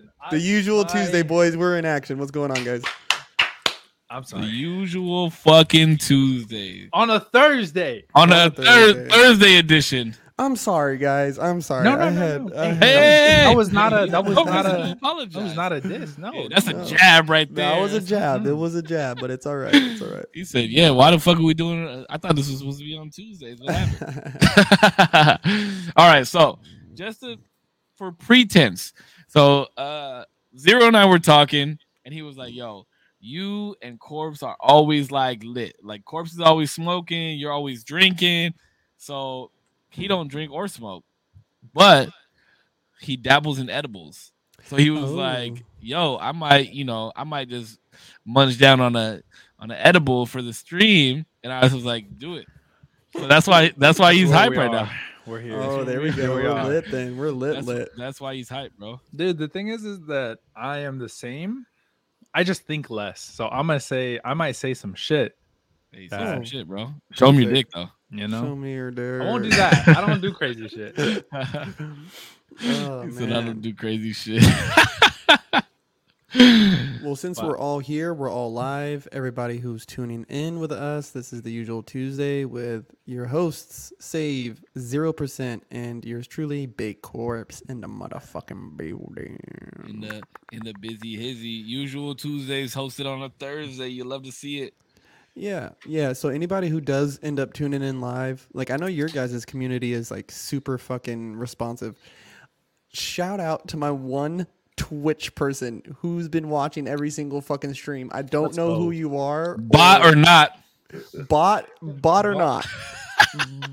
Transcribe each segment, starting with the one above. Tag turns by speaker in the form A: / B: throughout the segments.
A: listen.
B: The usual Tuesday, boys. We're in action. What's going on, guys?
A: I'm sorry.
C: The usual fucking Tuesday.
A: On a Thursday.
C: On
B: On
C: a
B: a
C: thir-
B: Thursday.
C: Thursday edition.
B: I'm sorry, guys. I'm sorry.
A: No, no,
B: I
A: no,
B: had,
A: no.
B: I
A: Hey,
B: had-
C: Hey,
A: that was not a- that was
C: No
A: not a-
C: to apologize.
A: That was not a diss. No,
C: Yeah, that's a jab right there.
B: that was a jab. It was a jab, but it's all right. It's all right.
C: He said, "Yeah, why the fuck are we doing? it? I thought this was supposed to be on Tuesdays. What happened?" All right, so just to, for pretense, so uh Zero and I were talking, and he was like, "Yo, you and Corpse are always like lit. Like Corpse is always smoking, you're always drinking. So he don't drink or smoke, but he dabbles in edibles. So he was
B: Oh.
C: like, "Yo, I might, you know, I might just munch down on a on an edible for the stream," and I was like, "Do it." So that's why that's why he's hype right now.
A: We're here.
B: Oh, there we go.
A: we
B: We're lit then. We're lit,
C: That's,
B: lit.
C: that's why he's hype, bro.
A: Dude, the thing is, is that I am the same. I just think less. So I'm gonna say I might say some shit.
C: Hey, say some shit, bro. Show me your dick though.
A: You know?
B: Show
A: know,
B: me your dirt.
A: I won't do that. I don't do crazy shit.
B: Oh,
C: he said I don't do crazy shit.
B: Well, since we're all here, we're all live. Everybody who's tuning in with us, this is the usual Tuesday with your hosts, Save Zero Percent, and yours truly, Big Corpse in the motherfucking building.
C: in the in the busy hizzy usual Tuesdays hosted on a Thursday. You love to see it.
B: Yeah, yeah. So anybody who does end up tuning in live, like I know your guys' community is like super fucking responsive. Shout out to my one Twitch person who's been watching every single fucking stream. I don't
A: Let's
B: know who you are.
C: Bot or not,
B: bot bot or not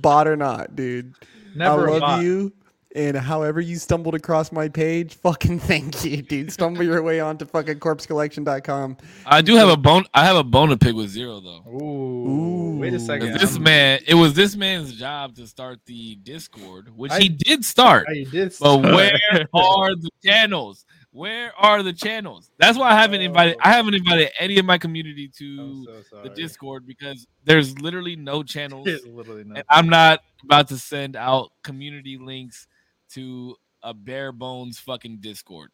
B: bot or not dude
A: Never
B: i
A: a
B: love
A: bot.
B: you and however you stumbled across my page fucking thank you dude stumble your way onto fucking corpsecollection.com
C: I do have a bone. I have a bone to pick with zero though.
A: Ooh, wait a second.
C: this
A: I'm-
C: man, it was this man's job to start the Discord, which
A: I-
C: he did start.
A: I did.
C: But where are the channels? Where are the channels? That's why I haven't invited. I oh. haven't invited any of my community to
A: so
C: the. Discord because there's literally no channels,
A: literally
C: and I'm not about to send out community links to a bare bones fucking Discord.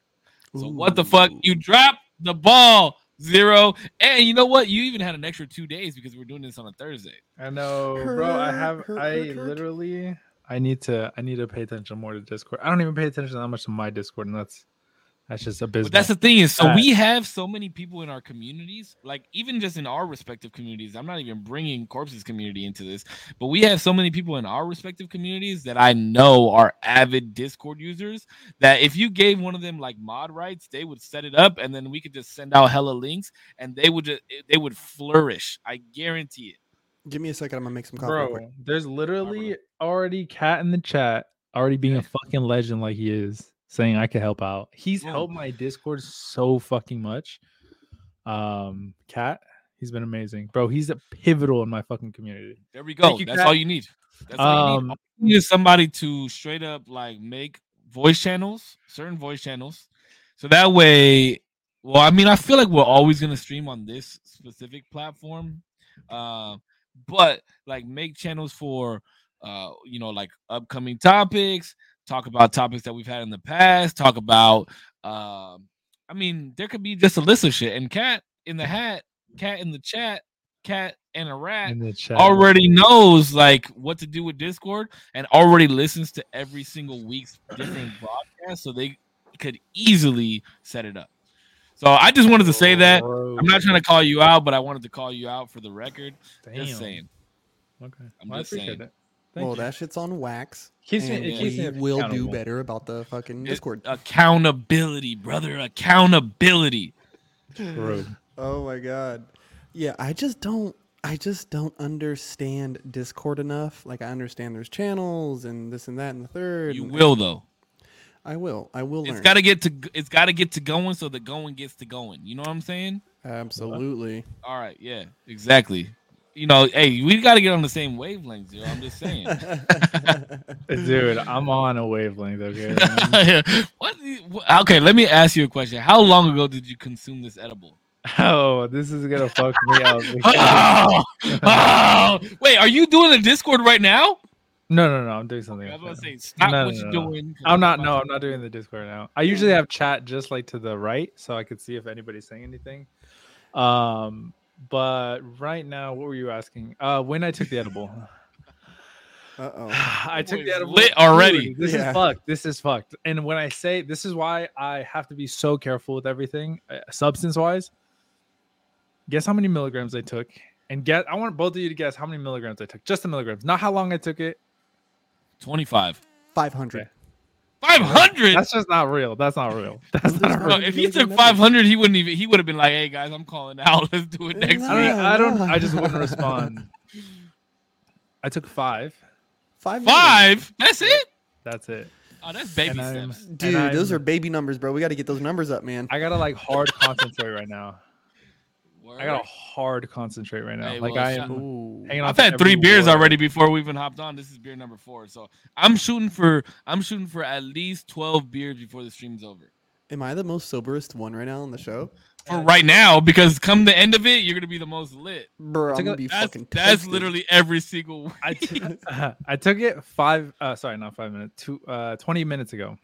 C: So what the fuck? You drop the ball, zero, and you know what? You even had an extra two days because we're doing this on a Thursday.
A: I know, bro. I have. I
B: hurt, hurt.
A: literally. I need to. I need to pay attention more to Discord. I don't even pay attention that much to my Discord, and that's that's just abysmal.
C: But that's the thing is, so
A: Bad.
C: we have so many people in our communities, like even just in our respective communities. I'm not even bringing Corpse's community into this, but we have so many people in our respective communities that I know are avid Discord users. That if you gave one of them like mod rights, they would set it up, and then we could just send out hella links, and they would just they would flourish. I guarantee it.
B: give me a second i'm gonna make some coffee
A: bro. There's literally already cat in the chat, already being a fucking legend like he is, saying I could help out. He's
C: Boom.
A: helped my Discord so fucking much. Um, cat, he's been amazing, bro. He's a pivotal in my fucking community.
C: There we go.
A: you,
C: That's
A: Kat.
C: all you need. That's all you need.
A: Um,
C: All you need somebody to straight up like make voice channels, certain voice channels, so that way. Well, I mean, I feel like we're always gonna stream on this specific platform, uh, but like make channels for, uh, you know, like upcoming topics. Talk about topics that we've had in the past. Talk about, um, I mean, there could be just a list of shit. And cat in the hat, cat in the chat, cat and a rat
A: in the chat.
C: already knows like what to do with Discord and already listens to every single week's different broadcast, so they could easily set it up. So I just wanted to say that. I'm not trying to call you out, but I wanted to call you out for the record.
A: Damn.
C: Just saying.
A: Okay,
C: I'm
A: Well, I appreciate
C: saying.
A: it. Thank
B: well
A: you.
B: that shit's on wax
A: Keeps me-
B: and
A: it keeps
B: we
A: me
B: will do better about the fucking
C: It-
B: discord
C: accountability, brother. Accountability.
A: True.
B: oh my god yeah i just don't i just don't understand discord enough like i understand there's channels and this and that and the third
C: You will though.
B: i will i will learn
C: It's got to get to. It's got to get to going, so the going gets to going. You know what I'm saying?
B: absolutely
C: All right. Yeah. Exactly. You know, hey, we got to get on the same wavelength, yo. I'm just saying.
A: Dude, I'm on a wavelength. Okay.
C: what? Okay, let me ask you a question. How long ago did you consume this edible?
A: oh, this is gonna fuck me up.
C: Oh, oh, wait, are you doing a Discord right now?
A: No, no, no. I'm doing something.
C: I was
A: else
C: about to
A: right
C: say, stop
A: No,
C: what
A: no,
C: you're
A: no,
C: doing.
A: I'm not. No, I'm not doing the Discord now. I usually have chat just like to the right, so I could see if anybody's saying anything. Um, but right now, what were you asking? Uh, when I took the edible.
B: Uh oh.
A: I took
C: boy's
A: the edible
C: lit already.
A: Dude, this
B: Yeah.
A: is fucked. This is fucked. And when I say this is why I have to be so careful with everything, uh, substance wise. Guess how many milligrams I took, and get. I want both of you to guess how many milligrams I took. Just the milligrams, not how long I took it.
C: 25.
B: Five hundred.
A: Okay.
C: 500.
A: That's just not real. That's not real. That's
B: There's
A: not
B: no-
A: real.
C: if he took 500, he wouldn't even. He would have been like, "Hey guys, I'm calling out. Let's do it next
B: Nah.
A: I
C: week."
A: don't. I don't.
B: nah.
A: I just wouldn't respond. I took five.
B: Five.
C: Five. That's it.
A: That's it.
C: Oh, that's baby
A: And I'm-
C: steps.
B: Dude, those
A: I'm-
B: are baby numbers, bro. We got to get those numbers up, man.
A: I gotta like hard concentrate right now. I gotta
C: Word.
A: hard concentrate right now.
C: Hey,
A: like
C: well,
A: I
C: shout-
A: am
B: Ooh.
A: hanging.
C: I've had three beers
A: word.
C: already before we even hopped on. This is beer number four, so I'm shooting for I'm shooting for at least 12 beers before the stream's over.
B: Am I the most soberest one right now on the show?
C: For right now, because come the end of it, you're gonna be the most lit.
B: Bro, I'm gonna be
C: That's,
B: fucking
C: that's
B: toasted.
C: literally every single.
A: I, t- I took it five. Uh, sorry, not five minutes. Two. Uh, twenty minutes ago.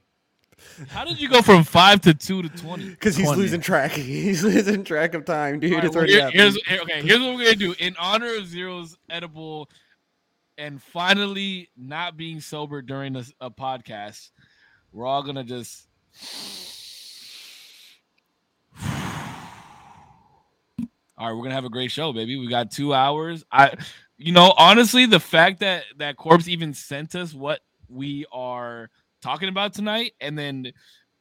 C: How did you go from five to two to twenty?
B: Because he's
A: 20.
B: losing track. He's losing track of time, dude.
C: All right,
B: it's
C: well,
B: already
C: here- here's here- okay. Here's what we're gonna do in honor of Zero's edible, and finally not being sober during a, a podcast. We're all gonna just. All right, we're gonna have a great show, baby. We got two hours. I, you know, honestly, the fact that that Corpse even sent us what we are talking about tonight, and then,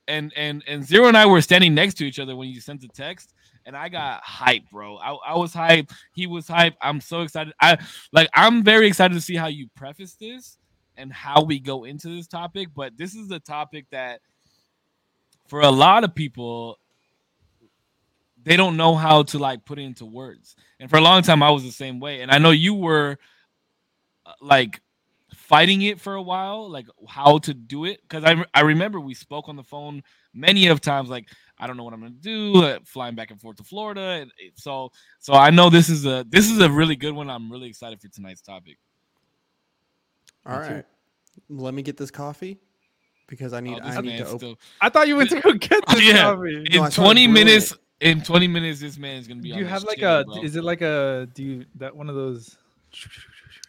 C: and and and Zero and I were standing next to each other when you sent the text, and I got hyped, bro. I, I was hyped. He was hyped. I'm so excited. I like. I'm very excited to see how you preface this and how we go into this topic. But this is a topic that, for a lot of people, they don't know how to like put into words. And for a long time, I was the same way. And I know you were uh, like fighting it for a while, like how to do it. Because I, I remember we spoke on the phone many of times, like I don't know what I'm gonna do, uh, flying back and forth to Florida. And it- so so I know this is a this is a really good one. I'm really excited for tonight's topic.
B: All
A: Me too.
B: Let me get this coffee because I need
C: Oh,
B: I need to
C: man's
B: open.
C: still-
A: I thought you went to go get this
C: yeah.
A: coffee.
C: In
B: I saw it
C: 20 minutes.
B: it.
C: In 20 minutes, this man's gonna be.
A: Do
C: on
A: you have like
C: chicken,
A: a?
C: bro.
A: Is it like a? Do you that one of those?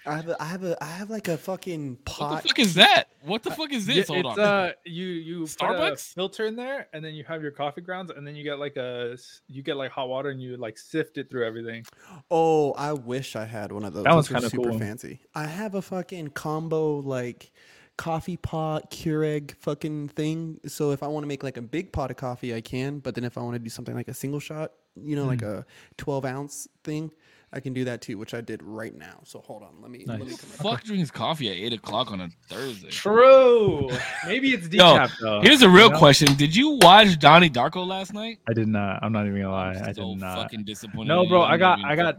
B: I have a I have a I have like a fucking pot.
C: What the fuck is that? What the fuck is
A: Yeah,
C: this? Hold
A: it's
C: on.
A: uh you you put a
C: Starbucks?
A: filter in there and then you have your coffee grounds and then you get like a you get like hot water and you like sift it through everything.
B: Oh, I wish I had one of those.
A: That one's kinda
B: super
A: cool.
B: fancy. I have a fucking combo like coffee pot Keurig fucking thing. So if I want to make like a big pot of coffee, I can. But then if I want to do something like a single shot, you know, like
A: Mm.
B: a twelve ounce thing, I can do that too, which I did right now. So hold on, let me. Let me come
C: Fuck drinks coffee at eight o'clock on a Thursday.
A: True. Maybe it's
C: Yo,
A: decaf though.
C: Here's a real
A: you know?
C: question: Did you watch Donnie Darko last night?
A: I did not. I'm not even gonna lie.
C: I'm
A: I
C: so
A: did not.
C: Fucking disappointed.
A: No, bro,
C: I'm
A: I
C: not
A: got- I got-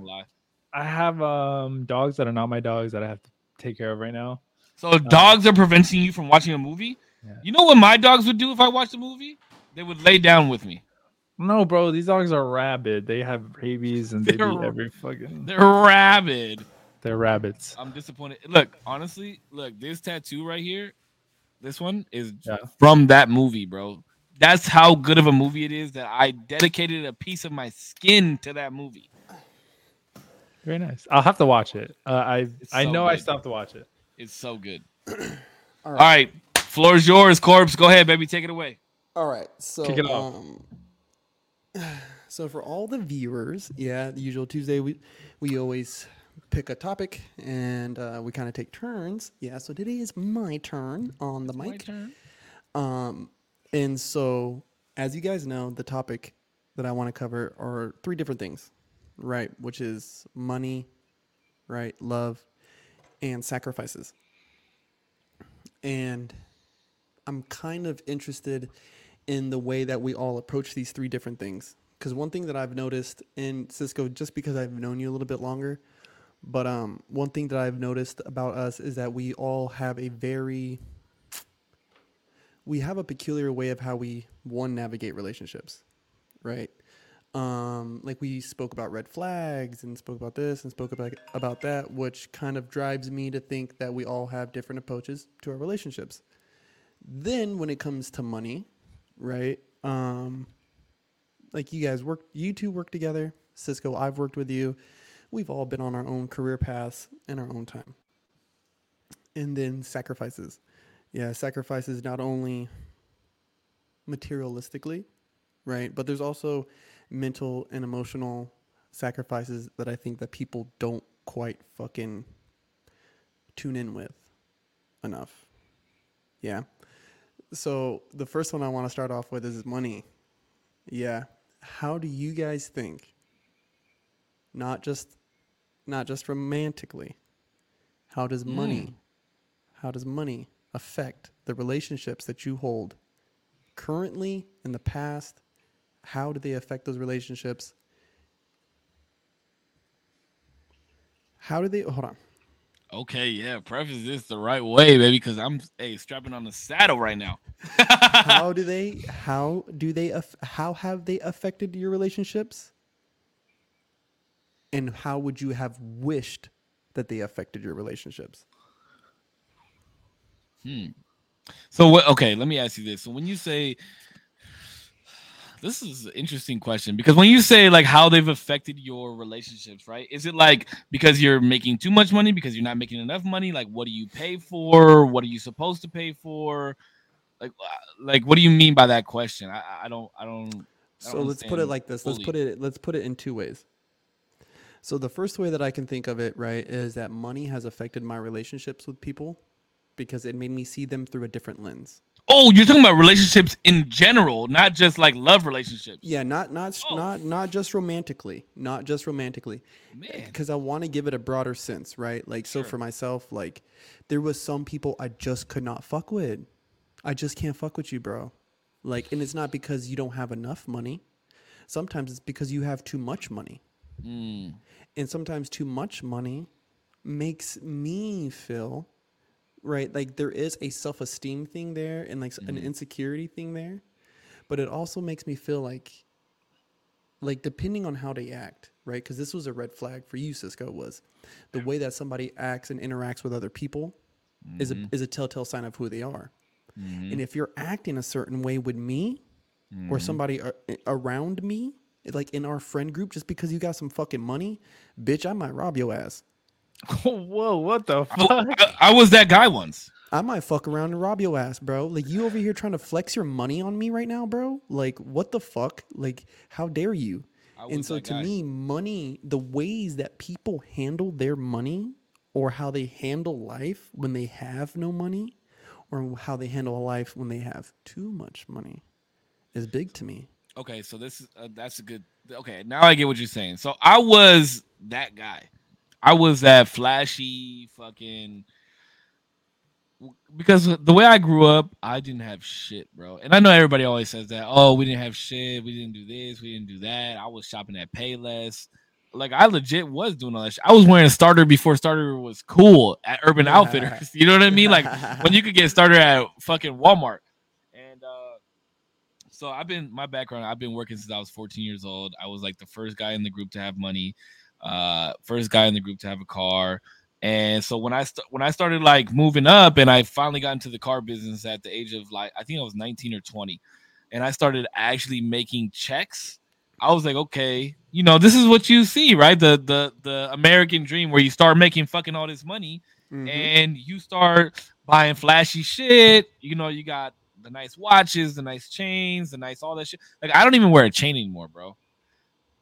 A: I have um dogs that are not my dogs that I have to take care of right now.
C: So dogs are preventing you from watching a movie.
A: Yeah.
C: You know what my dogs would do if I watched a movie? They would lay down with me.
A: No, bro, these dogs are rabid. They have rabies and they
C: They're-
A: eat every fucking.
C: They're rabid.
A: They're rabbits.
C: I'm disappointed. Look, honestly, look, this tattoo right here, this one is
A: Yeah.
C: from that movie, bro. That's how good of a movie it is that I dedicated a piece of my skin to that movie.
A: Very nice. I'll have to watch it. Uh, I
C: It's
A: I
C: so
A: know I
C: good.
A: still have to watch it.
C: It's so good.
B: All
C: All right, floor is yours, corpse. Go ahead, baby, take it away.
B: All right, so
A: Kick it off.
B: um, so for all the viewers, yeah, the usual Tuesday we we always pick a topic and uh, we kind of take turns. Yeah, so today is my turn on the mic.
C: turn.
B: Um, and so as you guys know, the topic that I want to cover are three different things, right? Which is money, right, love, and sacrifices. And I'm kind of interested in the way that we all approach these three different things. Because one thing that I've noticed in Cisco, just because I've known you a little bit longer, but um, one thing that I've noticed about us is that we all have a very, we have a peculiar way of how we one navigate relationships, right? Um, like we spoke about red flags and spoke about this and spoke about about that, which kind of drives me to think that we all have different approaches to our relationships. Then when it comes to money, right? Um, like you guys work, you two work together. Cisco, I've worked with you. We've all been on our own career paths in our own time. And then sacrifices. Yeah, sacrifices not only materialistically, right? But there's also mental and emotional sacrifices that I think that people don't quite fucking tune in with enough. Yeah. So the first one I want to start off with is money. Yeah. How do you guys think? Not just not just romantically. How does hmm. money how does money affect the relationships that you hold currently in the past? How do they affect those relationships? How do they hold on?
C: Okay, yeah, preface this the right way, baby, because I'm hey strapping on the saddle right now.
B: how do they how do they aff- how have they affected your relationships and how would you have wished that they affected your relationships Hmm.
C: So what? Okay, let me ask you this. So when you say this is an interesting question because when you say like how they've affected your relationships, right? Is it like because you're making too much money because you're not making enough money? Like what do you pay for? What are you supposed to pay for? Like uh, like what do you mean by that question? I I don't I don't. I don't
B: so let's put it like this let's put it let's put it in two ways so the first way that i can think of it right is that money has affected my relationships with people because it made me see them through a different lens
C: Oh, you're talking about relationships in general, not just like love relationships.
B: yeah not not
C: Oh.
B: not not just romantically not just romantically because I want to give it a broader sense, right? Like, so
C: Sure.
B: for myself, like, there was some people I just could not fuck with. I just can't fuck with you, bro. Like, and it's not because you don't have enough money. Sometimes it's because you have too much money,
C: Mm.
B: and sometimes too much money makes me feel right? Like there is a self-esteem thing there and like s an mm-hmm. insecurity thing there but it also makes me feel like like depending on how they act right? Because this was a red flag for you cisco was the way that somebody acts and interacts with other people is a mm-hmm. is a telltale sign of who they are. Mm-hmm. And if you're acting a certain way with me or somebody a- around me like in our friend group just because you got some fucking money bitch i might rob your ass
A: Whoa, what the
C: I,
A: fuck?
C: I- I was that guy once.
B: I might fuck around and rob your ass, bro. Like you over here trying to flex your money on me right now, bro. Like what the fuck? Like how dare you? And so to
C: guy.
B: me, money, the ways that people handle their money or how they handle life when they have no money or how they handle life when they have too much money is big to me.
C: Okay, so this is uh, that's a good. Okay, now I get what you're saying. So I was that guy. I was that flashy fucking. Because the way I grew up, I didn't have shit, bro. And I know everybody always says that. Oh, we didn't have shit. We didn't do this. We didn't do that. I was shopping at Payless. Like I legit was doing all that shit. I was wearing a starter before starter was cool at Urban Outfitters. You know what I mean? Like when you could get started at fucking Walmart. And uh so I've been my background, I've been working since I was 14 years old. I was like the first guy in the group to have money, uh first guy in the group to have a car. And so when I st- when I started like moving up and I finally got into the car business at the age of like I think I was 19 or 20 and I started actually making checks. I was like, okay, you know, this is what you see, right? The the the American dream where you start making fucking all this money
B: Mhm.
C: and you start buying flashy shit. You know, you got the nice watches, the nice chains, the nice all that shit. Like I don't even wear a chain anymore, bro.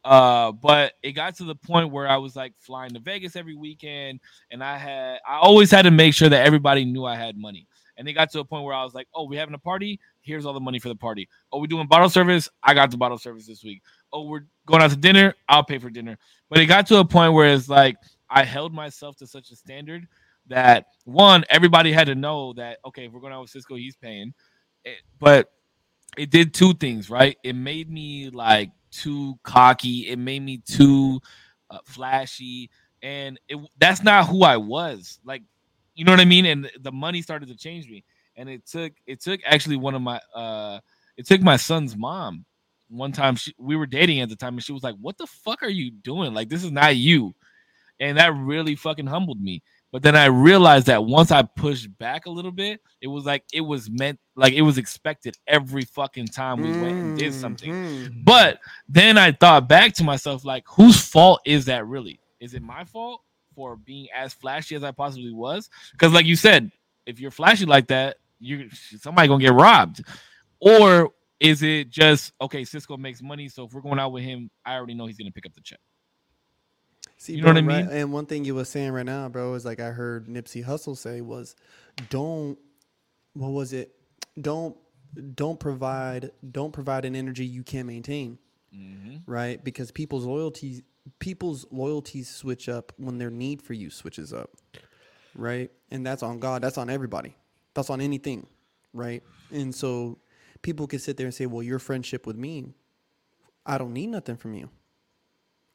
C: Uh, but it got to the point where I was like flying to Vegas every weekend, and I had I always had to make sure that everybody knew I had money. And it got to a point where I was like, "Oh, we having a party? Here's all the money for the party. Oh, we doing bottle service? I got the bottle service this week. Oh, we're going out to dinner? I'll pay for dinner." But it got to a point where it's like I held myself to such a standard that one, everybody had to know that okay, if we're going out with Cisco, he's paying. It- but it did two things, right? It made me like too cocky. It made me too uh, flashy, and it that's not who I was. Like, you know what I mean? And the money started to change me, and it took it took actually one of my uh, it took my son's mom one time she, we were dating at the time, and she was like, "What the fuck are you doing? Like, this is not you." And that really fucking humbled me. But then I realized that once I pushed back a little bit, it was like it was meant, like it was expected every fucking time we went and did something.
B: Mhm.
C: But then I thought back to myself, like, whose fault is that really? Is it my fault for being as flashy as I possibly was? Because, like you said, if you're flashy like that, you somebody gonna get robbed. Or is it just okay? Cisco makes money, so if we're going out with him, I already know he's gonna pick up the check.
B: See,
C: You know what I
B: bro, right-
C: mean?
B: And one thing you were saying right now, bro, is like I heard Nipsey Hussle say was, "Don't, what was it? Don't, don't provide, don't provide an energy you can't maintain,
C: Mm-hmm.
B: right? Because people's loyalties, people's loyalties switch up when their need for you switches up, right? And that's on God. That's on everybody. That's on anything, right? And so people can sit there and say, "Well, your friendship with me, I don't need nothing from you."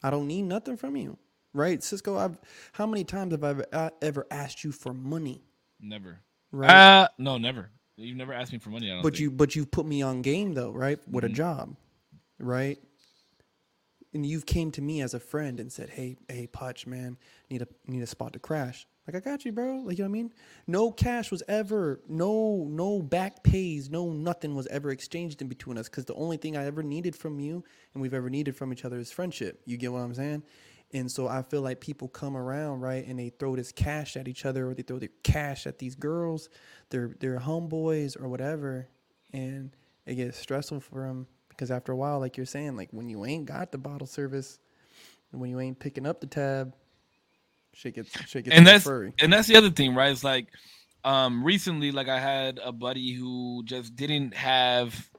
B: I don't need nothing from you, right, Cisco? I've how many times have I ever, uh, ever asked you for money,
C: Never.
B: right?
C: Uh no, never. You've never asked me for money. I don't
B: but
C: think.
B: you but you've put me on game though, right? With
C: Mhm.
B: a job, right? And you've came to me as a friend and said, "Hey, hey, Putch, man, need a need a spot to crash." Like I got you, bro. Like you know what I mean? No cash was ever, no no back pays, no nothing was ever exchanged in between us. Because the only thing I ever needed from you and we've ever needed from each other is friendship. You get what I'm saying? And so I feel like people come around, right, and they throw this cash at each other, or they throw their cash at these girls, their their homeboys or whatever, and it gets stressful for them because after a while, like you're saying, like when you ain't got the bottle service, when you ain't picking up the tab, shit gets shit gets
C: and that's
B: furry.
C: and that's the other thing, right? It's like um recently, like I had a buddy who just didn't have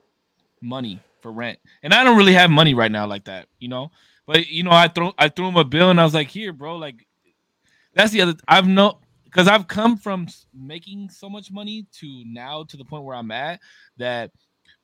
C: money for rent, and I don't really have money right now like that, you know. But you know, I threw I threw him a bill, and I was like, "Here, bro." Like that's the other. I've no because I've come from making so much money to now to the point where I'm at that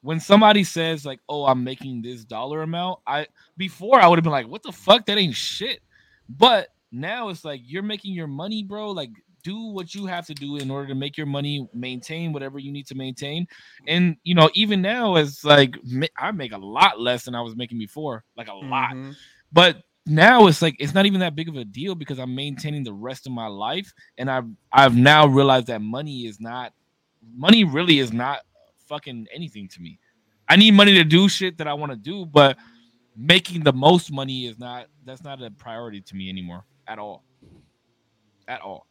C: when somebody says like, "Oh, I'm making this dollar amount," I before I would have been like, "What the fuck? That ain't shit." But now it's like you're making your money, bro. Like do what you have to do in order to make your money, maintain whatever you need to maintain. And you know, even now, it's like I make a lot less than I was making before, like a lot.
B: Mhm.
C: But now it's like it's not even that big of a deal because I'm maintaining the rest of my life, and I've I've now realized that money is not money really is not fucking anything to me. I need money to do shit that I want to do, but making the most money is not that's not a priority to me anymore at all. At all.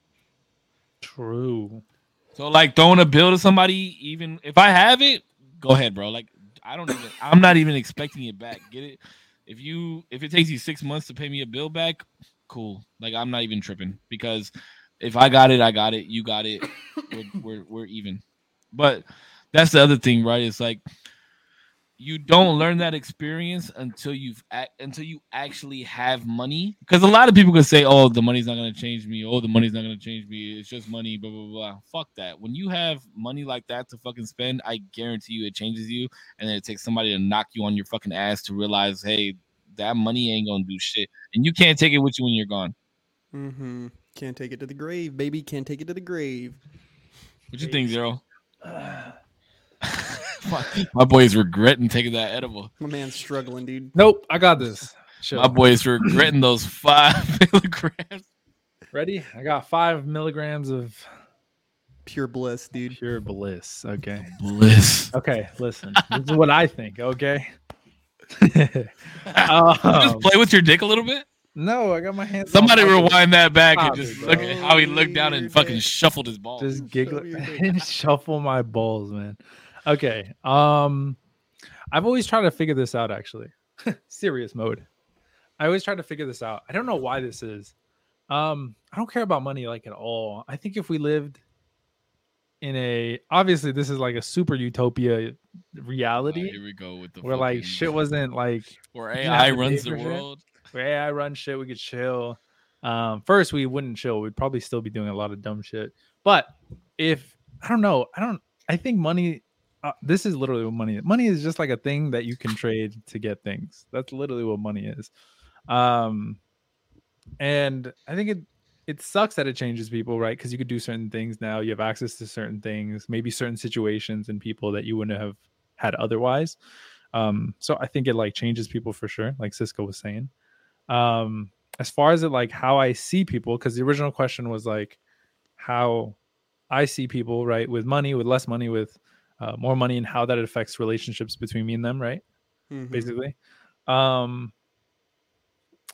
A: True.
C: So like throwing a bill to somebody, even if I have it, go ahead, bro. Like I don't even I'm not even expecting it back. Get it? If you if it takes you six months to pay me a bill back, cool. Like I'm not even tripping because if I got it, I got it. You got it. We're we're, we're even. But that's the other thing, right? It's like you don't learn that experience until you've until you actually have money. Because a lot of people could say, "Oh, the money's not gonna change me. Oh, the money's not gonna change me. It's just money." Blah blah blah. Fuck that. When you have money like that to fucking spend, I guarantee you it changes you. And then it takes somebody to knock you on your fucking ass to realize, hey, that money ain't gonna do shit, and you can't take it with you when you're gone.
B: Mm-hmm. Can't take it to the grave, baby. Can't take it to the grave.
C: What you think, Zero? my boy is regretting taking that edible.
B: My man's struggling, dude.
A: Nope, I got this. Chill.
C: My boy is regretting those five milligrams.
A: Ready? I got five milligrams of
B: Pure bliss, dude.
A: pure bliss. Okay.
C: Bliss.
A: Okay. Listen, this is what I think. Okay.
C: Just
A: um,
C: play with your dick a little bit.
A: no, I got my hands.
C: Somebody
A: my-
C: rewind that back and just look at how he looked down and fucking shuffled his balls.
A: Just
B: Show
A: giggle
B: me your dick.
A: and shuffle my balls, man. Okay. Um, I've always tried to figure this out. Actually, serious mode. I always try to figure this out. I don't know why this is. Um, I don't care about money like at all. I think if we lived in a obviously this is like a super utopia reality
C: here we go with the
A: where like shit wasn't like
C: where AI runs the
A: for shit.
C: world.
A: where AI run shit, we could chill. Um, first we wouldn't chill. We'd probably still be doing a lot of dumb shit. But if I don't know, I don't. I think money. Uh, this is literally what money is. Money is just like a thing that you can trade to get things. That's literally what money is. Um, and I think it it sucks that it changes people, right? Because you could do certain things now. You have access to certain things, maybe certain situations and people that you wouldn't have had otherwise. Um, so I think it like changes people for sure, like Cisco was saying. Um, as far as it like how I see people, because the original question was like how I see people, right, with money, with less money, with uh, more money, and how that affects relationships between me and them, right?
B: Mhm.
A: Basically, um,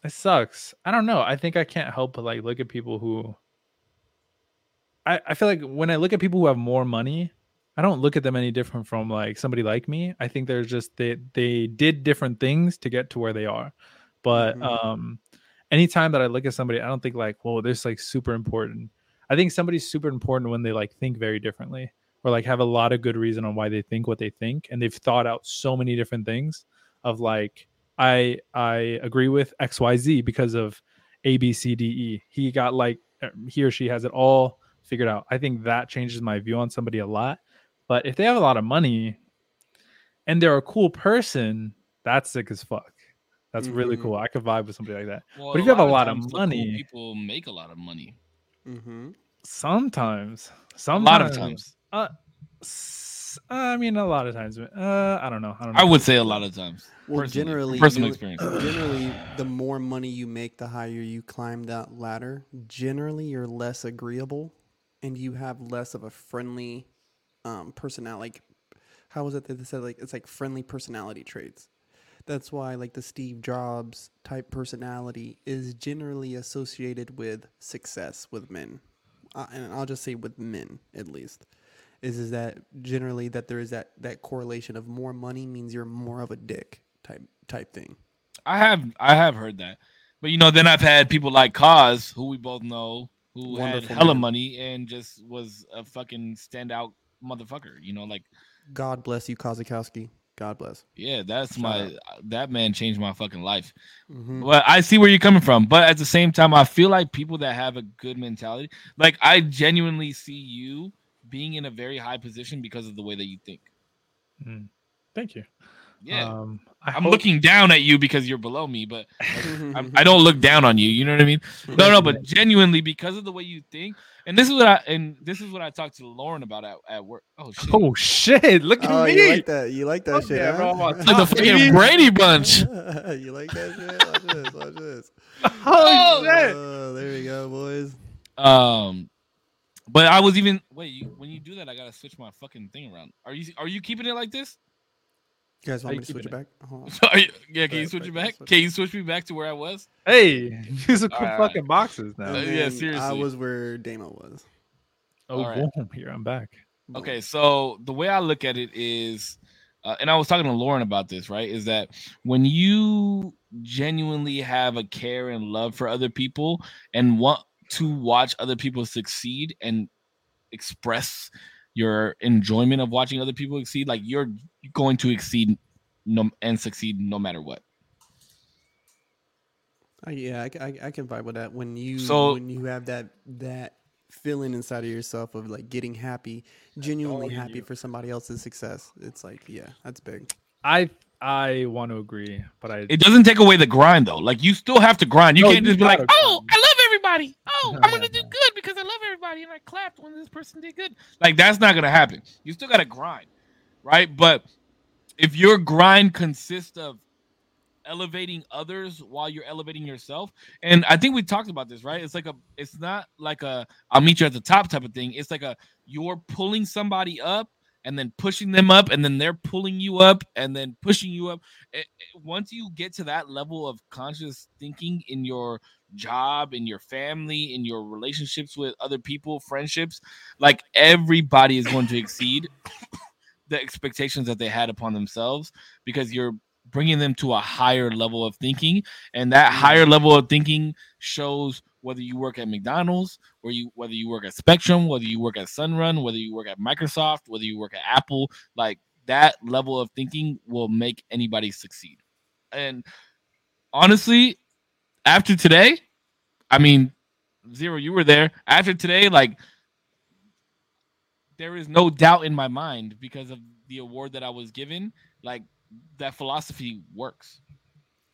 A: it sucks. I don't know. I think I can't help but like look at people who. I I feel like when I look at people who have more money, I don't look at them any different from like somebody like me. I think there's just they they did different things to get to where they are. But
B: Mhm.
A: um anytime that I look at somebody, I don't think like, whoa, this like super important. I think somebody's super important when they like think very differently or like have a lot of good reason on why they think what they think and they've thought out so many different things of like I I agree with XYZ because of A B C D E. He got like uh, he or she has it all figured out. I think that changes my view on somebody a lot. But if they have a lot of money and they're a cool person, that's sick as fuck. That's really
B: Mhm.
A: cool. I could vibe with somebody like that.
C: Well,
A: But if you have a lot of
C: times the cool
A: money-
C: people make a lot of money.
B: Mhm.
A: Sometimes,
C: A lot of times.
A: Uh, s- I mean, a lot of times. Uh, I don't know. I don't know.
C: I would say a lot of times.
B: Well,
C: personally,
B: generally,
C: personal experience.
B: generally, the more money you make, the higher you climb that ladder. Generally, you're less agreeable, and you have less of a friendly um, personality. Like, how was it that they said like it's like friendly personality traits? That's why like the Steve Jobs type personality is generally associated with success with men, uh, and I'll just say with men at least. Is is that generally that there is that that correlation of more money means you're more of a dick type type thing.
C: I have I have heard that. But you know, then I've had people like Cause, who we both know, who had
B: Wonderful
C: hella
B: man.
C: money and just was a fucking standout motherfucker. You know, like
B: God bless you, Kozakowski. God bless.
C: yeah, that's
B: Shout
C: my that man changed my fucking life.
B: Mm-hmm.
C: But I see where you're coming from. But at the same time, I feel like people that have a good mentality, like I genuinely see you being in a very high position because of the way that you think.
A: Mm. Thank you.
C: Yeah.
A: Um, I
C: I'm
A: hope-
C: looking down at you because you're below me, but I'm, I don't look down on you. You know what I mean? No, no, but genuinely because of the way you think, and this is what I and this is what I talked to Lauren about at, at work. Oh shit!
A: Oh shit! Look at
B: Oh,
A: me.
B: you like that? You like that
A: Fuck
B: shit?
A: yeah,
B: huh?
A: bro, I'm on
C: like the fucking. Brady Bunch.
B: you like that shit? Watch this. Watch this.
A: oh shit!
B: Oh, there we go, boys.
C: Um, but I was even wait. You, when you do that, I gotta switch my fucking thing around. Are you are you keeping it like this?
B: You guys want
A: you
B: me to switch it back? Hold on.
C: Are yeah, can you switch
B: right,
C: it back?
B: switch
C: Can you switch me back to where I was?
A: Hey, these are cool
C: Alright.
A: fucking boxes now.
B: And
C: Uh, yeah,
B: then I was where Damo was.
A: oh,
C: alright.
A: boom! Here I'm back.
C: Okay, so the way I look at it is, uh, and I was talking to Lauren about this, right? Is that when you genuinely have a care and love for other people and want to watch other people succeed and express your enjoyment of watching other people succeed, like you're going to exceed no, and succeed no matter what.
B: I, yeah, I, I, I can vibe with that. When you
C: So-
B: when you have that that feeling inside of yourself of like getting happy, genuinely
A: all you
B: happy for somebody else's success. It's like, yeah, that's big.
A: I I want to agree, but I
C: It doesn't take away the grind though. Like you still have to grind. You
A: No,
C: can't
A: you
C: just be like,
A: gotta
C: "Oh. I love everybody. Oh, I'm gonna do good because I love everybody," and I clapped when this person did good. Like that's not gonna happen. You still gotta grind, right? But if your grind consists of elevating others while you're elevating yourself, and I think we talked about this, right? It's like a, it's not like a, I'll meet you at the top type of thing. It's like a, you're pulling somebody up and then pushing them up and then they're pulling you up and then pushing you up it- it- once you get to that level of conscious thinking in your job in your family in your relationships with other people friendships like everybody is going to exceed the expectations that they had upon themselves because you're bringing them to a higher level of thinking and that higher level of thinking shows whether you work at McDonald's or you whether you work at Spectrum whether you work at Sunrun whether you work at Microsoft whether you work at Apple like that level of thinking will make anybody succeed. And honestly after today I mean zero you were there after today like there is no doubt in my mind because of the award that I was given like that philosophy works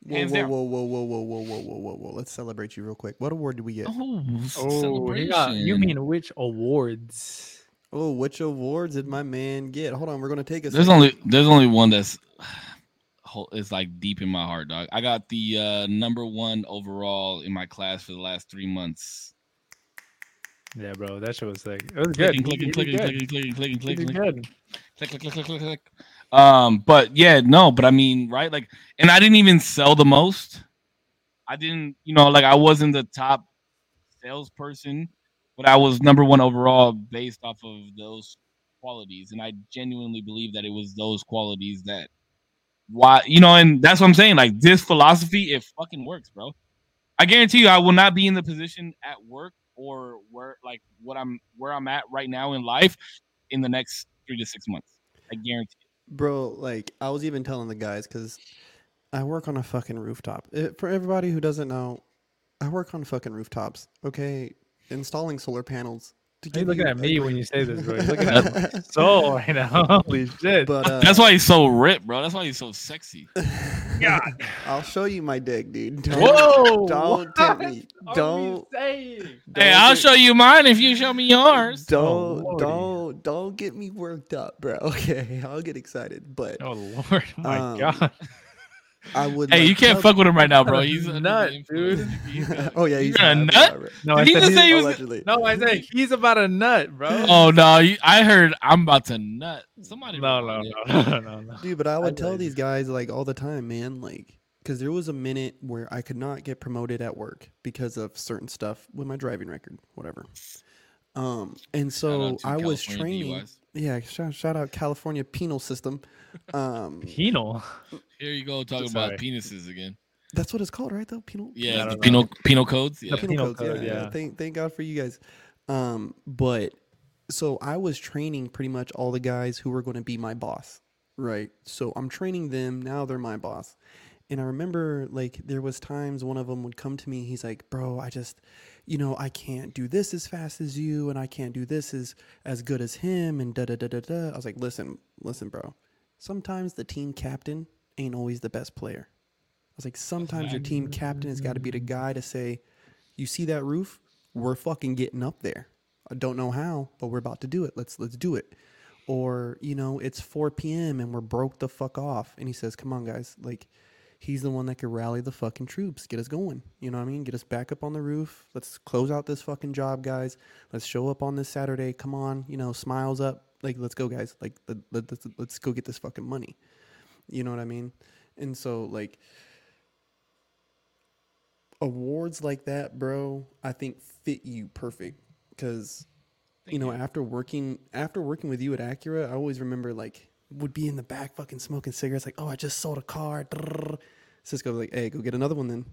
B: Whoa, whoa, whoa, whoa, whoa, whoa, whoa, whoa, whoa, whoa, whoa. Let's celebrate you real quick. What award did we get?
C: oh,
A: Oh, he you mean which awards?
B: Oh, which awards did my man get? Hold on, we're gonna take a
C: there's
B: second.
C: only there's only one that's whole is like deep in my heart, dog. I got the uh number one overall in my class for the last three months.
A: Yeah, bro, that shit was sick. It was good.
C: Clicking, clicking, clicking, clicking, clicking, clicking, clicking, clicking. click, click, click, click, click, click. Um, but yeah, no, but I mean, right? Like, and I didn't even sell the most. I didn't, you know, like I wasn't the top salesperson, but I was number one overall based off of those qualities. And I genuinely believe that it was those qualities that why you know, and that's what I'm saying. Like this philosophy, it fucking works, bro. I guarantee you I will not be in the position at work or where like what I'm where I'm at right now in life in the next three to six months. I guarantee.
B: Bro, like I was even telling the guys because I work on a fucking rooftop. Eh, for everybody who doesn't know, I work on fucking rooftops. Okay, installing solar panels. To
A: Are you
B: give
A: looking
B: you
A: at me when you say this, bro? You're looking at my soul right now. Holy shit.
B: but uh,
C: That's why he's so ripped, bro. That's why he's so sexy.
A: God.
B: I'll show you my dick, dude. Don't,
A: Whoa!
B: don't tempt me.
A: What are
B: Don't.
C: Hey,
B: don't
C: I'll show you mine if you show me yours.
B: Don't
A: Oh,
B: don't don't get me worked up, bro. Okay, I'll get excited, but
A: Oh lord, oh my
B: Um,
A: god.
B: I would.
C: Hey,
B: like,
C: you can't
B: tell-
C: fuck with him right now, bro. He's a
A: Nut,
C: under the influence.
A: dude.
C: He's a-
B: oh yeah,
C: You're
B: he's
C: a nut?
B: bro.
A: No,
C: Did
A: I
C: he
A: said
C: just
A: he's-
C: say he was-
B: allegedly.
A: No, I said he's about a nut, bro.
C: Oh no, you, I heard I'm about to nut. Somebody.
A: no, no, no, no, no, no.
B: Dude, but I would tell these guys like all the time, man, like because there was a minute where I could not get promoted at work because of certain stuff with my driving record, whatever. Um, and so I was training.
C: DUIs.
B: Yeah, shout, shout out California penal system. Um,
A: Penal.
C: Here you go talking
A: Sorry.
C: about penises again.
B: that's what it's called, right? Though penal.
C: Yeah,
A: I
C: the
A: don't know.
C: penal penal codes.
B: The penal,
A: penal
B: codes.
A: code,
B: yeah, yeah.
A: yeah.
B: Thank thank God for you guys. Um, but so I was training pretty much all the guys who were going to be my boss, right? So I'm training them. Now they're my boss. And I remember like there was times one of them would come to me. He's like, "Bro, I just, you know, I can't do this as fast as you, and I can't do this as as good as him." And da da da da da. I was like, "Listen, listen, bro. Sometimes the team captain ain't always the best player." I was like, "Sometimes your team captain has got to be the guy to say, you see that roof? We're fucking getting up there. I don't know how, but we're about to do it. Let's let's do it." Or you know, it's 4 p.m. and we're broke the fuck off. And he says, "Come on, guys, like." He's the one that could rally the fucking troops, get us going. You know what I mean? Get us back up on the roof. Let's close out this fucking job, guys. Let's show up on this Saturday. Come on, you know, smiles up. Like, let's go, guys. Like, let, let, let's, let's go get this fucking money. You know what I mean? And so, like, awards like that, bro, I think fit you perfect because you know after working after working with you at Acura, I always remember like would be in the back fucking smoking cigarettes, like, oh, I just sold a car. Cisco was like, hey, go get another one then.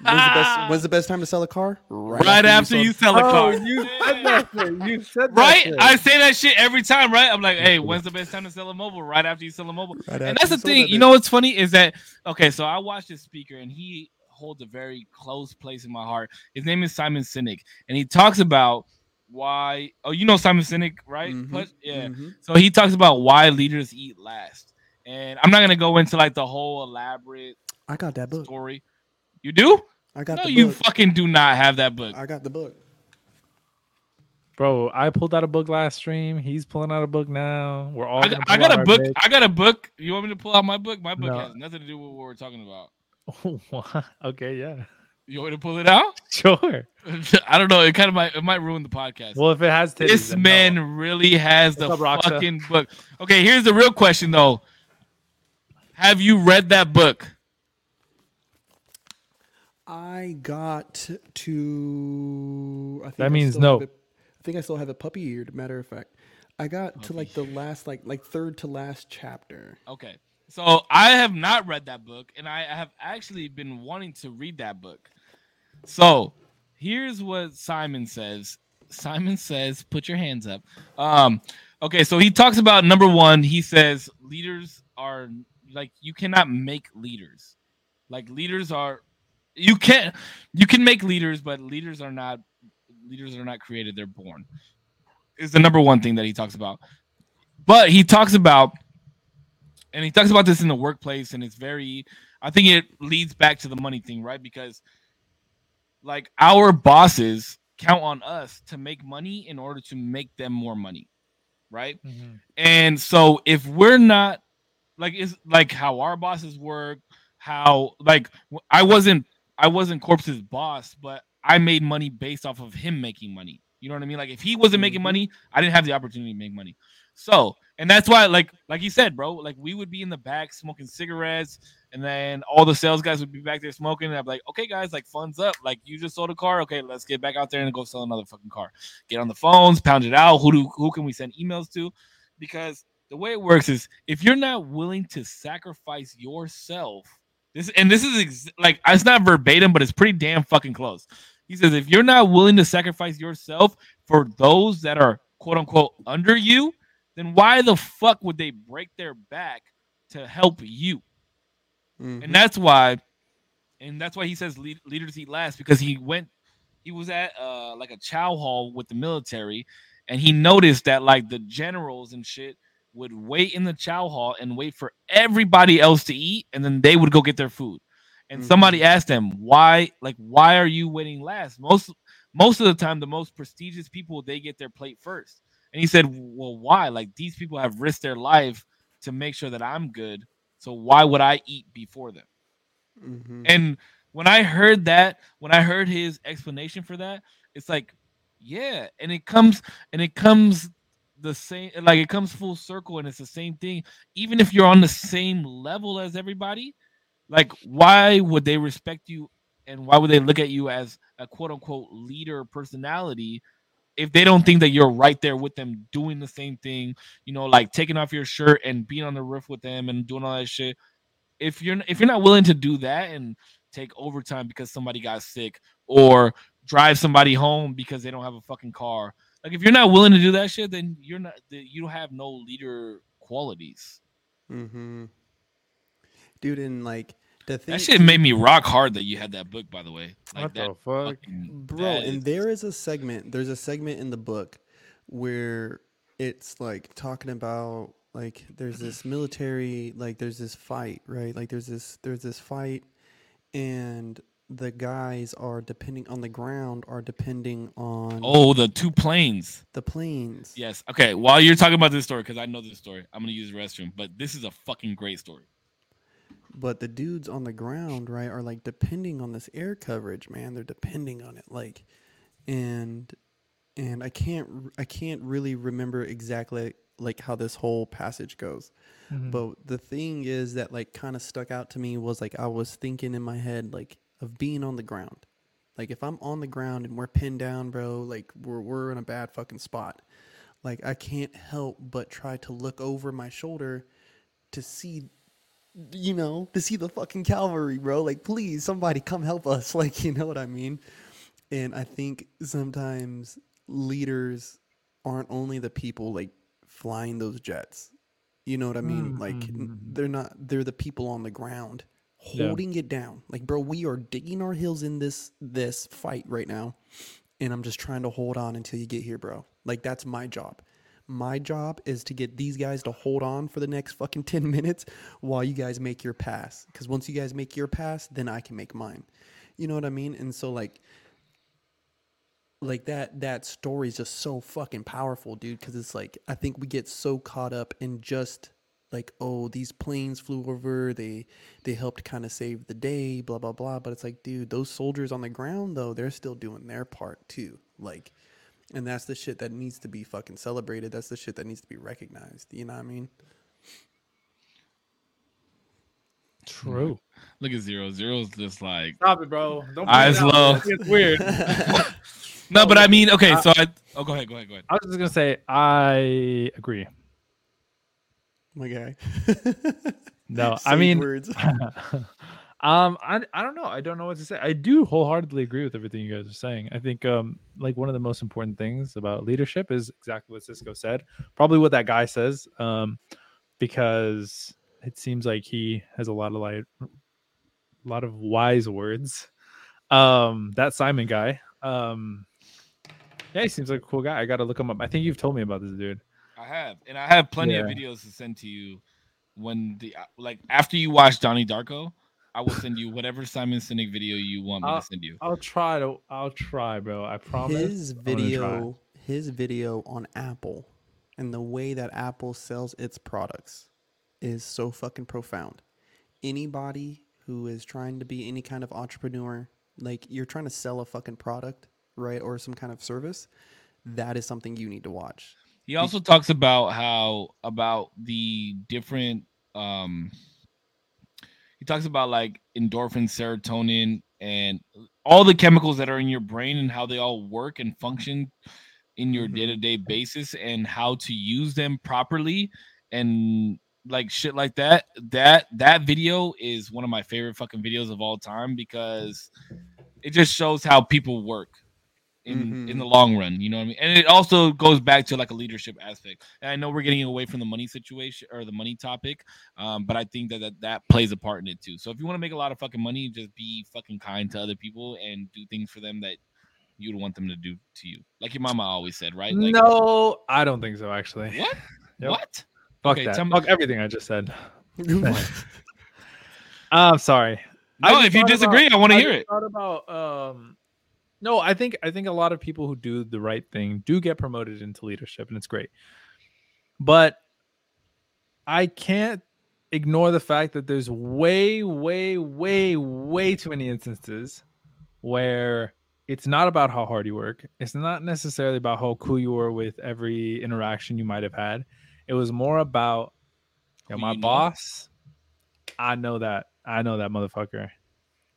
B: When's the best? When's the best time to sell a car?
C: Right after you sell a
A: Oh,
C: car.
A: you said that shit. You said that
C: Right?
A: shit.
C: I say that shit every time, right? I'm like, hey, when's the best time to sell a mobile? Right after you sell a mobile.
B: Right
C: and that's the thing.
B: that
C: You know what's funny is that okay, so I watched this speaker and he holds a very close place in my heart. His name is Simon Sinek, and he talks about why. Oh, you know Simon Sinek, right?
B: Mhm,
C: Plus- yeah.
B: mhm.
C: So he talks about why leaders eat last, and I'm not gonna go into like the whole elaborate
B: I got that book.
C: story. You do?
B: I got
C: No,
B: the
C: you fucking do not have that book.
B: I got the book.
A: Bro, I pulled out a book last stream. He's pulling out a book now. We're all.
C: I got, I got a book.
A: big-
C: I got a book. You want me to pull out my book? My book
A: No.
C: has nothing to do with what we're talking about.
A: What? okay, yeah,
C: You want me to pull it out?
A: sure.
C: I don't know. It kind of might. It might ruin the podcast.
A: Well, if it has titties,
C: this
A: then
C: man
A: no.
C: really has the
A: up, Roxa?
C: fucking book. Okay, here's the real question though. Have you read that book?
B: I got to. I think
A: That
B: I
A: means no.
B: have it- I think I still have a puppy eared. Matter of fact, I got to like the last, like like third to last chapter.
C: Okay. So I have not read that book, and I have actually been wanting to read that book. So here's what Simon says. Simon says, "Put your hands up." Um, okay, so he talks about number one. He says leaders are like you cannot make leaders. Like leaders are, you can't you can make leaders, but leaders are not leaders are not created; they're born. Is the number one thing that he talks about. But he talks about and he talks about this in the workplace and it's very i think it leads back to the money thing right because like our bosses count on us to make money in order to make them more money right
A: Mhm.
C: and so if we're not like is like how our bosses work. How like I wasn't I wasn't Corpse's boss, but I made money based off of him making money. You know what I mean? Like if he wasn't making
B: Mhm.
C: money, I didn't have the opportunity to make money. So, and that's why, like, like you said, bro, like we would be in the back smoking cigarettes, and then all the sales guys would be back there smoking, and I'd be like, okay, guys, like funds up. Like you just sold a car, okay, let's get back out there and go sell another fucking car. Get on the phones, pound it out. Who do who can we send emails to? Because the way it works is if you're not willing to sacrifice yourself, this and this is ex- like it's not verbatim, but it's pretty damn fucking close. He says if you're not willing to sacrifice yourself for those that are quote unquote under you, then why the fuck would they break their back to help you?
B: Mhm.
C: And that's why, and that's why he says lead, leaders eat last because he went, he was at uh like a chow hall with the military, and he noticed that like the generals and shit would wait in the chow hall and wait for everybody else to eat, and then they would go get their food. And somebody asked them why, like, why are you waiting last? Most most of the time, the most prestigious people they get their plate first. And he said, well, why? Like these people have risked their life to make sure that I'm good. So why would I eat before them?
B: Mhm.
C: And when I heard that, when I heard his explanation for that, it's like, yeah, and it comes and it comes the same like it comes full circle and it's the same thing. Even if you're on the same level as everybody, like why would they respect you and why would they look at you as a quote unquote leader personality if they don't think that you're right there with them doing the same thing, you know, like taking off your shirt and being on the roof with them and doing all that shit. If you're if you're not willing to do that and take overtime because somebody got sick or drive somebody home because they don't have a fucking car, like if you're not willing to do that shit, then you're not you don't have no leader qualities.
B: Mm-hmm. Dude, and like the thing,
C: That shit made me rock hard that you had that book, by the way. Like
A: what
C: that
A: the fuck?
C: fucking-
B: bro.
C: that
B: And
C: is-
B: there is a segment. There's a segment in the book where it's like talking about like there's this military, like there's this fight, right? Like there's this there's this fight, and the guys are depending on the ground are depending on
C: Oh, the two planes.
B: the planes.
C: Yes. Okay. While you're talking about this story, because I know this story, I'm gonna use the restroom. But this is a fucking great story.
B: But the dudes on the ground, right, are like depending on this air coverage, man. They're depending on it, like, and and I can't I can't really remember exactly like how this whole passage goes.
A: Mhm.
B: But the thing is that like kind of stuck out to me was like I was thinking in my head like of being on the ground. Like if I'm on the ground and we're pinned down, bro, like we're we're in a bad fucking spot. Like I can't help but try to look over my shoulder to see you know, to see the fucking cavalry, bro. Like please somebody come help us. Like, you know what I mean? And I think sometimes leaders aren't only the people like flying those jets. You know what I mean? Mm, like mm, n-
A: Mhm.
B: they're mm. not they're the people on the ground
A: Yeah.
B: holding it down. Like bro, we are digging our heels in this this fight right now. And I'm just trying to hold on until you get here, bro. Like that's my job. My job is to get these guys to hold on for the next fucking 10 minutes while you guys make your pass. Cuz once you guys make your pass, then I can make mine. You know what I mean? And so like like that that story is just so fucking powerful dude because it's like i think we get so caught up in just like oh these planes flew over they they helped kind of save the day blah blah blah but it's like dude those soldiers on the ground though they're still doing their part too like and that's the shit that needs to be fucking celebrated that's the shit that needs to be recognized you know what i mean
A: True.
C: Look at zero. Zero's just like
A: Stop it, bro. Don't
C: Eyes
A: it
C: low.
A: It's weird.
C: no, but I mean, okay. So I oh, go ahead, go ahead, go ahead.
A: I was just gonna say I agree.
B: my guy
A: No, I mean,
B: words
A: um, I I don't know. I don't know what to say. I do wholeheartedly agree with everything you guys are saying. I think um, like one of the most important things about leadership is exactly what Cisco said. Probably what that guy says. Um, because it seems like he has a lot of like a lot of wise words. Um, that Simon guy. Um, yeah, he seems like a cool guy. I gotta look him up. I think you've told me about this dude.
C: I have, and I have plenty of videos to send to you when the like after you watch Donnie Darko. I will send you whatever Simon Sinek video you want me
A: Uh,
C: to send you.
A: I'll try to. I'll try, bro. I promise.
B: his
A: I'm gonna try.
B: video his video on apple and the way that apple sells its products is so fucking profound. Anybody who is trying to be any kind of entrepreneur, like you're trying to sell a fucking product, right, or some kind of service, that is something you need to watch.
C: He also talks about how about the different um he talks about like endorphin, serotonin, and all the chemicals that are in your brain and how they all work and function in your
B: Mhm.
C: day-to-day basis and how to use them properly and like shit like that. That that video is one of my favorite fucking videos of all time because it just shows how people work in in the long run. You know what I mean? And it also goes back to like a leadership aspect. And I know we're getting away from the money situation or the money topic, um, but I think that, that that plays a part in it too. So if you want to make a lot of fucking money, just be fucking kind to other people and do things for them that you would want them to do to you. Like your mama always said, right? Like,
A: no, I don't think so. Actually,
C: What?
A: Yep.
C: What?
A: Fuck
C: Okay,
A: that.
C: tell me-
A: Fuck everything I just said. I'm sorry. I
C: No, if you disagree,
A: about-
C: I want to hear it.
A: Thought about um, no, I think I think a lot of people who do the right thing do get promoted into leadership, and it's great. But I can't ignore the fact that there's way, way, way, way too many instances where it's not about how hard you work. It's not necessarily about how cool you were with every interaction you might have had. It was more about yo,
C: Who
A: my
C: you know.
A: boss. I know that. I know that motherfucker.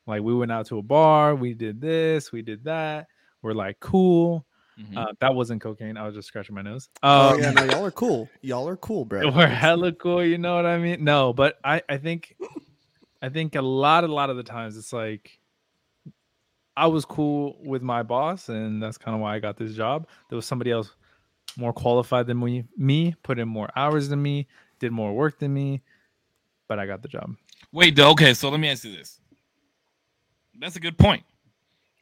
A: Like we went out to a bar, we did this, we did that. We're like cool.
C: Mhm.
A: Uh, that wasn't cocaine. I was just scratching my nose.
B: oh
A: Um,
B: yeah, no, y'all are cool. Y'all are cool, bro.
A: we're hella cool. You know what I mean? No, but I, I think, I think a lot, a lot of the times it's like, I was cool with my boss, and that's kind of why I got this job. There was somebody else more qualified than me, me, put in more hours than me, did more work than me, but I got the job.
C: Wait, okay, so let me ask you this. That's a good point.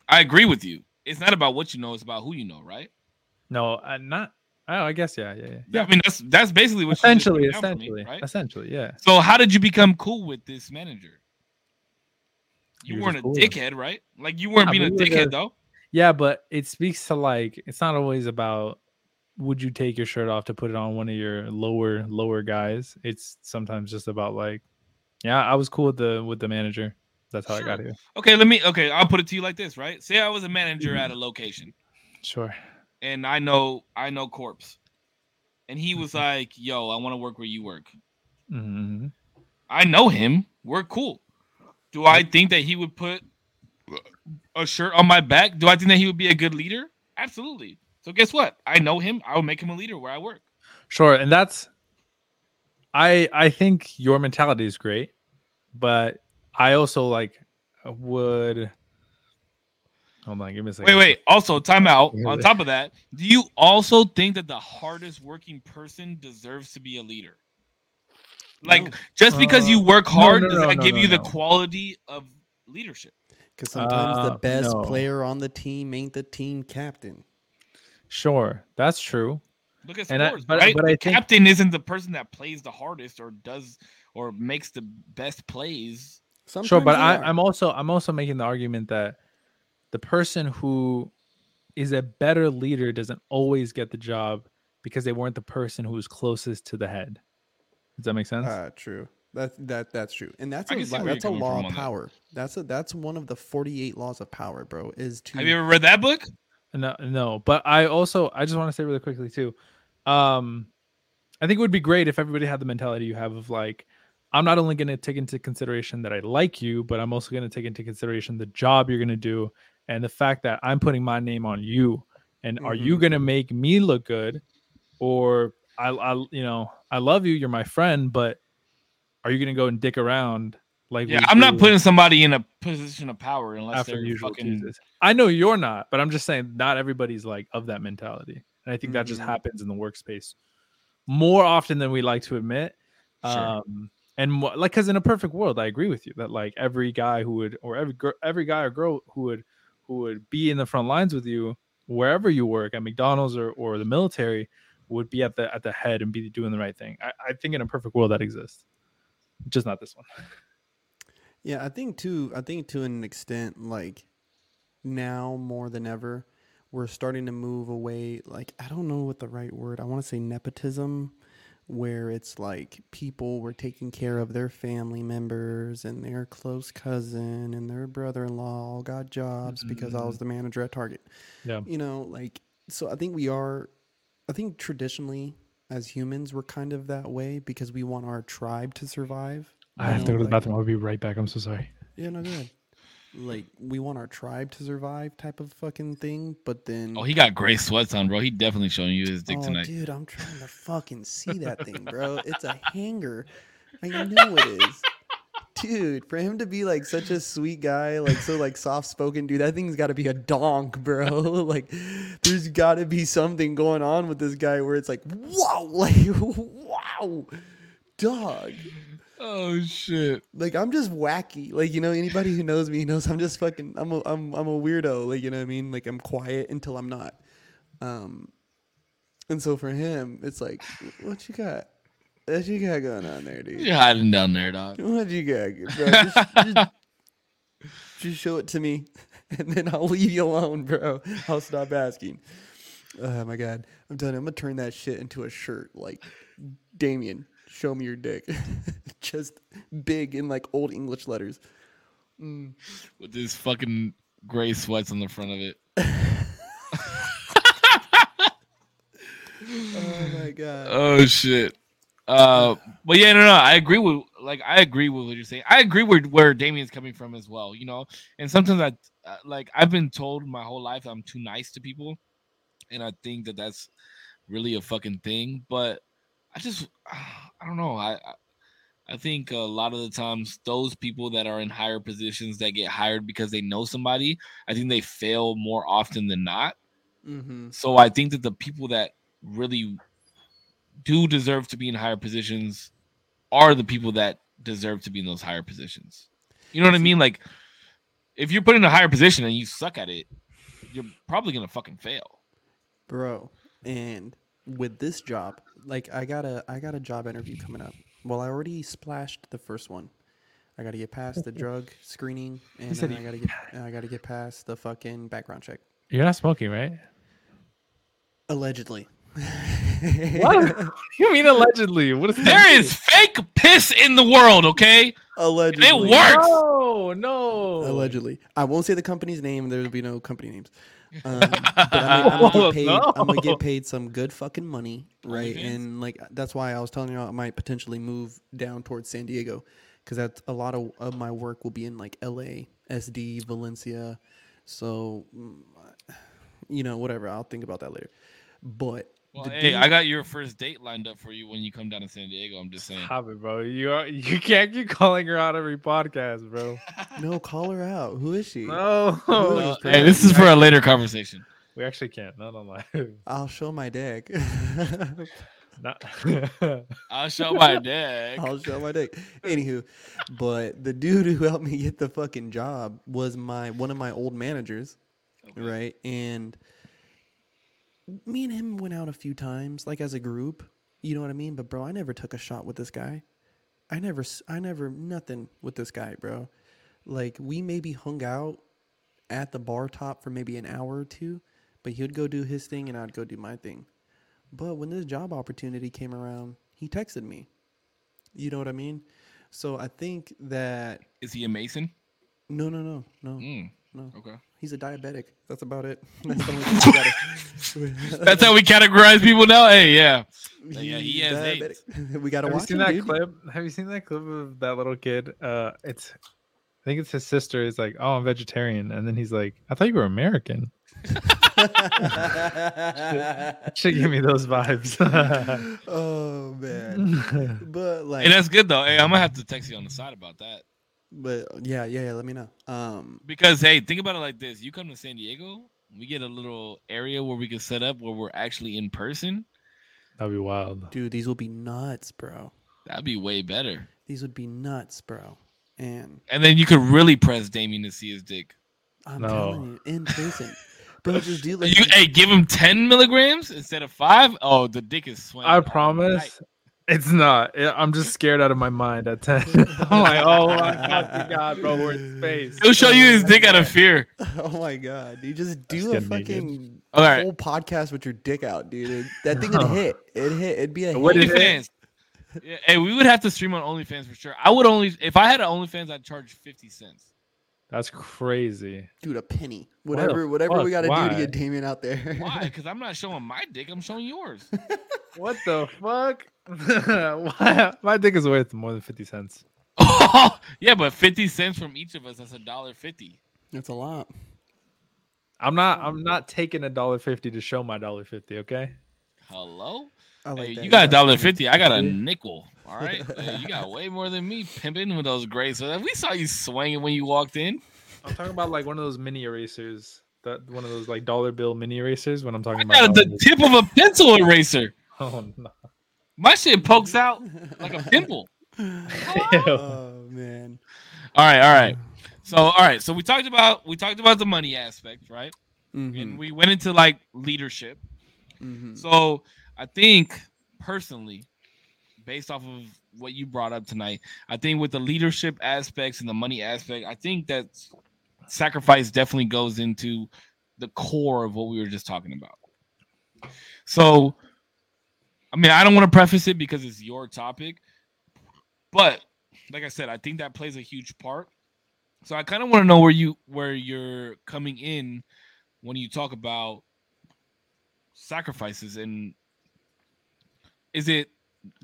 C: I agree with you. It's not about what you know, it's about who you know, right?
A: No, uh, not. Oh, I guess yeah, yeah, yeah.
C: yeah I mean, that's that's basically what you just
A: essentially,
C: broke down for me,
A: essentially,
C: right?
A: essentially, yeah.
C: So how did you become cool with this manager? You
A: You were
C: weren't a
A: cool
C: dickhead, right? Like you weren't
A: Nah,
C: being a
A: we
C: dickhead
A: the-
C: though.
A: Yeah, but it speaks to like it's not always about would you take your shirt off to put it on one of your lower lower guys. It's sometimes just about like, yeah, I was cool with the with the manager. That's how I got
C: Sure.
A: here.
C: Okay, let me okay, I'll put it to you like this, right? Say I was a manager at
A: Mm-hmm.
C: a location
A: Sure.
C: and I know I know Corpse. And he was
A: Mm-hmm.
C: like, "Yo, I want to work where you work."
A: hmm
C: I know him. We're cool. Do I think that he would put a shirt on my back? Do I think that he would be a good leader? Absolutely. So guess what? I know him. I will make him a leader where I work.
A: Sure, and that's I I think your mentality is great, but I also like would hold on, give me a second.
C: Wait, wait. Also, time out. On top of that, do you also think that the hardest working person deserves to be a leader? Like
B: No.
C: just because you
A: Uh,
C: work hard,
A: no,
C: does
A: no,
C: that
A: no,
C: give
A: no,
C: you the quality of leadership?
B: Because sometimes the
A: Uh,
B: best
A: no.
B: player on the team ain't the team captain.
A: Sure, that's true.
C: Look at
A: And I- but-
C: right?
A: but I
C: the
A: think-
C: captain isn't the person that plays the hardest or does or makes the best plays.
B: Sometimes
A: sure, but I, I'm also I'm also making the argument that the person who is a better leader doesn't always get the job because they weren't the person who was closest to the head. Does that make sense?
B: Uh, true. That that that's true, and that's
C: I
B: a
C: can see
B: li-
C: where
B: that's a law of
C: on that.
B: power. That's a that's one of the forty eight laws of power, bro. Is to
C: Have you ever read that book?
A: No, no. But I also I just want to say really quickly too. Um, I think it would be great if everybody had the mentality you have of like, I'm not only going to take into consideration that I like you, but I'm also going to take into consideration the job you're going to do and the fact that I'm putting my name on you. And are you
B: Mhm.
A: going to make me look good, or I, I, you know, I love you, you're my friend, but are you going to go and dick around? Like,
C: Yeah, I'm not putting somebody in a position of power unless
A: after
C: they're fucking.
A: I know you're not, but I'm just saying not everybody's like of that mentality, and I think that just
B: Mhm.
A: happens in the workspace more often than we like to admit.
C: Sure.
A: Um, and like, because in a perfect world, I agree with you that like every guy who would, or every girl, every guy or girl who would, who would be in the front lines with you wherever you work at McDonald's or or the military would be at the at the head and be doing the right thing. I, I think in a perfect world that exists, just not this one.
B: Yeah, I think too. I think to an extent, like now more than ever, we're starting to move away. Like I don't know what the right word. I want to say nepotism, where it's like people were taking care of their family members and their close cousin and their brother-in-law all got jobs because I was mm-hmm. the manager at Target.
A: Yeah.
B: You know, like so I think we are I think traditionally as humans we're kind of that way because we want our tribe to survive.
A: I have to
B: know,
A: go to the
B: like-
A: bathroom. I'll be right back. I'm so sorry.
B: Yeah, no good. Like we want our tribe to survive type of fucking thing, but then
C: Oh, he got gray sweats on, bro. He definitely showing you his dick
B: Oh,
C: tonight.
B: dude, I'm trying to fucking see that thing, bro. It's a hanger. I know it is. Dude, for him to be like such a sweet guy, like so like soft spoken, dude, that thing's got to be a donk, bro. like, there's got to be something going on with this guy where it's like, wow, like, wow, dog.
C: Oh shit.
B: Like I'm just wacky. Like you know, anybody who knows me knows I'm just fucking. I'm a I'm I'm a weirdo. Like you know what I mean. Like I'm quiet until I'm not. Um, and so for him, it's like, what you got? What you got going on there, dude?
C: You're hiding down there, dog.
B: What you got, bro? Just, just, just show it to me, and then I'll leave you alone, bro. I'll stop asking. Oh my god, I'm done. I'm gonna turn that shit into a shirt. Like, Damien, show me your dick, just big in like old English letters. Mm.
C: With his fucking gray sweats on the front of it.
B: Oh my god.
C: Oh shit. Uh, but yeah, no, no, I agree with like I agree with what you're saying. I agree with where Damien's coming from as well. You know, and sometimes I uh, like I've been told my whole life I'm too nice to people, and I think that that's really a fucking thing. But I just I don't know. I I- I think a lot of the times those people that are in higher positions that get hired because they know somebody, I think they fail more often than not.
B: Mm-hmm.
C: So I think that the people that really do deserve to be in higher positions are the people that deserve to be in those higher positions. You know what I mean? Like if you're put in a higher position and you suck at it, you're probably gonna fucking fail.
B: bro and with this job like i got a i got a job interview coming up well i already splashed the first one i gotta get past the drug screening and then i gotta get i gotta get past the fucking background check
A: You're not smoking, right?
B: allegedly
A: What? you mean allegedly? What is that?
C: There is fake piss in the world, okay?
B: allegedly
C: It works.
A: No, no.
B: allegedly i won't say the company's name there will be no company names um, but I'm, gonna- I'm, gonna
A: Oh,
B: get paid, I'm gonna get paid some good fucking money right?
C: OnlyFans?
B: and like that's why i was telling you i might potentially move down towards san diego because that's a lot of, of my work will be in like la sd valencia. So mm, you know whatever i'll think about that later. But
C: Well, hey,
B: dude-
C: I got your first date lined up for you when you come down to San Diego. I'm just saying.
A: Stop it, bro. You are, you can't keep calling her out every podcast, bro.
B: no call her out who is she
A: No.
B: Uh,
C: Hey, this is for a later conversation.
A: we actually can't. Not on live.
B: i'll show my dick
A: Not.
C: I'll show my dick.
B: I'll show my dick. Anywho, but the dude who helped me get the fucking job was my one of my old managers, right? And me and him went out a few times, like as a group. You know what I mean? But bro, I never took a shot with this guy. I never, I never, nothing with this guy, bro. Like we maybe hung out at the bar top for maybe an hour or two, but he would go do his thing and I'd go do my thing. But when this job opportunity came around, he texted me. You know what I mean? So I think that
C: Is he a Mason?
B: no, no, no, no,
C: Mm,
B: no.
C: okay.
B: He's a diabetic. That's about it. That's the only thing we gotta-
C: That's how we categorize people now. Hey, yeah. Yeah, he
B: He's
C: has
B: diabetic. we gotta
A: Have you
B: watch
A: seen
B: him,
A: that
B: dude.
A: clip? Have you seen that clip of that little kid? Uh, it's, I think it's his sister. Is like, oh, I'm vegetarian, and then he's like, I thought you were American. Should give me those vibes.
B: oh man. But like
C: Hey, that's good though. Hey, I'm gonna have to text you on the side about that.
B: But yeah, yeah, yeah, let me know. Um
C: Because hey, think about it like this: you come to San Diego, we get a little area where we can set up where we're actually in person.
A: That'd be wild.
B: dude, these will be nuts, bro.
C: That'd be way better.
B: These would be nuts, bro. And
C: And then you could really press Damien to see his dick.
B: I'm
A: No.
B: telling you, in person. Bro, just do like
C: You, hey, give him 10 milligrams instead of five. Oh, the dick is swinging.
A: I
C: all
A: promise.
C: Night.
A: It's not. I- I'm just scared out of my mind at 10. I'm like, oh my fucking god, bro, we're in space.
C: He'll show you his dick out of fear.
B: Oh my god, you just
A: That's
B: do a
A: gonna be good.
B: fucking
C: All right.
B: whole podcast with your dick out, dude. That thing would hit. It hit. It'd be a
A: What
B: hit.
A: is it?
C: OnlyFans. Yeah, hey, we would have to stream on OnlyFans for sure. I would only if I had an OnlyFans, I'd charge fifty cents.
A: That's crazy.
B: Dude, a penny.
A: Why the
B: Whatever, whatever we got to do
A: Why?
B: to get Damien out there.
C: Why? Because I'm not showing my dick. I'm showing yours.
A: What the fuck? Why- My dick is worth more than fifty cents.
C: yeah, but fifty cents from each of us. That's a dollar fifty.
B: That's a lot.
A: I'm not. I'm not taking a dollar fifty to show my dollar fifty. Okay.
C: Hello.
B: Like
C: Hey, you got a dollar fifty. I got a nickel. All right. Hey, you got way more than me pimping with those grades. So we saw you swinging when you walked in.
A: I'm talking about like one of those mini erasers. That one of those like dollar bill mini erasers. When I'm talking
C: I
A: about
C: got the tip of a pencil eraser.
A: Oh no.
C: My shit pokes out like a pimple.
B: oh man.
C: All right, all right. So, all right. So we talked about we talked about the money aspect, right?
B: Mhm,
C: And we went into like leadership.
B: mhm.
C: So I think personally, based off of what you brought up tonight, I think with the leadership aspects and the money aspect, I think that sacrifice definitely goes into the core of what we were just talking about. So, I mean, I don't want to preface it because it's your topic, but like I said, I think that plays a huge part. So I kind of want to know where you where you're coming in when you talk about sacrifices and is it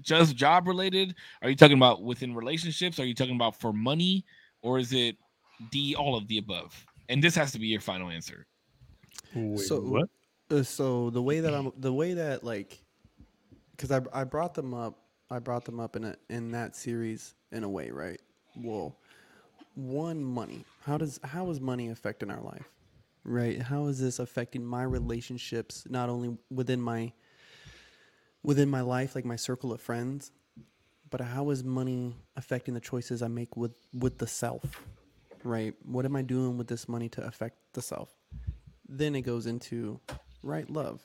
C: just job related? Are you talking about within relationships? Are you talking about for money? Or is it the all of the above? And this has to be your final answer.
A: Wait,
B: So-
A: what?
B: Uh, so the way that I'm, the way that like, because I I brought them up, I brought them up in a in that series in a way, right? Well, one money. How does how is money affecting our life, right? How is this affecting my relationships, not only within my within my life, like my circle of friends, but how is money affecting the choices I make with with the self, right? What am I doing with this money to affect the self? Then it goes into right love,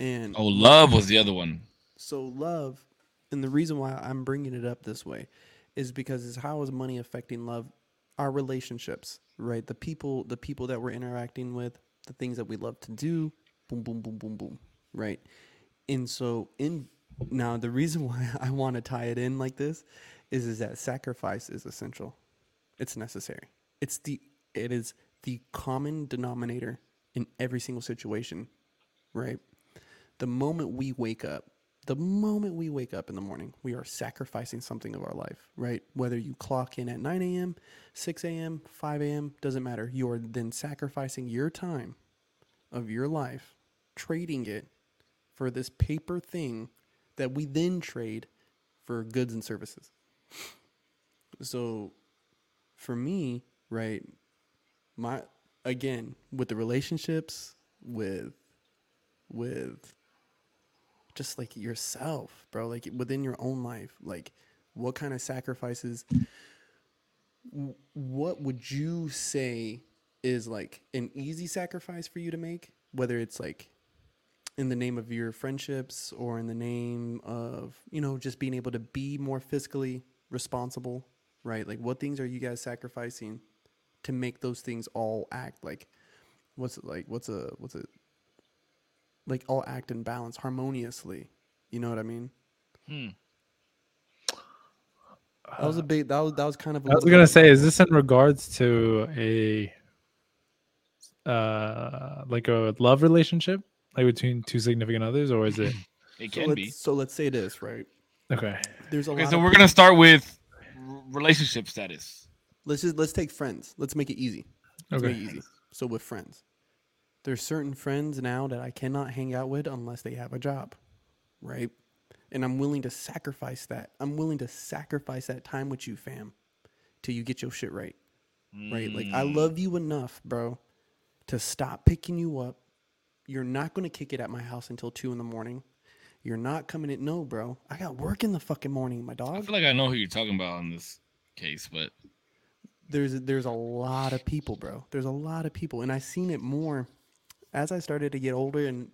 B: and
C: oh love was the other one
B: so love, and the reason why I'm bringing it up this way is because is how is money affecting love, our relationships, right? The people, the people that we're interacting with, the things that we love to do, boom, boom, boom, boom, boom, right? And so in now the reason why I want to tie it in like this is is that sacrifice is essential. It's necessary. It's the it is the common denominator in every single situation, right? the moment we wake up, the moment we wake up in the morning, we are sacrificing something of our life, right? Whether you clock in at 9 a.m., 6 a.m., 5 a.m., doesn't matter. You are then sacrificing your time of your life, trading it for this paper thing that we then trade for goods and services. So for me, right, my again, with the relationships, with with just like yourself, bro, like within your own life, like what kind of sacrifices what would you say is like an easy sacrifice for you to make, whether it's like in the name of your friendships or in the name of, you know, just being able to be more fiscally responsible, right? Like what things are you guys sacrificing to make those things all act? Like what's it like? What's a what's it like all act in balance harmoniously. You know what I mean?
C: Hmm.
B: That was a big. That was that was kind of. a
A: I was
B: little
A: gonna say, is this in regards to a uh like a love relationship, like between two significant others, or is it
C: it
B: So
C: can
B: let's,
C: be
B: so let's say this, right?
A: okay?
B: There's a
C: okay
B: lot.
C: so we're gonna start with relationship status
B: Let's just let's take friends. Let's make it easy. Let's
A: Okay.
B: make it easy. So with friends, there's certain friends now that I cannot hang out with unless they have a job, right? And I'm willing to sacrifice that. I'm willing to sacrifice that time with you, fam, till you get your shit right. right? Like I
C: Mm.
B: love you enough, bro, to stop picking you up. You're not gonna kick it at my house until two in the morning. You're not coming in. No, bro. I got work in the fucking morning, my dog.
C: i feel like i know who you're talking about in this case but
B: There's there's a lot of people, bro. There's a lot of people, and I've seen it more as I started to get older, and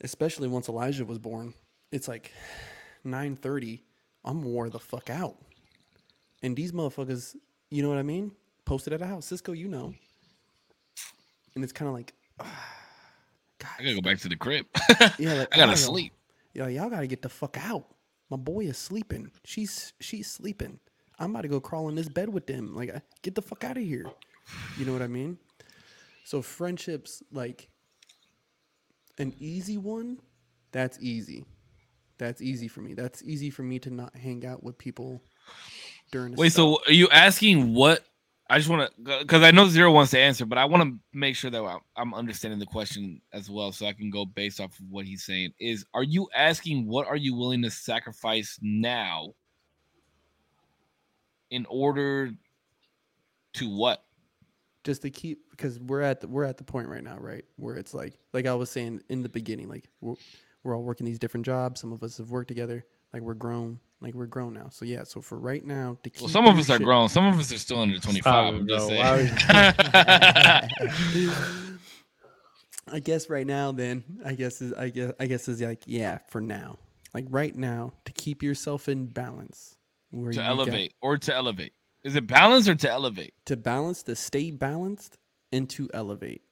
B: especially once Elijah was born. It's like nine thirty. I'm wore the fuck out, and these motherfuckers, you know what I mean? Posted at a house, Cisco, you know, and it's kind of like, ah,
C: i gotta go back to the crib
B: yeah, like,
C: i gotta sleep
B: Yo, y'all gotta get the fuck out. My boy is sleeping. She's she's sleeping. I'm about to go crawl in this bed with them. Like, get the fuck out of here. You know what I mean? So friendships, like an easy one, that's easy. That's easy for me. That's easy for me to not hang out with people during.
C: Wait, so are you asking what? I just want to, because I know Zero wants to answer, but I want to make sure that I'm understanding the question as well, so I can go based off of what he's saying. Is are you asking what are you willing to sacrifice now in order to what?
B: Just to keep because we're at the, we're at the point right now, right, where it's like like I was saying in the beginning, like we're, we're all working these different jobs. Some of us have worked together. Like we're grown. Like we're grown now. So yeah. So for right now, to keep
C: Well, some of
B: your
C: us are grown. Some of us are still under 25. I'm just saying.
A: Why
B: I guess right now, then I guess is I guess I guess is like yeah for now, like right now to keep yourself in balance. Where
C: to
B: you got-
C: elevate or to elevate. Is it balance or to elevate?
B: to balance to stay balanced and to elevate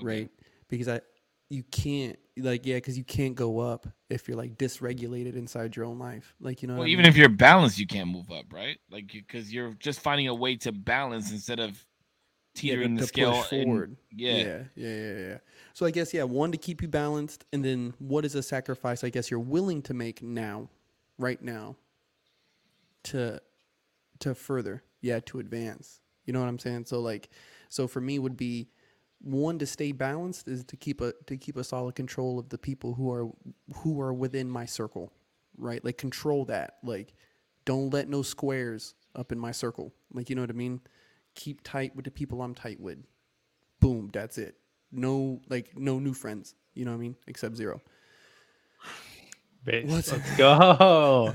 C: Okay.
B: right because i you can't like yeah because you can't go up if you're like dysregulated inside your own life like you know
C: Well,
B: what I
C: even
B: mean?
C: if you're balanced, you can't move up, right? Like, because you're just finding a way to balance instead of
B: Yeah,
C: teetering the scale
B: push
C: and-
B: forward
C: yeah.
B: yeah yeah yeah yeah so i guess yeah one to keep you balanced and then what is a sacrifice i guess you're willing to make now right now to to further yeah to advance. You know what i'm saying? So like so for me would be one to stay balanced is to keep a to keep a solid control of the people who are who are within my circle right? Like control that. Like don't let no squares up in my circle. Like you know what i mean? Keep tight with the people i'm tight with. Boom that's it. No like no new friends. You know what i mean? Except zero
A: Base.
B: What's-
A: Let's go.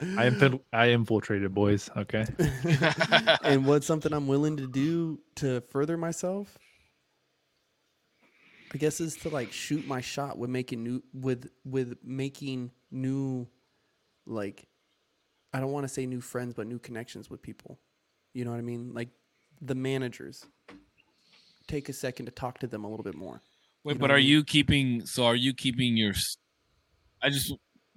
A: I infil- I infiltrated, boys. Okay.
B: and what's something I'm willing to do to further myself? I guess is to like shoot my shot with making new with with making new like I don't want to say new friends but new connections with people. You know what I mean? Like the managers. Take a second to talk to them a little bit more.
C: Wait,
B: know
C: but
B: what I
C: are
B: mean?
C: you keeping? So are you keeping your? I just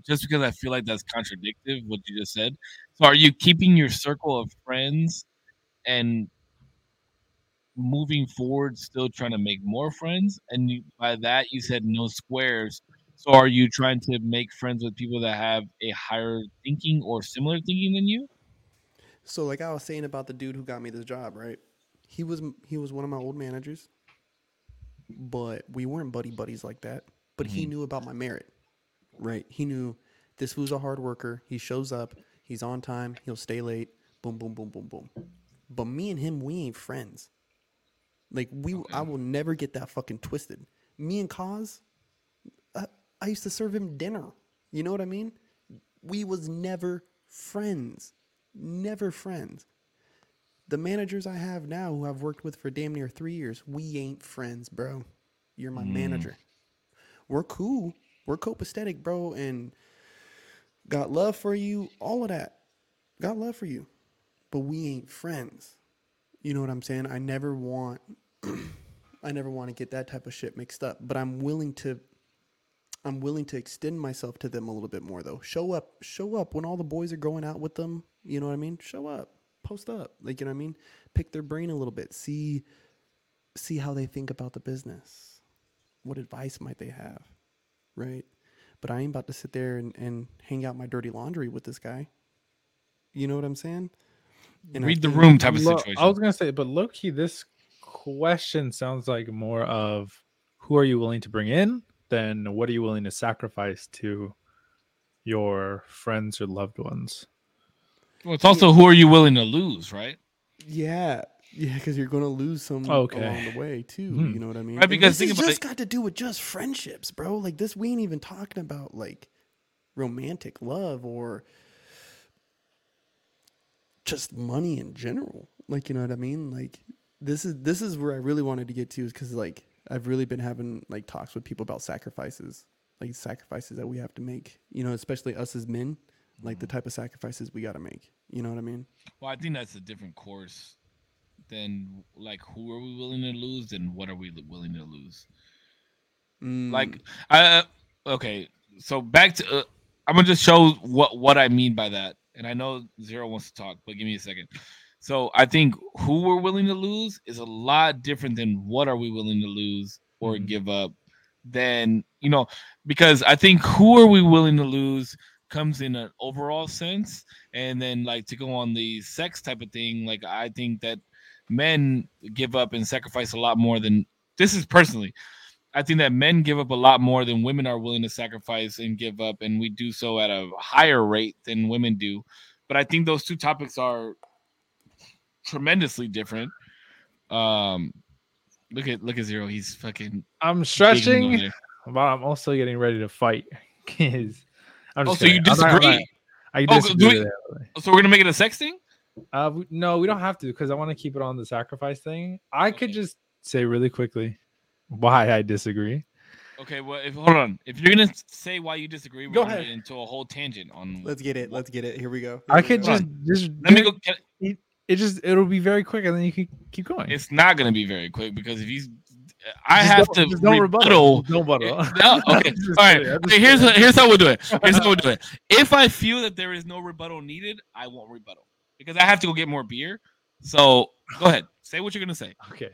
C: just because I feel like that's contradictive what you just said. So are you keeping your circle of friends and moving forward, still trying to make more friends? And you, by that you said no squares. So are you trying to make friends with people that have a higher thinking or similar thinking than you?
B: So like I was saying about the dude who got me this job, right? He was he was one of my old managers, but we weren't buddy buddies like that. But he mm-hmm. knew about my merit, right? He knew this was a hard worker. He shows up, he's on time, he'll stay late. Boom, boom, boom, boom, boom. But me and him, we ain't friends. Like we, I will never get that fucking twisted. Me and Cause, I, I used to serve him dinner. You know what I mean? We was never friends. Never friends. The managers I have now who I've worked with for damn near three years, we ain't friends, bro. You're my mm. manager. We're cool. We're copacetic, bro, and got love for you, all of that. Got love for you. But we ain't friends. You know what I'm saying? I never want I never want to get that type of shit mixed up. But I'm willing to I'm willing to extend myself to them a little bit more though. Show up, show up when all the boys are going out with them. You know what I mean? Show up, post up. Like you know what I mean? Pick their brain a little bit. See, see how they think about the business. What advice might they have, right? But I ain't about to sit there and, and hang out my dirty laundry with this guy. You know what I'm saying? And I
C: Read the room type of
A: Lo-
C: situation.
A: I was gonna say, but low key, this question sounds like more of who are you willing to bring in than what are you willing to sacrifice to your friends or loved ones.
C: well, it's also who are you willing to lose, right?
B: Yeah, yeah, because you're gonna lose some
A: Okay.
B: along the way too.
A: Hmm.
B: You know what I mean?
C: Right, because
B: this
C: think
B: has
C: about
B: just got to do with just friendships, bro. Like this, we ain't even talking about like romantic love or just money in general. Like you know what I mean? Like this is this is where I really wanted to get to is because like I've really been having like talks with people about sacrifices, like sacrifices that we have to make. You know, especially us as men, like the type of sacrifices we got to make. You know what I mean?
C: Well, I think that's a different course than like who are we willing to lose and what are we willing to lose.
B: Mm,
C: Like, I uh, okay. So back to uh, I'm gonna just show what what I mean by that. And I know Zero wants to talk, but give me a second. So I think who we're willing to lose is a lot different than what are we willing to lose or
A: Mhm.
C: give up. Than you know, because I think who are we willing to lose comes in an overall sense, and then like to go on the sex type of thing. Like I think that men give up and sacrifice a lot more than this is personally. I think that men give up a lot more than women are willing to sacrifice and give up, and we do so at a higher rate than women do. But I think those two topics are tremendously different. Um, look at look at zero. He's fucking
A: I'm stretching, but I'm also getting ready to fight. 'Cause- I'm
C: Oh,
A: just
C: so you
A: kidding. I'm not- I'm
C: disagree?
A: not- I
C: Oh,
A: disagree.
C: do we- So we're gonna make it a sex thing.
A: Uh, we- no, we don't have to because I want to keep it on the sacrifice thing. I could just say really quickly why I disagree.
C: Okay, well, if hold on, if you're gonna say why you disagree, we're
A: Go ahead.
C: into a whole tangent on.
B: Let's get it. Let's get it. Here we go.
A: I
B: we
A: could
B: go.
A: just just
C: Let me
A: do
C: go.
A: it-
C: Can,
A: It just it'll be very quick and then you can keep going.
C: it's not gonna be very quick because if he's, I
A: Just
C: have
A: don't-
C: to
A: just don't
C: rebuttal.
A: Just don't rebuttal.
C: No, okay, all right.
A: kidding, I'm just
C: Okay, here's here's how we'll do it. Here's how we'll do it. If I feel that there is no rebuttal needed, I won't rebuttal because I have to go get more beer. So go ahead, say what you're gonna say,
A: okay.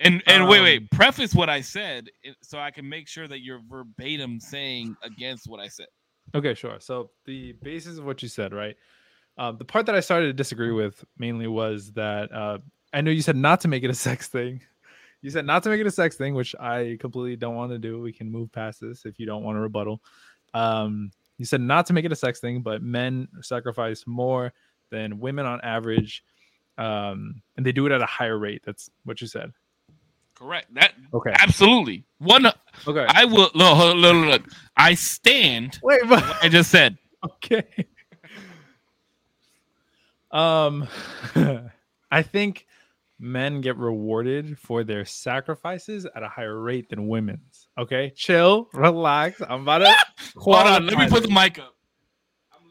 C: and and wait,
A: Um,
C: wait, preface what I said so I can make sure that you're verbatim saying against what I said.
A: Okay, sure. So the basis of what you said, right? Um, the part that I started to disagree with mainly was that uh, I know you said not to make it a sex thing. You said not to make it a sex thing, which I completely don't want to do. We can move past this if you don't want to rebuttal. Um, you said not to make it a sex thing, but men sacrifice more than women on average, um, and they do it at a higher rate. That's what you said.
C: Correct. That
A: Okay.
C: absolutely one.
A: Okay.
C: I will look, look, look, look. I stand.
A: Wait, but
C: what I just said.
A: okay. Um, I think men get rewarded for their sacrifices at a higher rate than women's. Okay, chill, relax. I'm about to
C: Hold on. Let me put the mic up.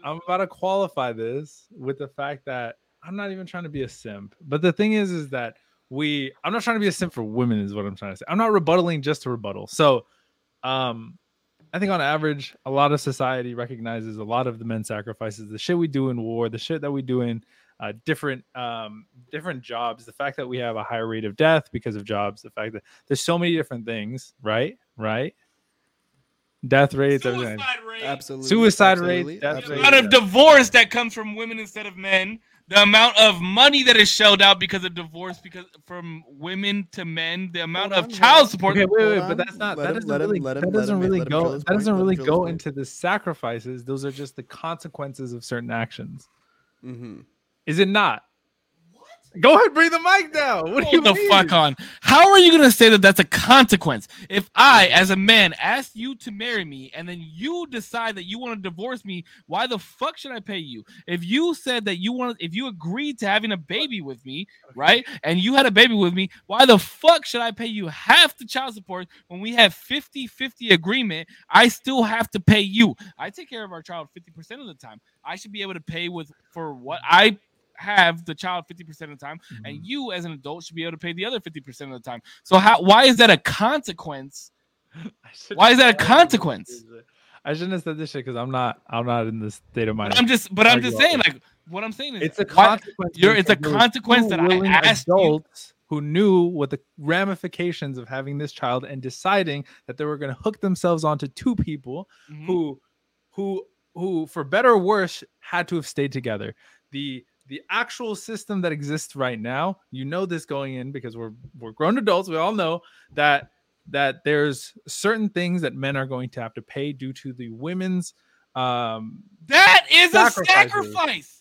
A: I'm about to qualify this with the fact that I'm not even trying to be a simp. But the thing is, is that we I'm not trying to be a simp for women, is what I'm trying to say. I'm not rebuttaling just to rebuttal. So um I think on average, a lot of society recognizes a lot of the men's sacrifices, the shit we do in war, the shit that we do in uh, different um, different jobs, the fact that we have a higher rate of death because of jobs, the fact that there's so many different things, right? Right? Death rates.
C: Suicide rate.
B: Absolutely.
A: Suicide rate,
B: absolutely,
C: The amount of divorce that comes from women instead of men. The amount of money that is shelled out because of divorce, because from women to men, the amount
B: Hold
C: of
B: on,
C: child
B: hold
C: support.
A: Okay, wait, wait,
B: Hold
A: but that's not
B: Let
A: that
B: him-
A: doesn't really
B: him-
A: that doesn't
B: him-
A: really go that doesn't
B: point, let him
A: really go into the sacrifices. Those are just the consequences of certain actions.
B: Mhm.
A: Is it not? Go ahead, bring the mic down. What
C: Hold the
A: mean?
C: fuck on. How are you gonna say that that's a consequence? If I, as a man, ask you to marry me and then you decide that you want to divorce me, why the fuck should I pay you? If you said that you want, if you agreed to having a baby with me, right, and you had a baby with me, why the fuck should I pay you half the child support when we have 50-50 agreement? I still have to pay you. I take care of our child 50% of the time. I should be able to pay with for what I have the child 50% of the time
A: Mm-hmm.
C: and you as an adult should be able to pay the other 50% of the time so how why is that a consequence Why is that a
A: have said this
C: consequence?
A: I shouldn't have said this shit because I'm not. I'm not in this state of mind.
C: i'm just but i'm just saying like what i'm saying is
A: it's a consequence.
C: you're- it's a
A: because there was
C: consequence that I asked you-
A: adults who knew what the ramifications of having this child and deciding that they were going to hook themselves onto two people
C: Mhm.
A: who who who for better or worse had to have stayed together the the actual system that exists right now you know this going in because we're we're grown adults we all know that that there's certain things that men are going to have to pay due to the women's um
C: that is a sacrifice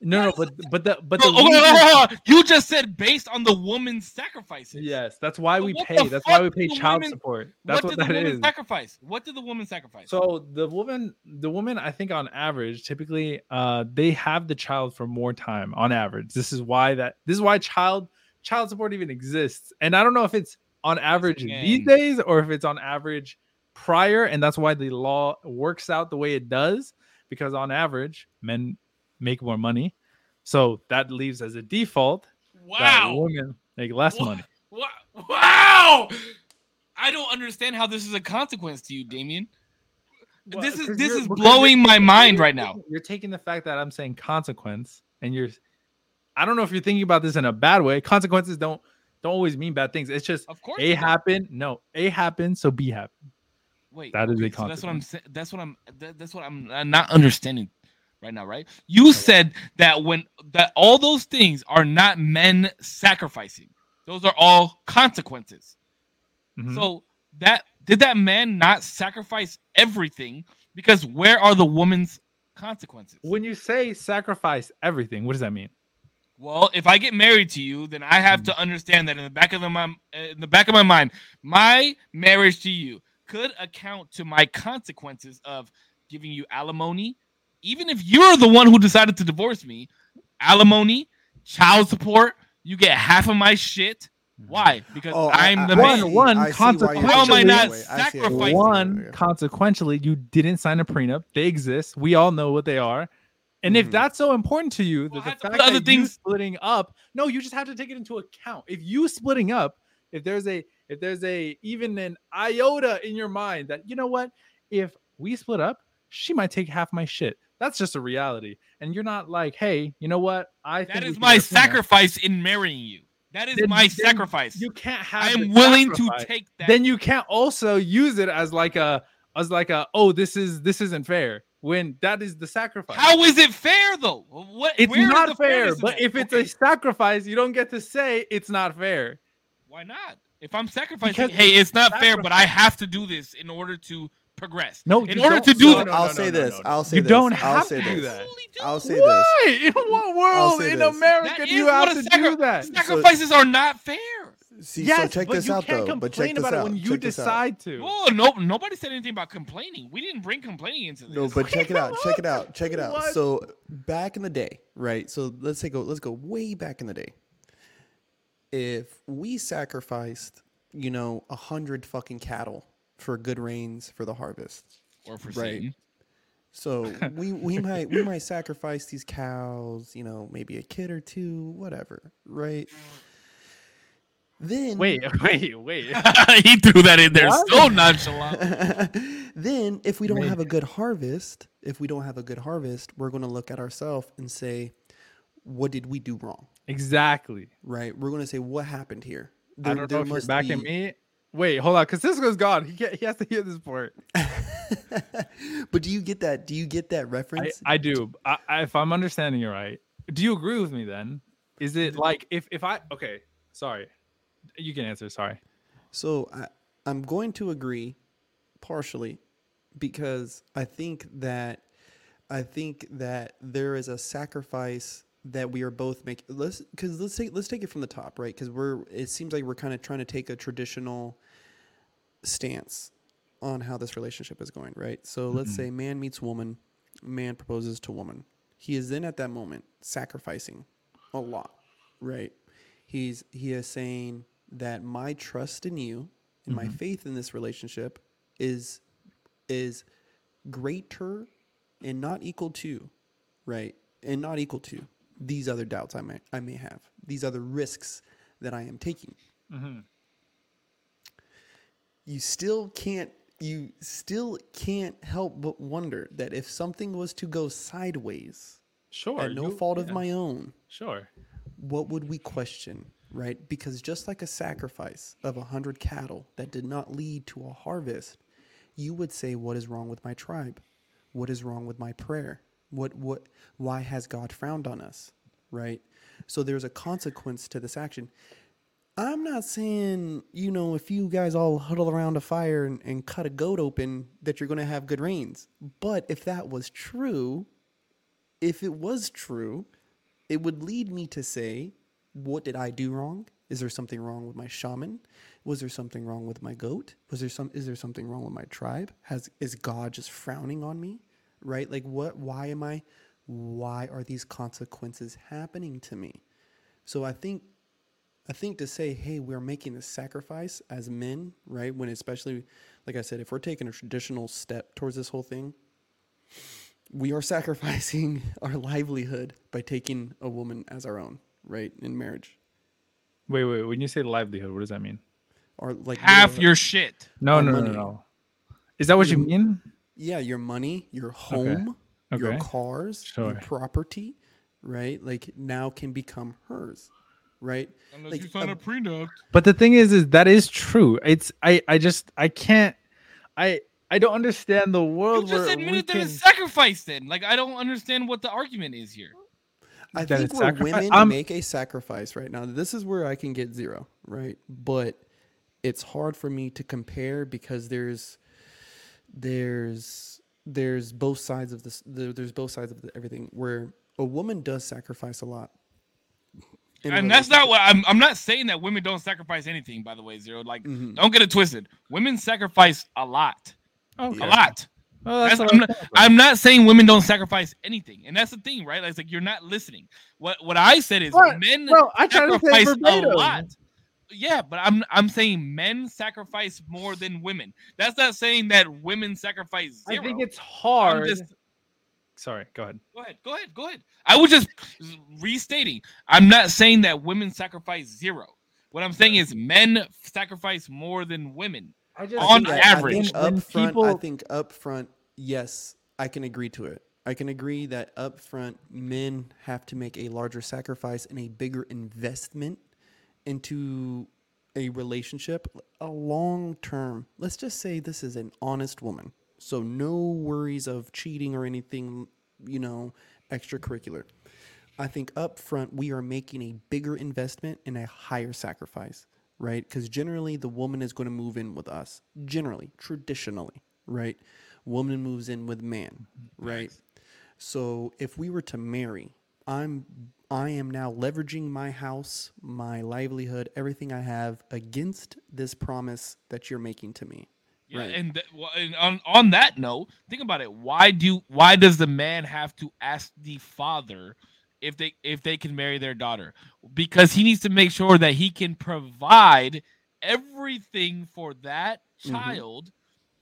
A: no no but but the but the
C: okay, hold on,
A: reason-
C: hold on. you just said based on the woman's sacrifices
A: yes that's why
C: But
A: we pay that's why we pay child
C: women-
A: support that's
C: what
A: what,
C: did the woman
A: is
C: sacrifice what did the woman sacrifice
A: So the woman, the woman, I think on average, typically, uh, they have the child for more time on average. This is why that this is why child child support even exists. And I don't know if it's on average these days or if it's on average prior, and that's why the law works out the way it does. Because on average, men make more money, so that leaves as a default that
C: wow
A: women make less
C: Wha-
A: money.
C: Wa- Wow! I don't understand how this is a consequence to you, Damien.
A: Well,
C: this is this is blowing my mind right now.
A: You're taking the fact that I'm saying consequence, and you're. I don't know if you're thinking about this in a bad way. Consequences don't don't always mean bad things. It's just
C: Of course.
A: A happened. No, A happened, so B happened.
C: Wait,
A: That is a
C: consequence. so that's what I'm That's what I'm. That, that's what I'm uh, not understanding right now. Right? You said that when that all those things are not men sacrificing; those are all consequences.
A: Mhm.
C: So that did that man not sacrifice everything? Because where are the woman's consequences?
A: when you say sacrifice everything, what does that mean?
C: Well, if I get married to you, then I have to understand that in the back of my in the back of my mind, my marriage to you could account to my consequences of giving you alimony, even if you're the one who decided to divorce me. Alimony, child support, you get half of my shit. Why? Because
B: Oh, I-
C: I'm
B: I-
C: the
B: I
A: One-
C: man.
A: one
B: I see why you're
A: consequence-
B: saying
A: How am I not
B: that way. I see it
C: sacrificing?
A: One, consequentially, you didn't sign a prenup. They exist. We all know what they are. And if
B: Mhm.
A: that's so important to you,
C: Well,
A: the fact
C: put other
A: that you
C: things-
A: splitting up, no, you just have to take it into account. If you splitting up, if there's a, if there's a even an iota in your mind that you know what, if we split up, she might take half my shit. That's just a reality. And you're not like, hey, you know what? I think
C: That is my sacrifice in marrying you. That is
A: Then-
C: my
A: then
C: sacrifice.
A: You can't have.
C: I am willing to take that.
A: then you can't also use it as like a as like a oh this is this isn't fair when that is the sacrifice.
C: How is it fair though? What?
A: it's not fair, but if it's
C: Okay,
A: a sacrifice, you don't get to say it's not fair.
C: why not? If I'm sacrificing,
A: Because
C: hey, it's not fair, but I have to do this in order to progress.
A: No,
C: in order to do
A: no,
C: that,
A: no,
B: I'll
A: no,
B: say
A: no,
B: this.
A: no, no.
B: I'll say this.
A: You
B: this.
A: don't
B: I'll
A: have
B: say
A: to do that.
B: I'll say this.
A: Why? In what world in
B: this.
A: America do you have to
C: sacri-
A: do that?
C: Sacrifices are not fair.
B: See,
A: yes,
B: so check this out though. But check this
A: about
B: out.
A: it when you
B: check this out.
A: decide to.
C: Oh no, nobody said anything about complaining. We didn't bring complaining into this.
B: No, but check it out. Check it out. Check it out.
A: What?
B: So back in the day, right? So let's take a let's go way back in the day. If we sacrificed, you know, a hundred fucking cattle for good rains for the harvest,
C: or for
B: Right.
C: Satan.
B: so we we might we might sacrifice these cows, you know, maybe a kid or two, whatever, right? Then
A: Wait, wait, wait.
C: he threw that in there
A: What?
C: so nonchalant.
B: then if we don't have a good harvest, if we don't have a good harvest, we're going to look at ourselves and say, what did we do wrong?
A: exactly.
B: Right? We're going to say what happened here.
A: I don't know if you're backing me. Wait, hold on, because Cisco's gone. He can't, he has to hear this part.
B: but do you get that? Do you get that
A: I,
B: reference?
A: I do. I, I, if I'm understanding you right, do you agree with me then? Is it mm-hmm. like if if I okay, sorry, you can answer. Sorry.
B: so I, I'm going to agree partially because I think that I think that there is a sacrifice that we are both making. Let's because let's take let's take it from the top, right? Because we're it seems like we're kind of trying to take a traditional stance on how this relationship is going, right? So let's mm-hmm. say man meets woman, man proposes to woman. He is then at that moment sacrificing a lot, right? He's he is saying that my trust in you and my mm-hmm. faith in this relationship is is greater and not equal to, right? And not equal to these other doubts I may I may have, these other risks that I am taking. Mm-hmm. You still can't you still can't help but wonder that if something was to go sideways
A: Sure.
B: at no
A: you-
B: fault of my own,
A: Sure.
B: what would we question, right? Because just like a sacrifice of a hundred cattle that did not lead to a harvest, you would say, "What is wrong with my tribe? What is wrong with my prayer? What what? Why has God frowned on us?" Right? So there's a consequence to this action. I'm not saying, you know, if you guys all huddle around a fire and, and cut a goat open, that you're going to have good rains. But if that was true, if it was true, it would lead me to say, what did I do wrong? Is there something wrong with my shaman? Was there something wrong with my goat? Was there some is there something wrong with my tribe? Has is God just frowning on me? Right? Like what why am I why are these consequences happening to me? So I think I think to say, hey, we're making a sacrifice as men, right? When especially like I said, if we're taking a traditional step towards this whole thing, we are sacrificing our livelihood by taking a woman as our own, right? In marriage.
A: Wait, wait. When you say livelihood, what does that mean?
B: Or like
C: Half
B: literally-
C: your shit.
A: No,
B: Our
A: no, no,
B: money.
A: no. Is that what you
B: You-
A: mean?
B: yeah, your money, your home, your
A: Okay.
B: cars,
A: Sure.
B: your property, right? Like now can become hers, right?
C: Unless
B: Like,
C: you sign
B: a-
C: a prenup.
A: But the thing is, is that is true. It's I I just I can't I I don't understand the
C: You
A: world
C: just
A: where we
C: admitted that
A: can.
C: it's sacrifice. Then, like, I don't understand what the argument is here.
B: I
A: That
B: think where
A: sacrifice-
B: women
A: I'm-
B: make a sacrifice right now, this is where I can get zero, right? But it's hard for me to compare because there's there's there's both sides of this. There, there's both sides of the, everything. Where a woman does sacrifice a lot, in a
C: and that's not what I'm. I'm not saying that women don't sacrifice anything. By the way, zero. Like,
B: Mhm.
C: don't get it twisted. Women sacrifice a lot,
A: Okay.
C: a lot.
A: Well,
C: That's,
A: what
C: I'm, not,
A: saying.
C: I'm not saying women don't sacrifice anything, and that's the thing, right? Like, it's like you're not listening. What what I said is
A: What?
C: men
A: Bro, I try to say
C: sacrifice a lot. Yeah, but I'm I'm saying men sacrifice more than women. That's not saying that women sacrifice zero.
A: I think it's hard.
C: just
A: Sorry, go ahead.
C: Go ahead, go ahead, go ahead. I was just restating. I'm not saying that women sacrifice zero. What I'm saying is men sacrifice more than women.
A: I just
C: On
B: think
C: average.
B: I think up front, I think up front, yes, I can agree to it. I can agree that up front, men have to make a larger sacrifice and a bigger investment into a relationship, a long term. Let's just say this is an honest woman, so no worries of cheating or anything, you know, extracurricular. I think up front we are making a bigger investment and a higher sacrifice, right? Because generally the woman is going to move in with us. Generally, traditionally, right? Woman moves in with man, mm-hmm. right? So if we were to marry, I'm I am now leveraging my house, my livelihood, everything I have against this promise that you're making to me.
C: Yeah,
B: Right.
C: and, th- well, and on on that note, think about it. Why do why does the man have to ask the father if they if they can marry their daughter? Because he needs to make sure that he can provide everything for that
B: Mhm.
C: child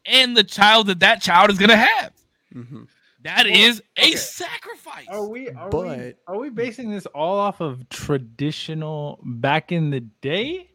C: and the child that that child is gonna have.
B: hmm
C: That
A: Well,
C: is a
A: okay.
C: sacrifice.
A: Are we are we
B: But-
A: are we basing this all off of traditional back in the day?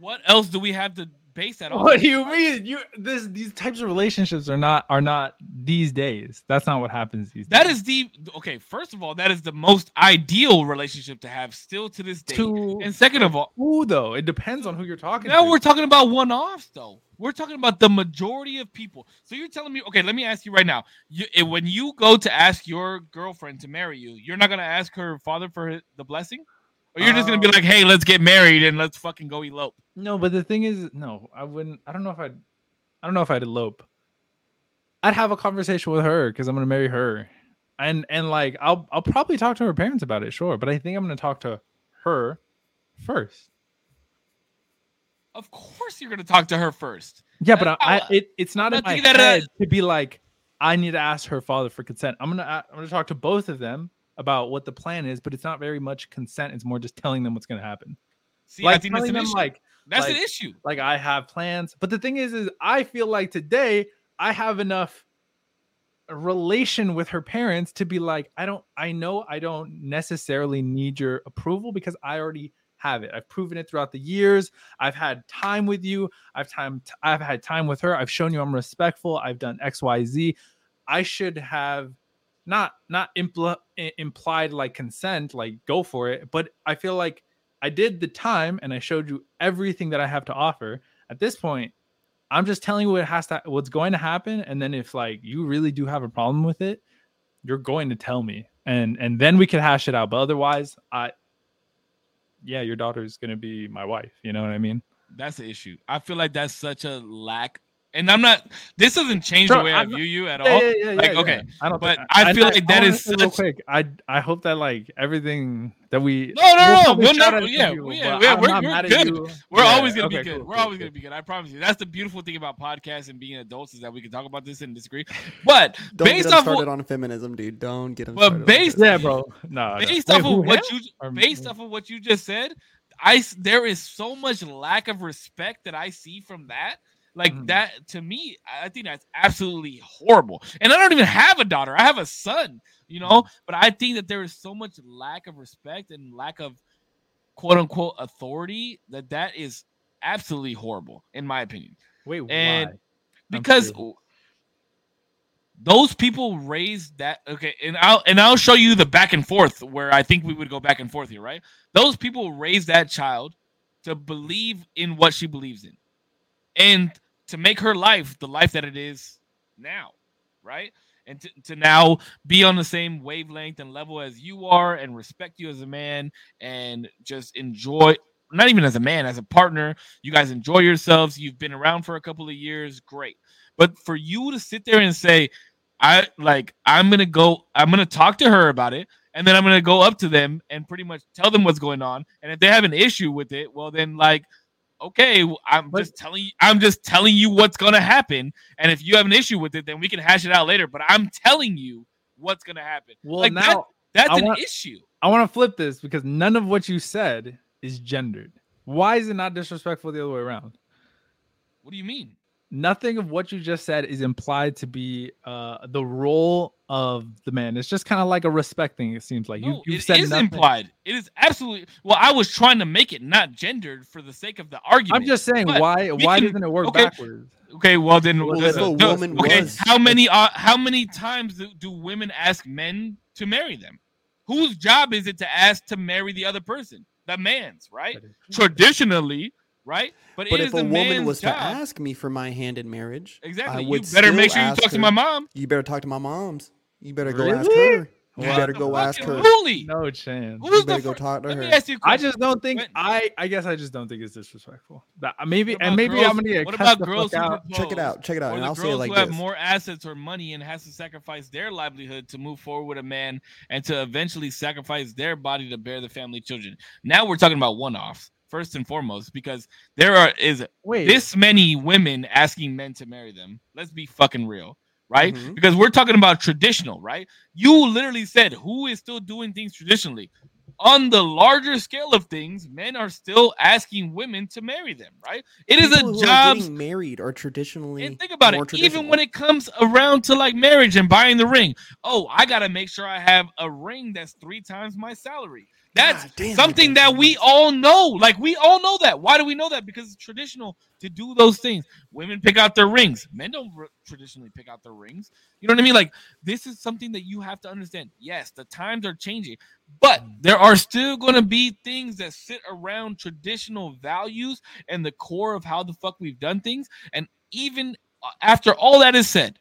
C: What else do we have to base that on?
A: What do you mean? You this these types of relationships are not are not these days. That's not what happens these
C: That
A: days.
C: is the okay. First of all, that is the most ideal relationship to have still to this day.
A: to
C: and second of all,
A: who though? It depends on who you're talking
C: now
A: to.
C: we're talking about one-offs though. We're talking about the majority of people. So you're telling me, okay? Let me ask you right now. You, eh, when you go to ask your girlfriend to marry you, you're not gonna ask her father for the blessing, or you're just gonna be like, "Hey, let's get married and let's fucking go elope."
A: No, but the thing is, no, I wouldn't. I don't know if I'd. I don't know if I'd elope. I'd have a conversation with her because I'm gonna marry her, and and like I'll I'll probably talk to her parents about it, sure. But I think I'm gonna talk to her first.
C: Of course, you're gonna talk to her first.
A: Yeah, but I, I it, it's not
C: I'm
A: in my
C: that, uh,
A: head to be like I need to ask her father for consent. I'm gonna I'm gonna talk to both of them about what the plan is, but it's not very much consent. It's more just telling them what's gonna happen.
C: See, I
A: like
C: think that's an
A: them
C: issue.
A: like
C: that's an issue.
A: like I have plans. But the thing is, is I feel like today I have enough relation with her parents to be like, I don't, I know I don't necessarily need your approval because I already have it. I've proven it throughout the years. I've had time with you. I've time, I've had time with her. I've shown you I'm respectful. I've done X, Y, Z. I should have not not impl- implied like consent, like go for it. But I feel like I did the time and I showed you everything that I have to offer. At this point, I'm just telling you what has to what's going to happen. And then if like you really do have a problem with it, you're going to tell me. And and then we can hash it out. But otherwise, I yeah, your daughter's gonna be my wife. You know what I mean?
C: That's the issue. I feel like that's such a lack. And I'm not. This doesn't change
A: Sure,
C: the way I
A: I'm not-
C: view you at
A: Yeah,
C: all.
A: yeah, yeah,
C: Like,
A: yeah,
C: okay,
A: yeah. I don't.
C: but
A: think-
C: I feel like that
A: wanna
C: is
A: say real
C: such-
A: quick. I I hope that like everything that we
C: No, no, no, we'll
A: shout
C: never-
A: at
C: yeah,
A: you,
C: we- yeah,
A: but
C: we're- we're-
A: not
C: we're good. We're always gonna
A: okay,
C: be good.
A: cool,
C: We're
A: cool,
C: always
A: cool.
C: gonna be good. I promise you. That's the beautiful thing about podcasts and being adults is that we can talk about this and disagree. But
B: Don't
C: based
B: get
C: off
B: started on feminism, dude. Don't get them
C: Well,
B: started. on
C: based-
A: Yeah, bro. No, no.
C: based off
A: who,
C: of what you based off of what you just said, I s- there I there is so much lack of respect that I see from that. Like
A: Mhm.
C: that to me, I I think that's absolutely horrible. And I don't even have a daughter; I have a son. You know,
A: Mm-hmm.
C: but I think that there is so much lack of respect and lack of quote unquote authority that that is absolutely horrible, in my opinion.
A: Wait,
C: and
A: why?
C: Because those people raised that okay, and I'll and I'll show you the back and forth where I think we would go back and forth here, right? Those people raised that child to believe in what she believes in, and to make her life the life that it is now, right? And to, to now be on the same wavelength and level as you are, and respect you as a man, and just enjoy not even as a man, as a partner. You guys enjoy yourselves. You've been around for a couple of years, great. But for you to sit there and say, I like, I'm gonna go, I'm gonna talk to her about it, and then I'm gonna go up to them and pretty much tell them what's going on. And if they have an issue with it, well, then like, okay, I'm
A: But-
C: just telling you, I'm just telling you what's gonna happen. And if you have an issue with it, then we can hash it out later. But I'm telling you what's gonna happen.
A: Well,
C: Like, that-
A: now
C: That's
A: I
C: an
A: want-
C: issue.
A: I want to flip this because none of what you said is gendered. Why is it not disrespectful the other way around?
C: What do you mean?
A: Nothing of what you just said is implied to be uh, the role of the man. It's just kind of like a respect thing. It seems like
C: No,
A: you you
C: it
A: said
C: is
A: nothing.
C: implied. It is absolutely. Well, I was trying to make it not gendered for the sake of the argument.
A: I'm just saying why why
C: can-
A: doesn't it work
C: okay,
A: backwards?
C: Okay, well then,
B: Well,
C: does-
B: if a
C: does-
B: woman
C: okay,
B: was-
C: how many uh, how many times do, do women ask men to marry them? Whose job is it to ask to marry the other person? The man's, right? Traditionally, right? But,
B: But
C: it
B: if
C: is the
B: a woman was
C: job.
B: to ask me for my hand in marriage,
C: exactly,
B: I
C: you better make sure you
B: ask
C: talk to my mom.
B: you better talk to my mom's. You better go ask her. You
A: What
B: better go ask her.
C: Absolutely.
A: No chance.
C: Who's
B: You better go
C: fir-
B: talk to her.
C: ask you a
A: I
C: question.
A: just don't think I I guess I just don't think it's disrespectful. That uh, maybe
C: What
A: and maybe
C: girls-
A: I'm gonna get
C: what about girls who
A: out.
C: propose?
B: Check it out. Check it out.
C: or
B: And
C: the
B: I'll say it
C: girls
B: like
C: who have more assets or money and has to sacrifice their livelihood to move forward with a man and to eventually sacrifice their body to bear the family children. Now we're talking about one-offs first and foremost because there are is
A: Wait,
C: this many women asking men to marry them. Let's be fucking real, right?
B: Mhm.
C: Because we're talking about traditional, right? You literally said who is still doing things traditionally. On the larger scale of things, men are still asking women to marry them, right? It is
B: People
C: a
B: who
C: job
B: married or traditionally.
C: and think about it. Even when it comes around to like marriage and buying the ring, oh, I gotta make sure I have a ring that's three times my salary. That's
B: God damn it,
C: something that we all know. Like we all know that. Why do we know that? Because it's traditional to do those things. Women pick out their rings. Men don't r- traditionally pick out their rings. You know what I mean? Like this is something that you have to understand. Yes, the times are changing, but there are still going to be things that sit around traditional values and the core of how the fuck we've done things. And even uh, after all that is said,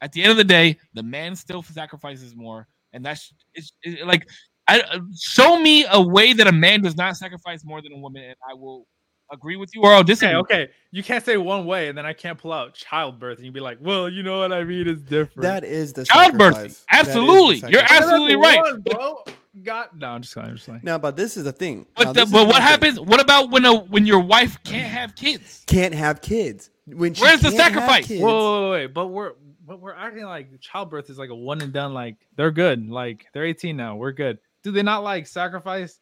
C: at the end of the day, the man still sacrifices more, and that's it's, it- like I uh, show me a way that a man does not sacrifice more than a woman, and I will agree with you or I'll disagree.
A: okay, okay. You can't say one way and then I can't pull out childbirth and you'd be like, well, you know what I mean? It's different.
B: That is the
C: Childbirth,
B: sacrifice. That is the
C: absolutely. You're absolutely
A: the
C: right.
A: one, bro. God, no, I'm just kidding. I'm just saying.
B: Now, but this is the thing. Now,
C: But the, but what happens? What about when a when your wife can't have kids?
B: Can't have kids. When she
C: Where's the sacrifice?
B: kids-
A: Whoa, whoa, whoa, wait, but we're but we're acting like childbirth is like a one and done. Like they're good. Like they're 18 now. We're good. Do they not like sacrifice?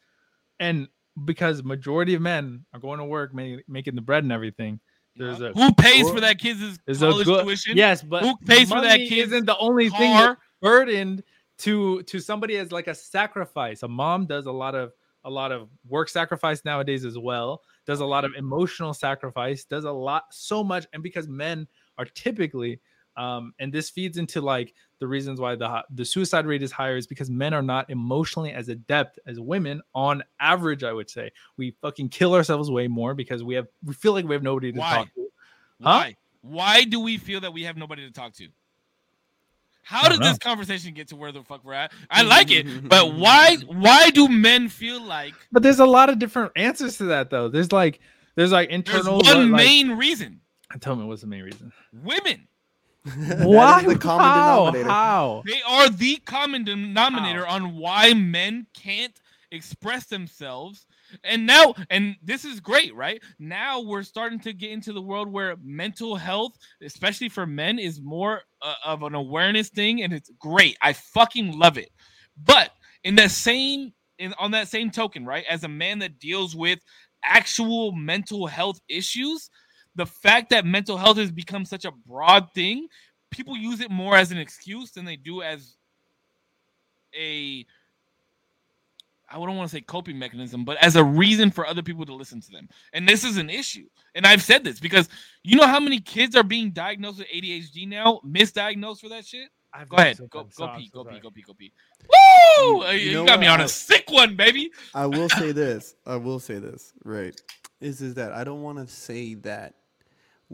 A: And because majority of men are going to work, ma- making the bread and everything. There's a
C: Who pays for that kid's
A: there's a
C: college
A: good
C: tuition?
A: yes, but
C: Who pays for that
A: money
C: kid's
A: Isn't the only thing that's burdened to to somebody as like a sacrifice. A mom does a lot of a lot of work sacrifice nowadays as well. Does a lot of emotional sacrifice. Does a lot so much, and because men are typically um, and this feeds into like the reasons why the the suicide rate is higher is because men are not emotionally as adept as women on average. I would say we fucking kill ourselves way more because we have we feel like we have nobody to
C: Why?
A: talk to.
C: Why? Why do we feel that we have nobody to talk to? How did
A: don't
C: this conversation get to where the fuck we're at? I like it, but why? Why do men feel like
A: But there's a lot of different answers to that though. There's like there's like
C: there's
A: internal
C: one
A: like-
C: main reason?
A: Tell me what's the main reason?
C: Women.
B: That
A: Why?
B: the common
A: How?
B: denominator.
A: How?
C: They are the common denominator on why men can't express themselves. And now, and this is great, right? Now we're starting to get into the world where mental health, especially for men, is more uh, of an awareness thing, and it's great. I fucking love it. But in that same, in on that same token, right, as a man that deals with actual mental health issues, the fact that mental health has become such a broad thing people use it more as an excuse than they do as a I don't want to say coping mechanism, but as a reason for other people to listen to them. And this is an issue. And I've said this because you know how many kids are being diagnosed with ADHD now, misdiagnosed for that shit.
A: I've
C: Go ahead,
A: so
C: go
A: bad.
C: go pee, go pee, go pee, go pee. Woo!
B: You-
C: You,
B: you know
C: got me on
B: I-
C: a sick one, baby.
B: I will say this. I will say this. Right. Is is that I don't want to say that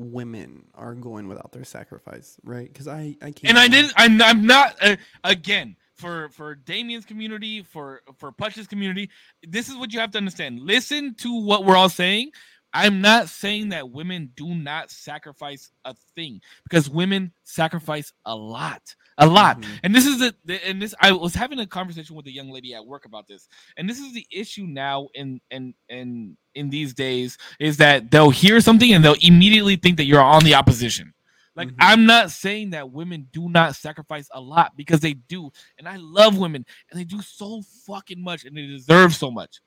B: women are going without their sacrifice, right? Because I I can't.
C: and I didn't. I'm, I'm not. Uh, again, for for Damien's community, for for Putch's community, this is what you have to understand. Listen to what we're all saying. I'm not saying that women do not sacrifice a thing because women sacrifice a lot, a lot.
B: Mhm.
C: And this is the, the and this I was having a conversation with a young lady at work about this. And this is the issue now in in in in these days is that they'll hear something and they'll immediately think that you're on the opposition. Like
B: Mhm.
C: I'm not saying that women do not sacrifice a lot because they do. And I love women and they do so fucking much and they deserve so much.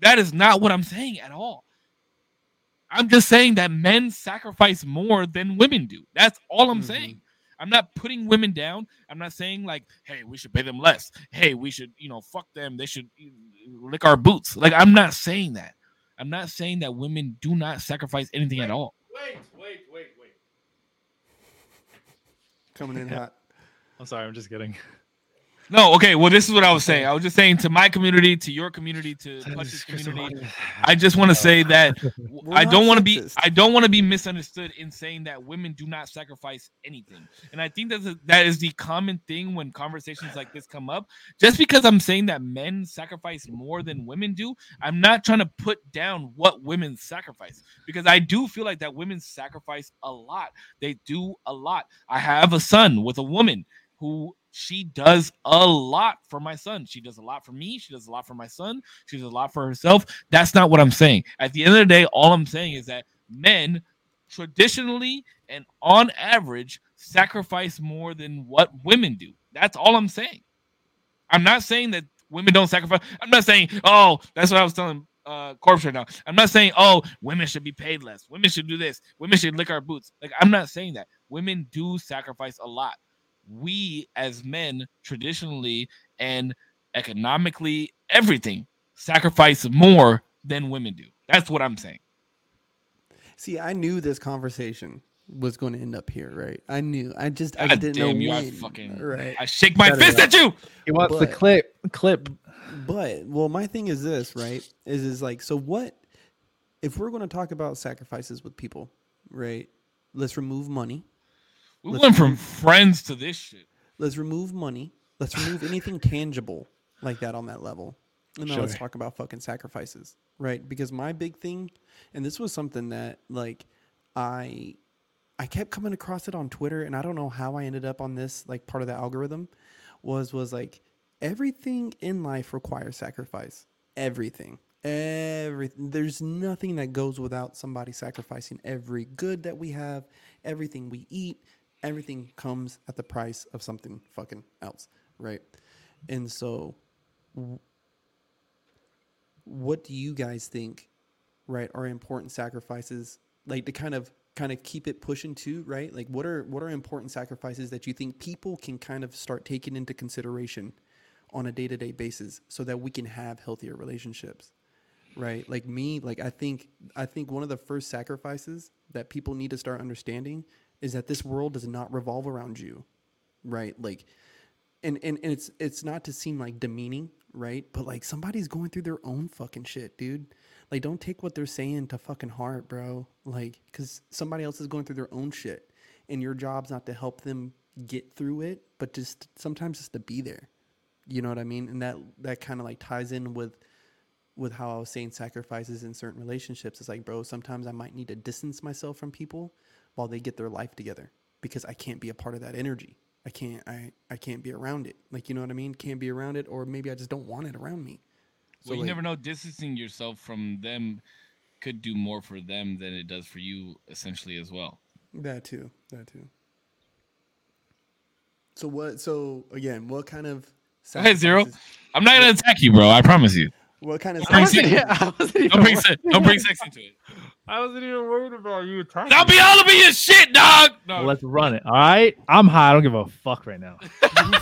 C: That is not what I'm saying at all. I'm just saying that men sacrifice more than women do. That's all I'm
B: Mhm.
C: saying. I'm not putting women down. I'm not saying like, hey, we should pay them less. Hey, we should, you know, fuck them. They should lick our boots. Like, I'm not saying that. I'm not saying that women do not sacrifice anything at all.
A: Wait, wait, wait, wait.
B: coming in hot.
A: I'm sorry. I'm just kidding.
C: No, okay. Well, this is what I was saying. I was just saying to my community, to your community, to Clutch's community. I just want to say that I don't want to be. I don't want to be misunderstood in saying that women do not sacrifice anything. And I think that's a, that is the common thing when conversations like this come up. Just because I'm saying that men sacrifice more than women do, I'm not trying to put down what women sacrifice because I do feel like that women sacrifice a lot. They do a lot. I have a son with a woman who she does a lot for my son. She does a lot for me. She does a lot for my son. She does a lot for herself. That's not what I'm saying. At the end of the day, all I'm saying is that men traditionally and on average sacrifice more than what women do. That's all I'm saying. I'm not saying that women don't sacrifice. I'm not saying, oh, that's what I was telling uh corpse right now. I'm not saying, oh, women should be paid less. Women should do this. Women should lick our boots. Like I'm not saying that. Women do sacrifice a lot. We as men traditionally and economically everything sacrifice more than women do. That's what I'm saying.
B: See, I knew this conversation was going to end up here, right? I knew. I just I
C: God
B: just didn't
C: damn
B: know
C: you! I fucking
B: right.
C: I shake my
A: Cut
C: fist at you.
A: He wants the clip. Clip.
B: But well, my thing is this, right? Is is like so what if we're going to talk about sacrifices with people, right? Let's remove money.
C: We
B: Let's
C: went from
B: move-
C: friends to this shit.
B: Let's remove money. Let's remove anything tangible like that on that level. And then let's talk about fucking sacrifices, right? Because my big thing, and this was something that like I I kept coming across it on Twitter, and I don't know how I ended up on this like part of the algorithm, was was like everything in life requires sacrifice. Everything. Everything. There's nothing that goes without somebody sacrificing every good that we have, everything we eat, everything comes at the price of something fucking else, right? And so, what do you guys think, right, are important sacrifices, like to kind of kind of keep it pushing too, right? Like, what are what are important sacrifices that you think people can kind of start taking into consideration on a day to day basis, so that we can have healthier relationships? right like me like i think i think one of the first sacrifices that people need to start understanding is that this world does not revolve around you right? Like and and, and it's it's not to seem like demeaning right? But like somebody's going through their own fucking shit dude. Like don't take what they're saying to fucking heart bro. Like because somebody else is going through their own shit and your job's not to help them get through it but just sometimes just to be there. You know what i mean? And that that kind of like ties in with with how I was saying sacrifices in certain relationships. It's like, bro, sometimes I might need to distance myself from people while they get their life together because I can't be a part of that energy. I can't I I can't be around it. Like you know what I mean? Can't be around it or maybe I just don't want it around me.
C: well, you
B: like-
C: never know. Distancing yourself from them could do more for them than it does for you, essentially, as well.
B: That too. That too. So what so again, what kind of
C: Go Zero. I'm not gonna attack you, bro. I promise you.
B: What kind of
C: I wasn't-
B: sacrifices-
A: I wasn't
C: Don't bring
A: worried-
C: sex, don't bring sex into it.
A: I wasn't even worried about you attacking.
C: I'll be all up in your shit, dog. No.
A: Well, let's run it. All right. I'm high. I don't give a fuck right now.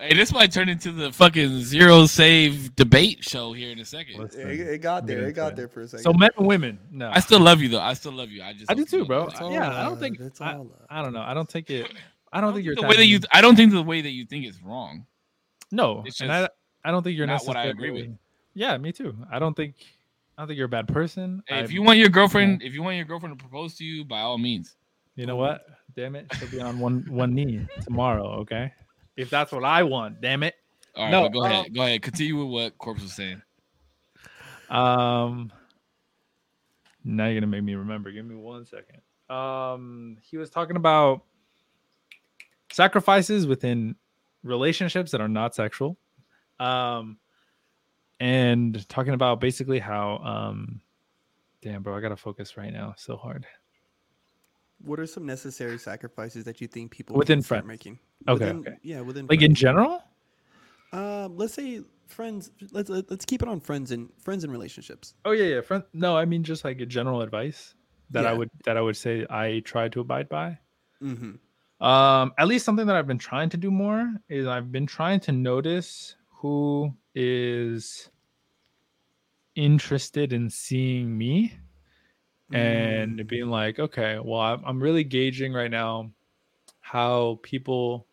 C: Hey, this might turn into the fucking zero save debate show here in a second.
B: It, it got there. It got there for a second.
A: So men and women, no.
C: I still love you though. I still love you. I just
A: I do too, bro.
B: It's all
A: yeah, I don't think
B: it's
A: I,
B: all love.
A: I don't know. I don't think it. I
C: I
A: don't think you're
C: the way that you.
A: me.
C: I don't think the way that you think is wrong.
A: No,
C: It's
A: and I I don't think you're
C: not what I agree with.
A: Yeah, me too. I don't think I don't think you're a bad person.
C: Hey, if you want your girlfriend, if you want your girlfriend to propose to you, by all means.
A: you know what? Damn it, she'll be on one one knee tomorrow. Okay, if that's what I want. Damn it.
C: All right,
A: No,
C: go
A: um,
C: ahead. Go ahead. Continue with what Corpse was saying.
A: Um, now you're gonna make me remember. Give me one second. Um, he was talking about sacrifices within relationships that are not sexual. Um, and talking about basically how um, damn, bro, I gotta focus right now. So hard.
B: What are some necessary sacrifices that you think people
A: Within friends.
B: making?
A: Okay,
B: Within-
A: okay.
B: Yeah, within
A: Like in general.
B: Um, let's say friends. Let's let- let's keep it on friends and friends and relationships.
A: Oh yeah, yeah. Friend. No, I mean just like a general advice that I would that I would say I try to abide by.
B: Mm-hmm.
A: Um, at least something that I've been trying to do more is I've been trying to notice who is interested in seeing me and
B: Mm.
A: being like, okay, well, I'm, I'm really gauging right now how people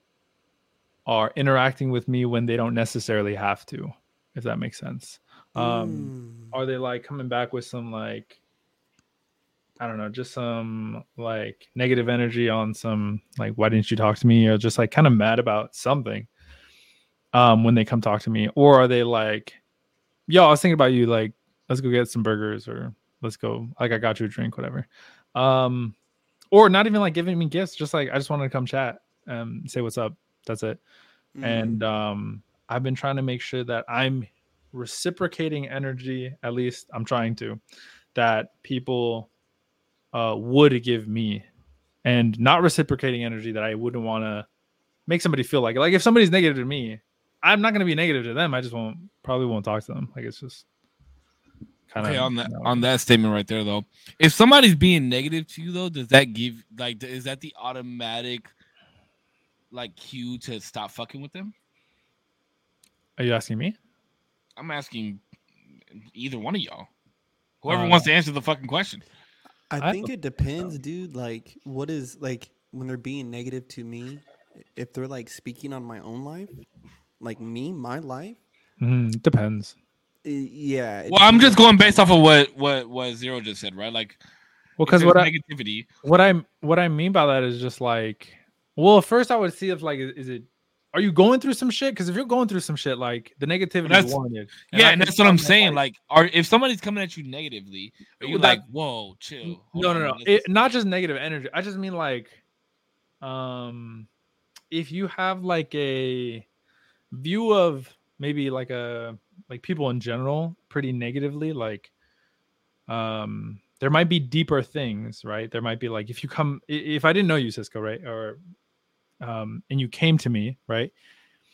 A: are interacting with me when they don't necessarily have to, if that makes sense. Um,
B: Mm.
A: are they like coming back with some like I don't know, just some like negative energy on some like why didn't you talk to me or just like kind of mad about something um when they come talk to me or are they like yo I was thinking about you like let's go get some burgers or let's go like I got you a drink whatever. Um or not even like giving me gifts just like I just wanted to come chat and say what's up that's it.
B: Mm.
A: and um i've been trying to make sure that i'm reciprocating energy at least i'm trying to that people uh would give me and not reciprocating energy that i wouldn't want to make somebody feel like. Like if somebody's negative to me i'm not going to be negative to them i just won't probably won't talk to them like it's just kind of
C: Okay, on that on that statement right there though, if somebody's being negative to you though, does that give like is that the automatic like cue to stop fucking with them?
A: are you asking me
C: I'm asking either one of y'all. Whoever
A: Uh,
C: wants to answer the fucking question.
B: I
A: I
B: think
A: don't-
B: it depends, dude. Like, what is like when they're being negative to me? If they're like speaking on my own life, like me, my life.
A: Mhm, depends
B: yeah. it
C: Well, I'm just going based off of what what what Zero just said, right? Like
A: well because
C: there's
A: what i
C: negativity.
A: what i what i mean by that is just like well first i would see if like is is it are you going through some shit because if you're going through some shit like the negativity
C: That's-
A: is warranted
C: yeah,
A: I
C: and that's what I'm saying. Like, are if somebody's coming at you negatively, are you
A: Well, that-
C: like, whoa, chill? hold
A: no no no it, not just negative energy i just mean like um if you have like a view of maybe like a like people in general pretty negatively like um there might be deeper things right? There might be like if you come if i didn't know you cisco right? Or um and you came to me right?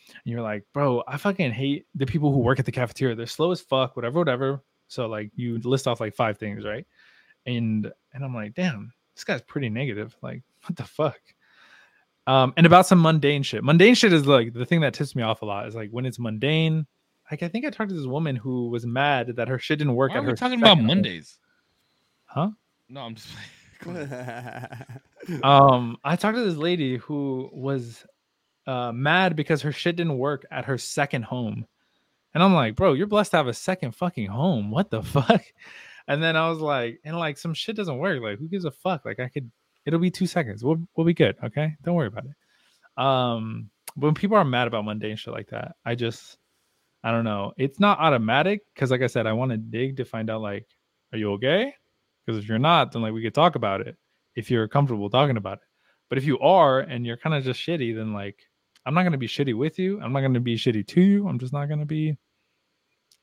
A: And you're like bro i fucking hate the people who work at the cafeteria. They're slow as fuck whatever whatever. So like you list off like five things right? And and i'm like damn this guy's pretty negative. Like what the fuck um and about some mundane shit. Mundane shit is like the thing that tips me off a lot is like when it's mundane like i think i talked to this woman who was mad that her shit didn't work
C: Why
A: at
C: are
A: her
C: we talking about
A: second home.
C: Mondays?
A: huh?
C: No, I'm just. Go
A: um i talked to this lady who was uh mad because her shit didn't work at her second home. And i'm like bro you're blessed to have a second fucking home. What the fuck? And then i was like and like some shit doesn't work. Like who gives a fuck? Like i could it'll be two seconds we'll, we'll be good okay don't worry about it um when people are mad about mundane shit like that i just i don't know it's not automatic because like i said i want to dig to find out like are you okay because if you're not then like we could talk about it if you're comfortable talking about it. But if you are and you're kind of just shitty, then like I'm not gonna be shitty with you. I'm not gonna be shitty to you. I'm just not gonna be.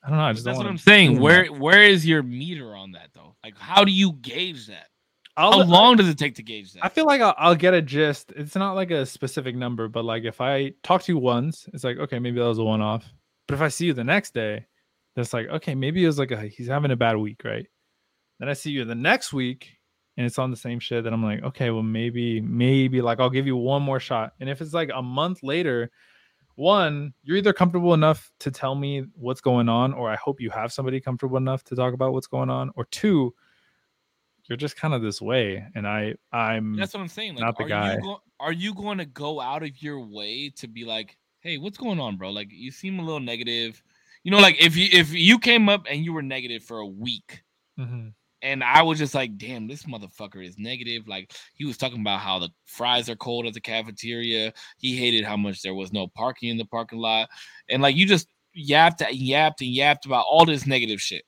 A: I don't know. I just
C: That's what I'm saying. Where where is your meter on that though? Like, how do you gauge that?
A: I'll,
C: How long does it take to gauge that?
A: I feel like I'll, I'll get a gist. It's not like a specific number, but like if I talk to you once, it's like okay, maybe that was a one off. But if I see you the next day, that's like okay, maybe it was like a he's having a bad week, right? Then I see you the next week and it's on the same shit. That I'm like, okay, well maybe maybe like I'll give you one more shot. And if it's like a month later, one, you're either comfortable enough to tell me what's going on, or I hope you have somebody comfortable enough to talk about what's going on, or two, you're just kind of this way, and I I'm
C: That's what I'm saying. Like,
A: not the
C: are
A: guy.
C: you go- are you going to go out of your way to be like, hey, what's going on, bro? Like, you seem a little negative. You know, like if you if you came up and you were negative for a week,
A: Mhm.
C: and I was just like, damn, this motherfucker is negative. Like he was talking about how the fries are cold at the cafeteria. He hated how much there was no parking in the parking lot. And like you just yapped and yapped and yapped about all this negative shit.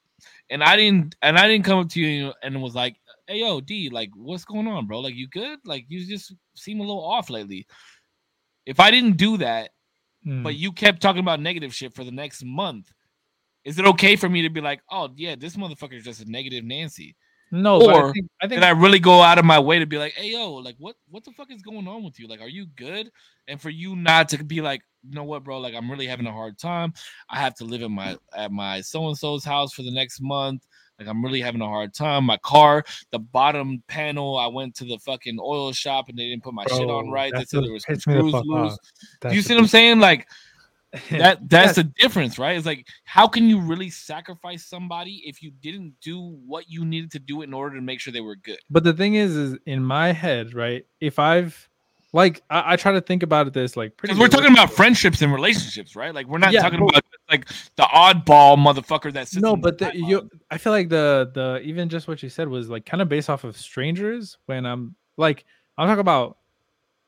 C: And I didn't and I didn't come up to you and was like, hey yo, D, like what's going on, bro? Like you good? Like you just seem a little off lately. If I didn't do that,
A: Mm.
C: but you kept talking about negative shit for the next month, is it okay for me to be like, oh yeah, this motherfucker is just a negative Nancy?
A: no, but I
C: or
A: think, I think
C: Did I really go out of my way to be like, hey yo, like what what the fuck is going on with you? Like, are you good? And for you not to be like, you know what, bro? Like, I'm really having a hard time. I have to live in my at my so and so's house for the next month. Like, I'm really having a hard time. My car, the bottom panel, I went to the fucking oil shop and they didn't put my shit on
A: Bro,
C: right. They said there was some
A: pissed me the
C: screws loose. Do you see what I'm saying? Like that that's the difference, right? It's like how can you really sacrifice somebody if you didn't do what you needed to do in order to make sure they were good?
A: But the thing is, is in my head, right? If I've like, I, I try to think about it this like pretty.
C: We're talking about friendships and relationships, right? Like we're not
A: Yeah,
C: talking about like the oddball motherfucker that sits.
A: No, but the, you, I feel like the the even just what you said was like kind of based off of strangers. When I'm like, I'm talking about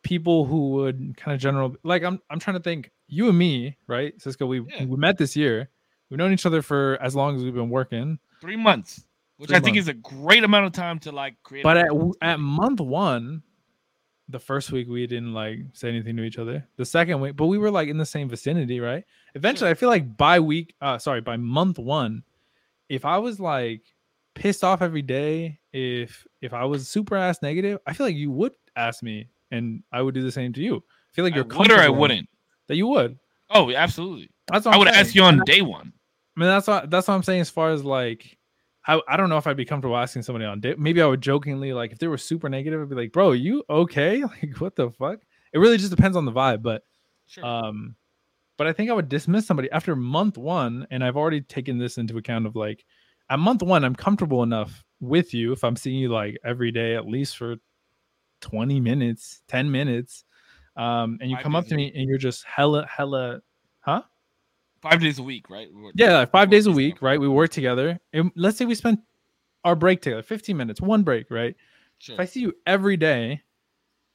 A: people who would kind of general like I'm I'm trying to think. You and me, right, Cisco? We
C: Yeah.
A: we met this year. We've known each other for as long as we've been working.
C: three months, which
A: Three
C: I think is a great amount of time to like create.
A: But at at month one, the first week we didn't like say anything to each other. The second week, but we were like in the same vicinity, right? Eventually, I feel like by week, uh, sorry, by month one, if I was like pissed off every day, if if I was super ass negative, I feel like you would ask me, and I would do the same to you. I feel like
C: I
A: you're
C: would or I wouldn't.
A: that you would.
C: Oh, absolutely.
A: That's what
C: I
A: I'm
C: would
A: saying.
C: ask you on day one.
A: I mean, that's what that's what I'm saying. As far as like, I I don't know if I'd be comfortable asking somebody on date. Maybe I would jokingly like if they were super negative, I'd be like, "Bro, you okay? Like, what the fuck?" It really just depends on the vibe, but
C: Sure.
A: um, but I think I would dismiss somebody after month one, and I've already taken this into account of like, at month one, I'm comfortable enough with you if I'm seeing you like every day at least for 20 minutes, 10 minutes, um, and you
C: Five
A: come up to me and you're just hella hella, huh?
C: Five days a week, right? We're-
A: Yeah, like five days a week, right? We work together. And let's say we spend our break together, 15 minutes, one break, right?
C: Sure.
A: If I see you every day,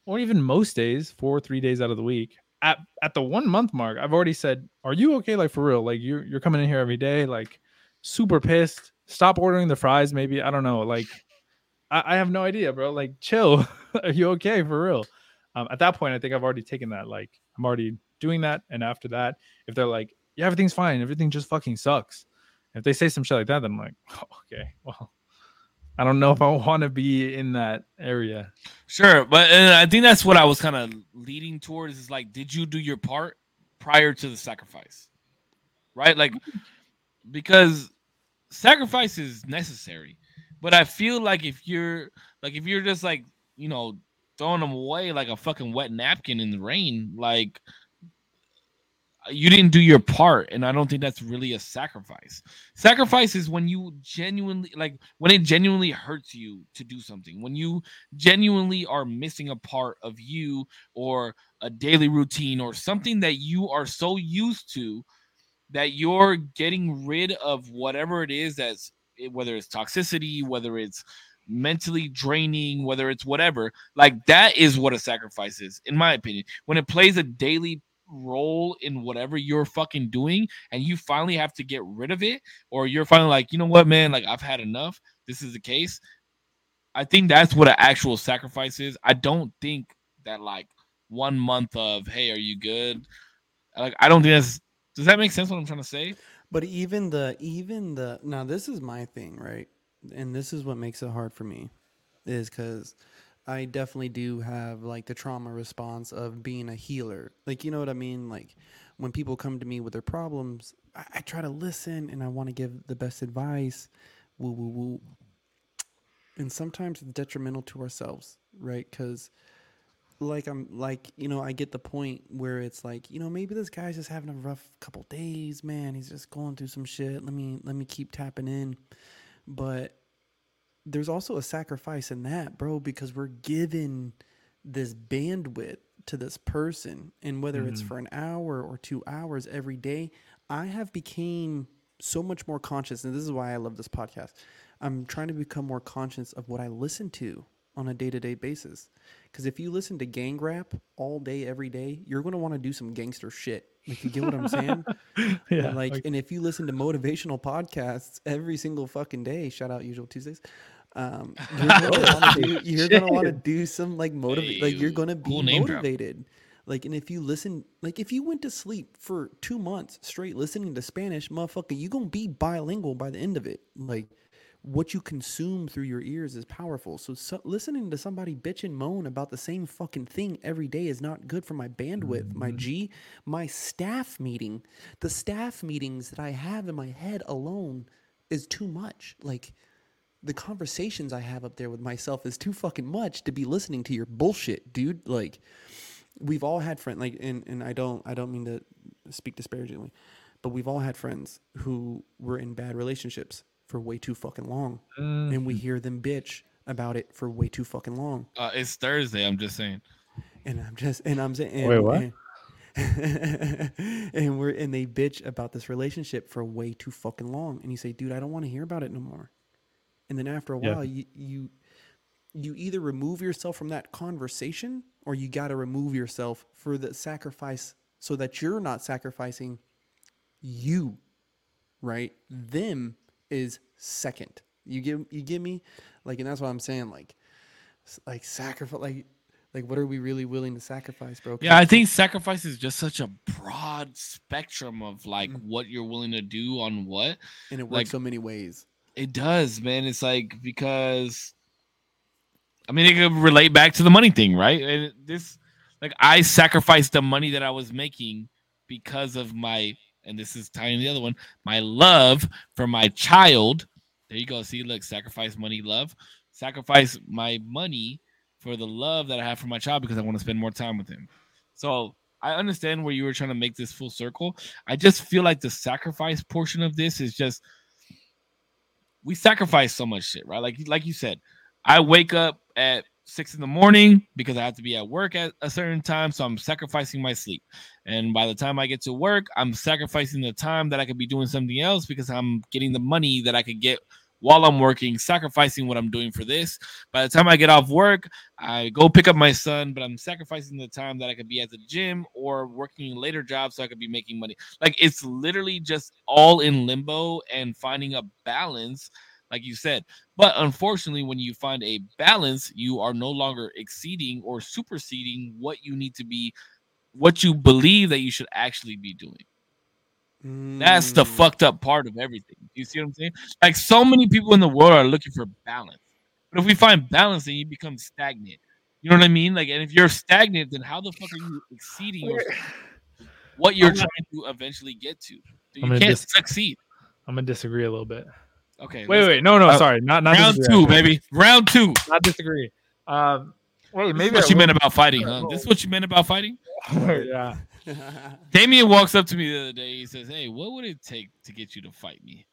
A: or even most days, four or three days out of the week, at at the one month mark, I've already said, Are you okay? Like for real? Like you're you're coming in here every day, like super pissed. Stop ordering the fries, maybe. I don't know. Like I, I have no idea, bro. Like chill. Are you okay for real? Um, at that point, I think I've already taken that. Like I'm already doing that. And after that, if they're like, Yeah, everything's fine, everything just fucking sucks. If they say some shit like that, then I'm like, oh, okay, well, I don't know if I want to be in that area.
C: Sure, but uh, I think that's what I was kind of leading towards. Is like, did you do your part prior to the sacrifice? Right, like because sacrifice is necessary, but I feel like if you're like if you're just like you know throwing them away like a fucking wet napkin in the rain, like you didn't do your part and i don't think that's really a sacrifice. Sacrifice is when you genuinely like when it genuinely hurts you to do something when you genuinely are missing a part of you or a daily routine or something that you are so used to that you're getting rid of whatever it is that's whether it's toxicity whether it's mentally draining whether it's whatever like that is what a sacrifice is in my opinion. When it plays a daily role in whatever you're fucking doing and you finally have to get rid of it or you're finally like you know what man? Like i've had enough. This is the case. I think that's what an actual sacrifice is. I don't think that like one month of hey are you good? Like i don't think that's does that make sense what i'm trying to say?
B: But even the even the now this is my thing, right? And this is what makes it hard for me is cuz I definitely do have like the trauma response of being a healer. Like you know what I mean? Like when people come to me with their problems, I, I try to listen and I want to give the best advice. Woo woo woo. And sometimes it's detrimental to ourselves, right? Cuz like I'm like you know I get the point where it's like you know maybe this guy's just having a rough couple days, man. He's just going through some shit. Let me let me keep tapping in, but there's also a sacrifice in that, bro, because we're given this bandwidth to this person, and whether it's
A: Mhm.
B: for an hour or two hours every day, I have became so much more conscious, and this is why I love this podcast. I'm trying to become more conscious of what I listen to on a day to day basis. Because if you listen to gang rap all day, every day, you're going to want to do some gangster shit. Like, you get what I'm saying?
A: yeah.
B: like,
A: like-
B: and if you listen to motivational podcasts every single fucking day, shout out Usual Tuesdays. Um, you're gonna want to do, you're gonna want to do some like motivate, like you're gonna be
C: cool name drop.
B: motivated. Like, and if you listen, like if you went to sleep for two months straight listening to Spanish, motherfucker, you gonna be bilingual by the end of it. Like, what you consume through your ears is powerful. So, so listening to somebody bitch and moan about the same fucking thing every day is not good for my bandwidth. My mm-hmm. G, my staff meeting, the staff meetings that I have in my head alone is too much. Like the conversations I have up there with myself is too fucking much to be listening to your bullshit, dude. Like we've all had friends like and, and I don't I don't mean to speak disparagingly, but we've all had friends who were in bad relationships for way too fucking long.
A: Mm,
B: And we hear them bitch about it for way too fucking long.
C: Uh, it's Thursday. I'm just saying.
B: And I'm just and I'm saying
A: Wait, what?
B: And, and we're and they bitch about this relationship for way too fucking long. And you say, dude, I don't want to hear about it no more. And then after a
A: Yeah.
B: while, you you you either remove yourself from that conversation or you got to remove yourself for the sacrifice so that you're not sacrificing you right them is second you give you give me like and that's what i'm saying like like sacrifice like like what are we really willing to sacrifice bro?
C: Yeah, I think sacrifice is just such a broad spectrum of like
B: Mm.
C: what you're willing to do on what.
B: and it works
C: like-
B: so many ways
C: It does, man. It's like because I mean it could relate back to the money thing, right? And this like I sacrificed the money that I was making because of my and this is tying the other one, my love for my child. There you go. See, look, sacrifice money, love. Sacrifice my money for the love that I have for my child because I want to spend more time with him. So I understand where you were trying to make this full circle. I just feel like the sacrifice portion of this is just we sacrifice so much shit, right? Like like you said, I wake up at six in the morning because I have to be at work at a certain time, so I'm sacrificing my sleep. And by the time I get to work, I'm sacrificing the time that I could be doing something else because I'm getting the money that I could get while I'm working, sacrificing what I'm doing for this. By the time I get off work, I go pick up my son, but I'm sacrificing the time that I could be at the gym or working later jobs so I could be making money. Like it's literally just all in limbo and finding a balance, like you said. But unfortunately, when you find a balance, you are no longer exceeding or superseding what you need to be, what you believe that you should actually be doing. That's the
B: Mm.
C: fucked up part of everything. You see what I'm saying? Like so many people in the world are looking for balance. But if we find balance, then you become stagnant. You know what I mean? Like, and if you're stagnant, then how the fuck are you exceeding or what you're trying to eventually get to? You can't
A: dis-
C: succeed.
A: I'm gonna disagree a little bit.
C: Okay.
A: Wait,
C: let's
A: wait, no, no,
C: Uh,
A: sorry, not not.
C: Round
A: disagree,
C: two, baby. Round two.
A: Not disagree. Um, wait, maybe
C: what
A: I
C: you
A: will-
C: meant about fighting, huh? This is what you meant about fighting?
A: yeah.
C: Damien walks up to me the other day. He says, Hey, what would it take to get you to fight me?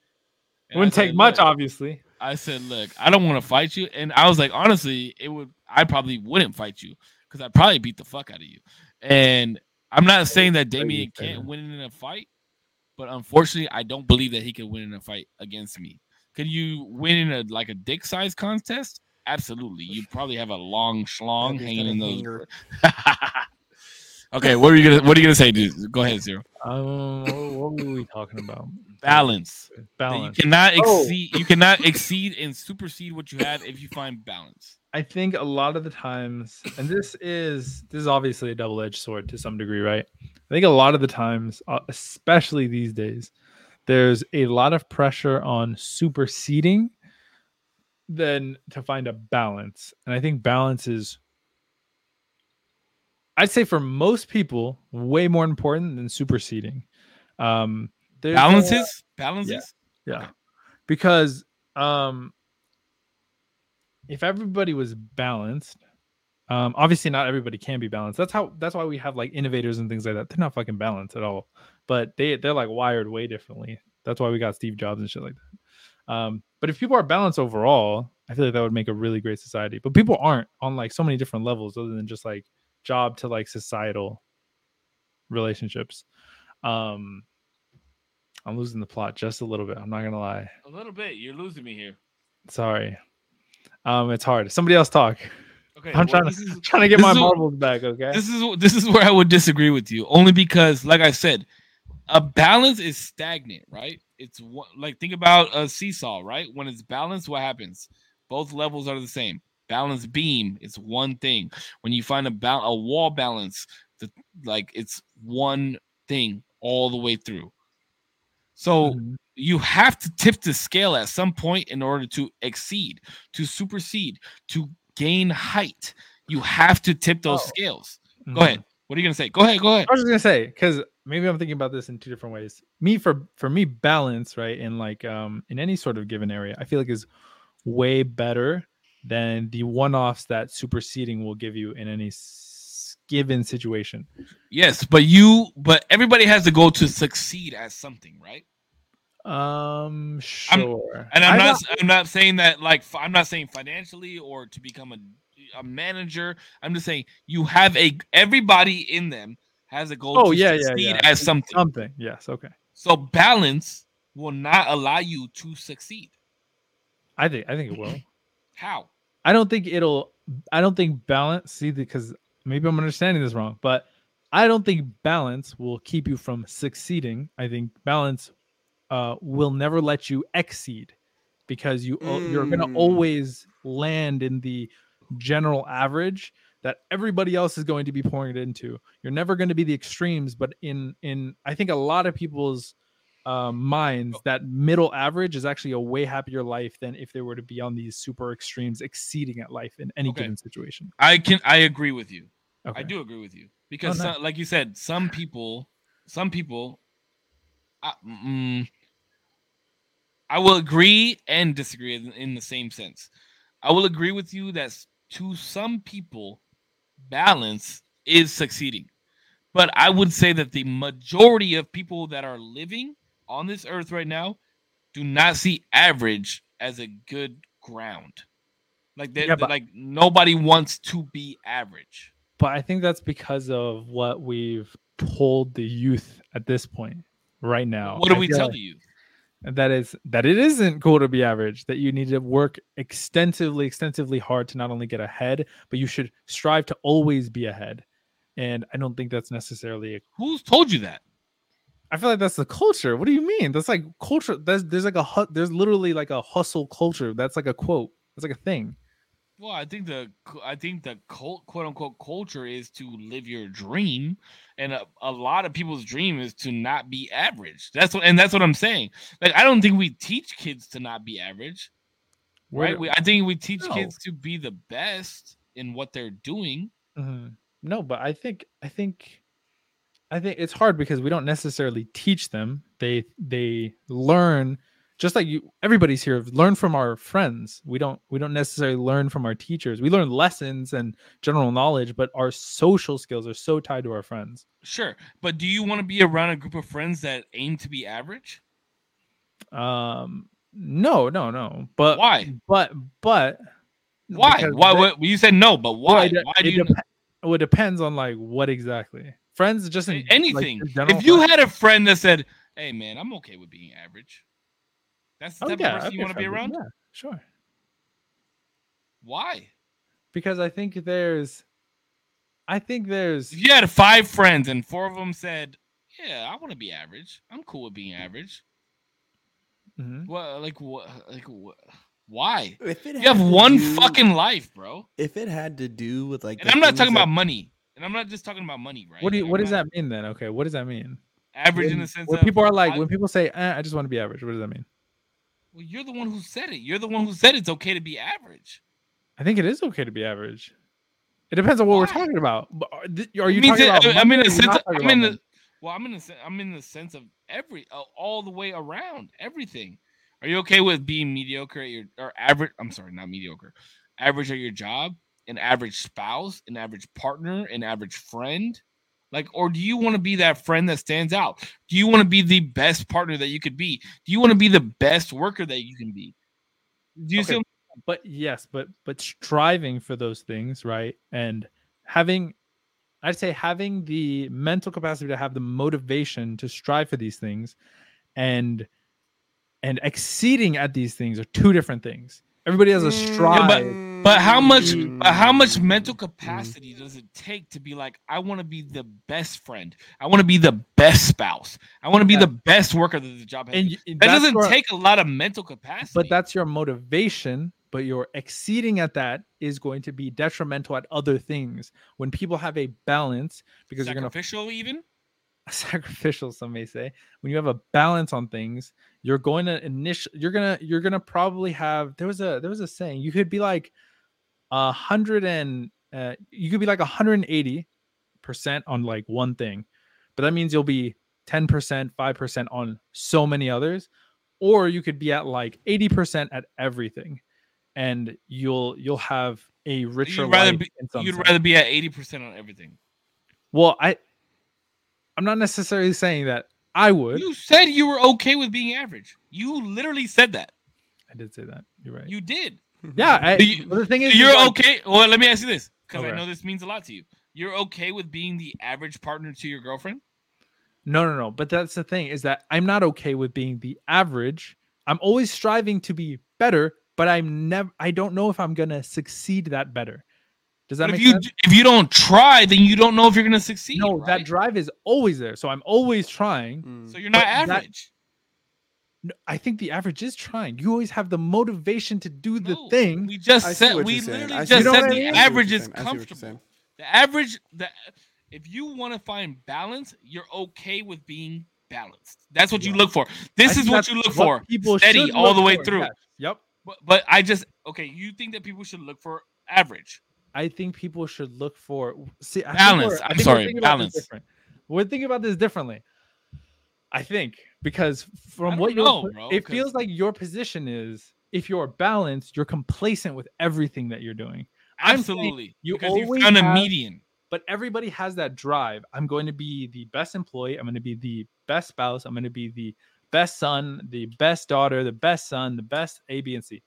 C: And
A: Wouldn't
C: said,
A: take much, obviously.
C: I said, "Look, I don't want to fight you," and I was like, honestly, it would. I probably wouldn't fight you because I'd probably beat the fuck out of you. And I'm not saying that
A: crazy
C: Damien can't win in a fight, but unfortunately, I don't believe that he can win in a fight against me. Can you win in a like a dick size contest? Absolutely. You probably have a long schlong hanging in those. okay, what are you gonna What are you gonna say, dude? Go ahead, Zero.
A: Um, what, what were we talking about?
C: Balance.
A: Balance.
C: You cannot
A: Oh.
C: exceed. You cannot exceed and supersede what you have if you find balance.
A: I think a lot of the times, and this is this is obviously a double edged sword to some degree, right? I think a lot of the times, uh, especially these days, there's a lot of pressure on superseding than to find a balance, and I think balance is, I'd say for most people, way more important than superseding. Um, there's a-
C: Balances. Balances.
A: yeah.
C: Okay.
A: Because um if everybody was balanced, Um, obviously, not everybody can be balanced. That's how. That's why we have like innovators and things like that. They're not fucking balanced at all, but they they're like wired way differently. That's why we got Steve Jobs and shit like that. Um, but if people are balanced overall, I feel like that would make a really great society. But people aren't on like so many different levels, other than just like job to like societal relationships. Um, I'm losing the plot just a little bit. I'm not gonna lie.
C: A little bit. You're losing me here.
A: Sorry. Um, it's hard. Somebody else talk.
C: Okay.
A: I'm
C: well,
A: trying to
C: is-
A: trying to get my marbles back. Okay.
C: this is this is where I would disagree with you, only because, like I said, a balance is stagnant, right? It's one, like think about a seesaw, right? When it's balanced, what happens? Both levels are the same. Balance beam is one thing. When you find a bal- a wall balance, the like it's one thing all the way through. So
A: Mhm.
C: you have to tip the scale at some point in order to exceed, to supersede, to gain height. You have to tip those
A: Oh.
C: scales. Go
A: Mhm.
C: ahead. What are you gonna say? Go ahead. Go ahead.
A: I was just gonna say because maybe I'm thinking about this in two different ways. Me for for me, balance right in like um in any sort of given area, I feel like is way better than the one-offs that superseding will give you in any s- given situation.
C: Yes, but you, but everybody has to go to succeed at something, right?
A: Um, sure.
C: And I'm
A: I
C: not, I'm not saying that like I'm not saying financially or to become a a manager. I'm just saying you have a everybody in them has a goal
A: Oh,
C: to
A: yeah, yeah,
C: succeed
A: yeah.
C: at something.
A: something. Yes. Okay.
C: So balance will not allow you to succeed.
A: I think I think it will.
C: How?
A: I don't think it'll. I don't think balance. See, because maybe I'm understanding this wrong, but I don't think balance will keep you from succeeding. I think balance uh, will never let you exceed because you al- you're gonna
B: Mm.
A: always land in the general average that everybody else is going to be pouring it into. You're never going to be the extremes, but in in I think a lot of people's uh, minds that middle average is actually a way happier life than if they were to be on these super extremes, exceeding at life in any
C: Okay.
A: given situation.
C: I can I agree with you.
A: Okay.
C: I do agree with you because,
A: nice.
C: some- like you said, some people, some people, I, mm, I will agree and disagree in, in the same sense. I will agree with you that to some people, balance is succeeding, but I would say that the majority of people that are living on this earth right now do not see average as a good ground. Like they,
A: Yeah, but-
C: like nobody wants to be average.
A: but I think that's because of what we've told the youth at this point right now.
C: What do
A: I
C: we tell
A: like
C: you?
A: That is that it isn't cool to be average that you need to work extensively extensively hard to not only get ahead but you should strive to always be ahead. And i don't think that's necessarily a,
C: Who's told you that?
A: i feel like that's the culture. What do you mean? That's like culture there's there's like a there's literally like a hustle culture. That's like a quote. That's like a thing
C: Well, I think the I think the cult, quote unquote culture is to live your dream, and a, a lot of people's dream is to not be average. That's what, and that's what I'm saying. Like, I don't think we teach kids to not be average,
A: Where
C: right? We, I think we teach
A: No.
C: kids to be the best in what they're doing.
A: Mhm. No, but I think I think I think it's hard because we don't necessarily teach them. They they learn just like you everybody's here learn from our friends. We don't we don't necessarily learn from our teachers. We learn lessons and general knowledge, but our social skills are so tied to our friends.
C: Sure, but do you want to be around a group of friends that aim to be average?
A: Um no, no, no. But
C: Why?
A: But but
C: Why? Why?
A: they-
C: what you said no, but
A: well,
C: why?
A: it de-
C: why
A: it
C: do you?
A: depe- well, it depends on like what exactly. Friends just in
C: anything.
A: in general
C: if you had a friend that said, "Hey, man, I'm okay with being average," that's the
A: Oh,
C: type
A: yeah,
C: of person
A: I'd
C: you want to be around.
A: Yeah, sure.
C: Why?
A: because I think there's, I think there's,
C: If you had five friends and four of them said, "Yeah, I want to be average. I'm cool with being average."
A: Mhm.
C: What? Like what? Like what? Why?
B: If it
C: You have one
B: do-
C: fucking life, bro.
B: If it had to do with like,
C: And I'm not talking
B: that-
C: about money. And I'm not just talking about money, right?
A: what do you,
C: I'm
A: what does
C: not-
A: that mean then? Okay, what does that mean?
C: Average in
A: When,
C: the sense
A: when
C: of
A: people are like,
C: I-
A: when people say, eh, I just want to be average, what does that mean?
C: Well, you're the one who said it. You're the one who said it's okay to be average.
A: I think it is okay to be average. It depends on what
C: Why?
A: we're talking about. Are th- you talking about?
C: I'm in the sense.
A: not
C: Of,
A: talking
C: I'm in the. Well, I'm in the. I'm in the sense of every uh, all the way around everything. Are you okay with being mediocre at your or average? I'm sorry, not mediocre. Average at your job. an average spouse, an average partner, an average friend? Like, or do you want to be that friend that stands out? Do you want to be the best partner that you could be? Do you want to be the best worker that you can be? Do you
A: Okay.
C: see?
A: but yes but but striving for those things right and having i'd say having the mental capacity to have the motivation to strive for these things and and exceeding at these things are two different things everybody has a
B: Mm,
A: strive
C: But how much?
B: Mm,
C: But how much mental capacity does it take to be like, I want to be the best friend. I want to be the best spouse. I want to be
A: Yeah.
C: the best worker that the job has.
A: and you-
C: that doesn't
A: your-
C: take a lot of mental capacity.
A: but that's your motivation but your exceeding at that is going to be detrimental at other things when people have a balance because you're going to
C: sacrificial, even.
A: sacrificial some may say when you have a balance on things you're going to initial you're gonna you're gonna probably have there was a there was a saying you could be like a hundred and uh, you could be like 180 percent on like one thing but that means you'll be 10 percent 5 percent on so many others or you could be at like 80 percent at everything and you'll you'll have a richer
C: You'd rather
A: life
C: be, you'd
A: sense.
C: rather be at eighty percent on everything.
A: well i i'm not necessarily saying that i would
C: You said you were okay with being average. You literally said that.
A: I did say that. You're right.
C: You did.
A: yeah. I,
C: you-
A: but the thing is,
C: you're
A: like-
C: okay. Well, let me ask you this, because I know this means a lot to you. You're okay with being the average partner to your girlfriend?
A: No, no, no. But that's the thing is that I'm not okay with being the average. I'm always striving to be better, but I'm never. I don't know if I'm gonna succeed that better. Does that
C: But
A: make
C: if you
A: sense?
C: if you don't try, then you don't know if you're gonna succeed.
A: No,
C: right?
A: that drive is always there. So I'm always trying.
B: Mm.
C: So you're not
A: but that-
C: average.
A: No, I think the average is trying. You always have the motivation to do the
C: No,
A: thing.
C: We just
B: I
C: said we literally just said the.
A: I see
C: average is
B: saying. I see what you're
C: comfortable. The average, the if you want to find balance, you're okay with being balanced. That's what you look for.
A: I
C: This is what you look for.
A: People
C: Steady all the way
A: for,
C: through.
A: yes. Yep.
C: But, but I just okay. You think that people should look for average?
A: I think people should look for see I
C: Balance. I'm
A: we're
C: sorry,
A: this
C: balance.
A: We're thinking about this differently. I think because from what you it feels like your position is if you're balanced, you're complacent with everything that you're doing.
C: Absolutely.
A: you
C: because you
A: always
C: found a median.
A: But everybody has that drive. I'm going to be the best employee. I'm going to be the best spouse. I'm going to be the best son, the best daughter, the best son, the best A, B, and C.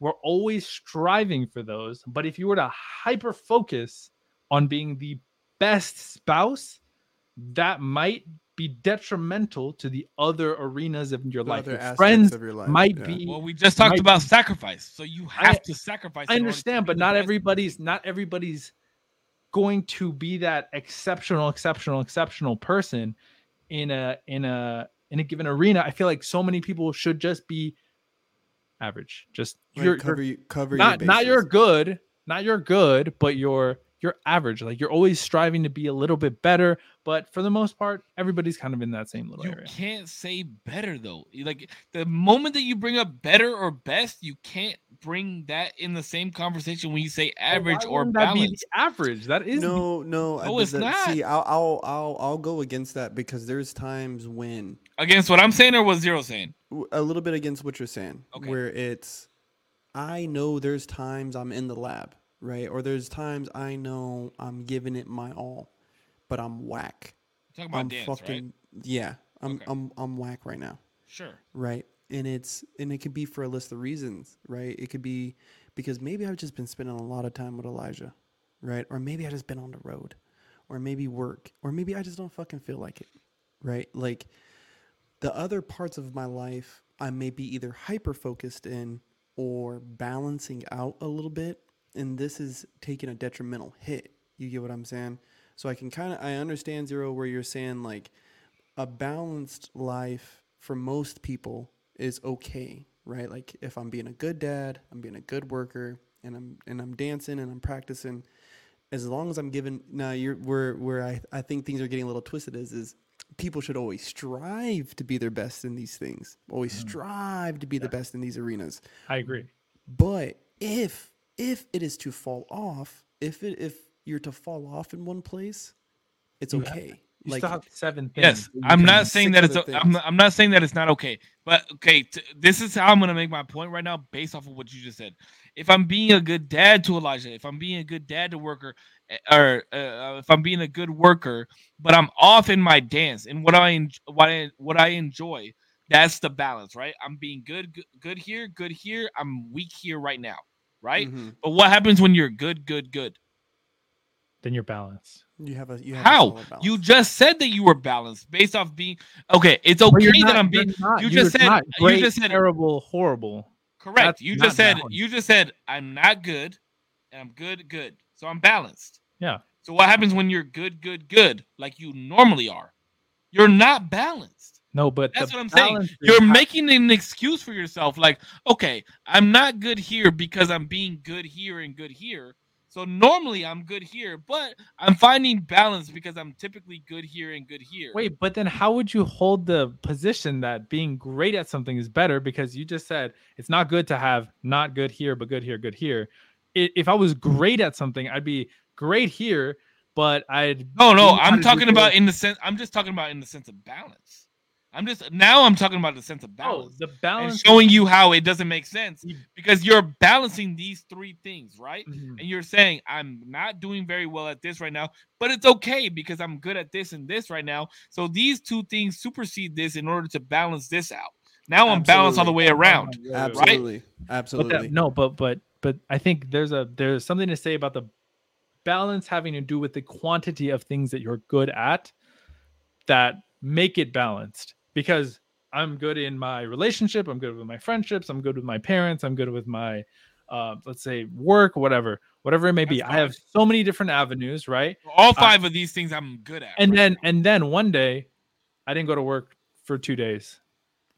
A: We're always striving for those. But if you were to hyper focus on being the best spouse, that might be detrimental to the other arenas of your
B: The
A: life. Your friends
B: of your life,
A: might
B: yeah.
A: be.
C: Well, we just talked
A: might
C: about sacrifice, so you
A: I-
C: have to sacrifice.
A: I
C: in order to
A: understand, but not
C: best.
A: everybody's not everybody's going to be that exceptional, exceptional, exceptional person in a in a in a given arena. I feel like so many people should just be average. Just
B: Like,
A: you're,
B: cover
A: you're
B: you, cover
A: not
B: your
A: not you're good, not you're good, but you're you're average. Like you're always striving to be a little bit better, but for the most part, everybody's kind of in that same little
C: You
A: area.
C: can't say better though. Like the moment that you bring up better or best, you can't bring that in the same conversation when you say average
A: Why
C: or
A: wouldn't that be
C: balance.
A: average. That is the-
B: No, no,
C: No,
B: uh,
C: it's
B: the-
C: not.
B: See, I'll, I'll, I'll, I'll go against that because there's times when
C: Against what I'm saying or what Zero saying?
B: A little bit against what you're saying,
C: Okay.
B: where it's, I know there's times I'm in the lab, right, or there's times I know I'm giving it my all, but I'm whack.
C: Talking about
B: I'm
C: dance,
B: fucking
C: right?
B: yeah. I'm,
C: Okay.
B: I'm, I'm whack right now.
C: Sure.
B: right and it's and it could be for a list of reasons right it could be because maybe i've just been spending a lot of time with elijah right or maybe i just been on the road or maybe work or maybe i just don't fucking feel like it right like the other parts of my life i may be either hyper focused in or balancing out a little bit and this is taking a detrimental hit you get what i'm saying so i can kind of i understand zero where you're saying like a balanced life for most people is okay, right? Like if I'm being a good dad, I'm being a good worker, and I'm and I'm dancing and I'm practicing, as long as I'm giving now you're where where I, I think things are getting a little twisted is is people should always strive to be their best in these things. Always mm. strive to be the best in these arenas.
A: I agree.
B: But if if it is to fall off, if it if you're to fall off in one place, it's
A: You have
B: okay.
A: You
B: like
A: still have seven things.
C: Yes, I'm not saying that it's.
B: other
C: I'm,
B: things.
C: I'm not saying that it's not okay. But okay, t- this is how I'm gonna make my point right now, based off of what you just said. If I'm being a good dad to Elijah, if I'm being a good dad to worker, or uh, if I'm being a good worker, but I'm off in my dance and what I what I what I enjoy, that's the balance, right? I'm being good, good, good here, good here. I'm weak here right now, right?
B: Mhm.
C: But what happens when you're good, good, good?
A: Then you're balanced.
B: You have a you have
C: How?
B: solid balance.
C: You just said that you were balanced based off being okay. It's okay
A: you're
C: that
A: not-
C: I'm being
A: not-
C: you just said-
A: not
C: you just said-
A: terrible, horrible.
C: correct.
A: That's
C: You just said
A: balanced.
C: you just said I'm not good and I'm good, good. So I'm balanced.
A: Yeah.
C: So what happens when you're good, good, good, like you normally are? You're not balanced.
A: No, but
C: That's what I'm saying. You're making an excuse for yourself. Like, okay, I'm not good here because I'm being good here and good here. So normally I'm good here, but I'm finding balance because I'm typically good here and good here.
A: Wait, but then how would you hold the position that being great at something is better? Because you just said it's not good to have not good here, but good here, good here. I- If I was great at something, I'd be great here, but I'd
C: No, no,
A: know
C: I'm talking about
A: both.
C: in the sense. I'm just talking about in the sense of balance. I'm just now. I'm talking about the sense of balance.
A: oh,
C: balance
A: the
C: and
A: balance.
C: showing you how it doesn't make sense because you're balancing these three things, right?
A: Mhm.
C: And you're saying I'm not doing very well at this right now, but it's okay because I'm good at this and this right now. So these two things supersede this in order to balance this out. Now I'm balanced all the way around.
A: Wait, wait, wait.
B: Absolutely.
A: But
B: Absolutely.
A: that, no, but but but I think there's a there's something to say about the balance having to do with the quantity of things that you're good at that make it balanced. Because I'm good in my relationship, I'm good with my friendships, I'm good with my parents, I'm good with my uh, let's say work, whatever, whatever it may be. I have so many different avenues, right?
C: All five of these things I'm good at.
A: and
C: right
A: then
C: now.
A: and then one day i didn't go to work for two days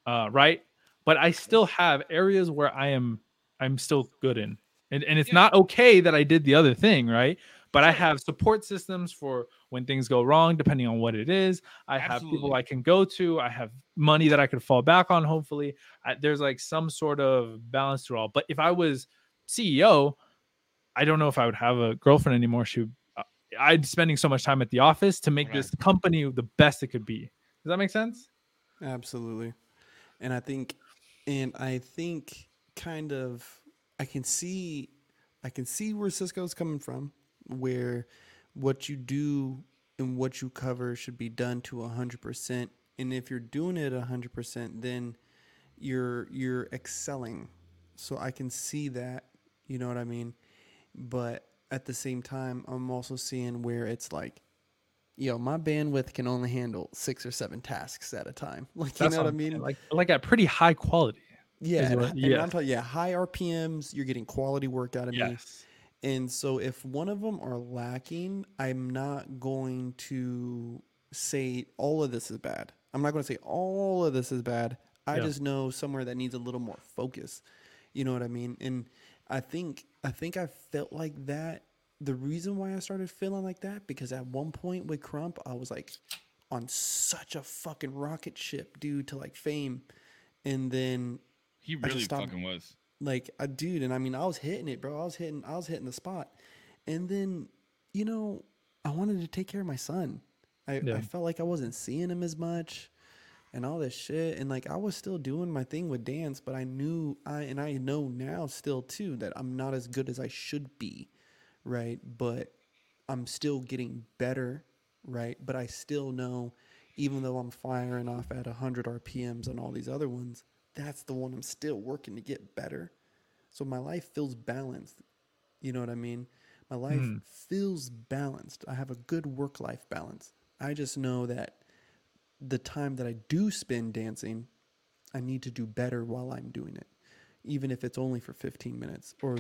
A: uh right but i still have areas where i am i'm still good in and, and it's
C: Yeah.
A: not okay that i did the other thing right but i have support systems for when things go wrong depending on what it is i have people i can go to i have money that i could fall back on hopefully I, there's like some sort of balance to all but if i was ceo i don't know if i would have a girlfriend anymore she uh, I'd spending so much time at the office to make
C: Right.
A: this company the best it could be. Does that make sense?
B: Absolutely. And I think and I think kind of I can see I can see where Cisco's coming from, where what you do and what you cover should be done to hundred percent. And if you're doing it hundred percent, then you're you're excelling. So I can see that, you know what I mean? But at the same time, I'm also seeing where it's like yo, my bandwidth can only handle six or seven tasks at a time. Like, you
A: That's
B: know what I mean?
A: Like like at pretty high quality.
B: Yeah,
A: what-
B: and
A: yeah.
B: I'm talking, yeah, high RPMs. You're getting quality work out of me. And so, if one of them are lacking, I'm not going to say all of this is bad. I'm not going to say all of this is bad. I
A: Yeah.
B: just know somewhere that needs a little more focus. You know what I mean? And I think I think I felt like that. The reason why I started feeling like that because at one point with Krump, I was like on such a fucking rocket ship, dude, to like fame, and then
C: he
B: just
C: really
B: stopped-
C: fucking was.
B: like a dude and i mean i was hitting it bro. I was hitting i was hitting the spot. And then you know i wanted to take care of my son. I,
A: Yeah.
B: I felt like i wasn't seeing him as much and all this shit. And like i was still doing my thing with dance but i knew i and i know now still too that i'm not as good as i should be right? But i'm still getting better right? But i still know even though i'm firing off at 100 rpms and all these other ones that's the one i'm still working to get better. So my life feels balanced. You know what i mean? My life
A: Mm.
B: feels balanced. I have a good work life balance. I just know that the time that i do spend dancing i need to do better while i'm doing it even if it's only for 15 minutes or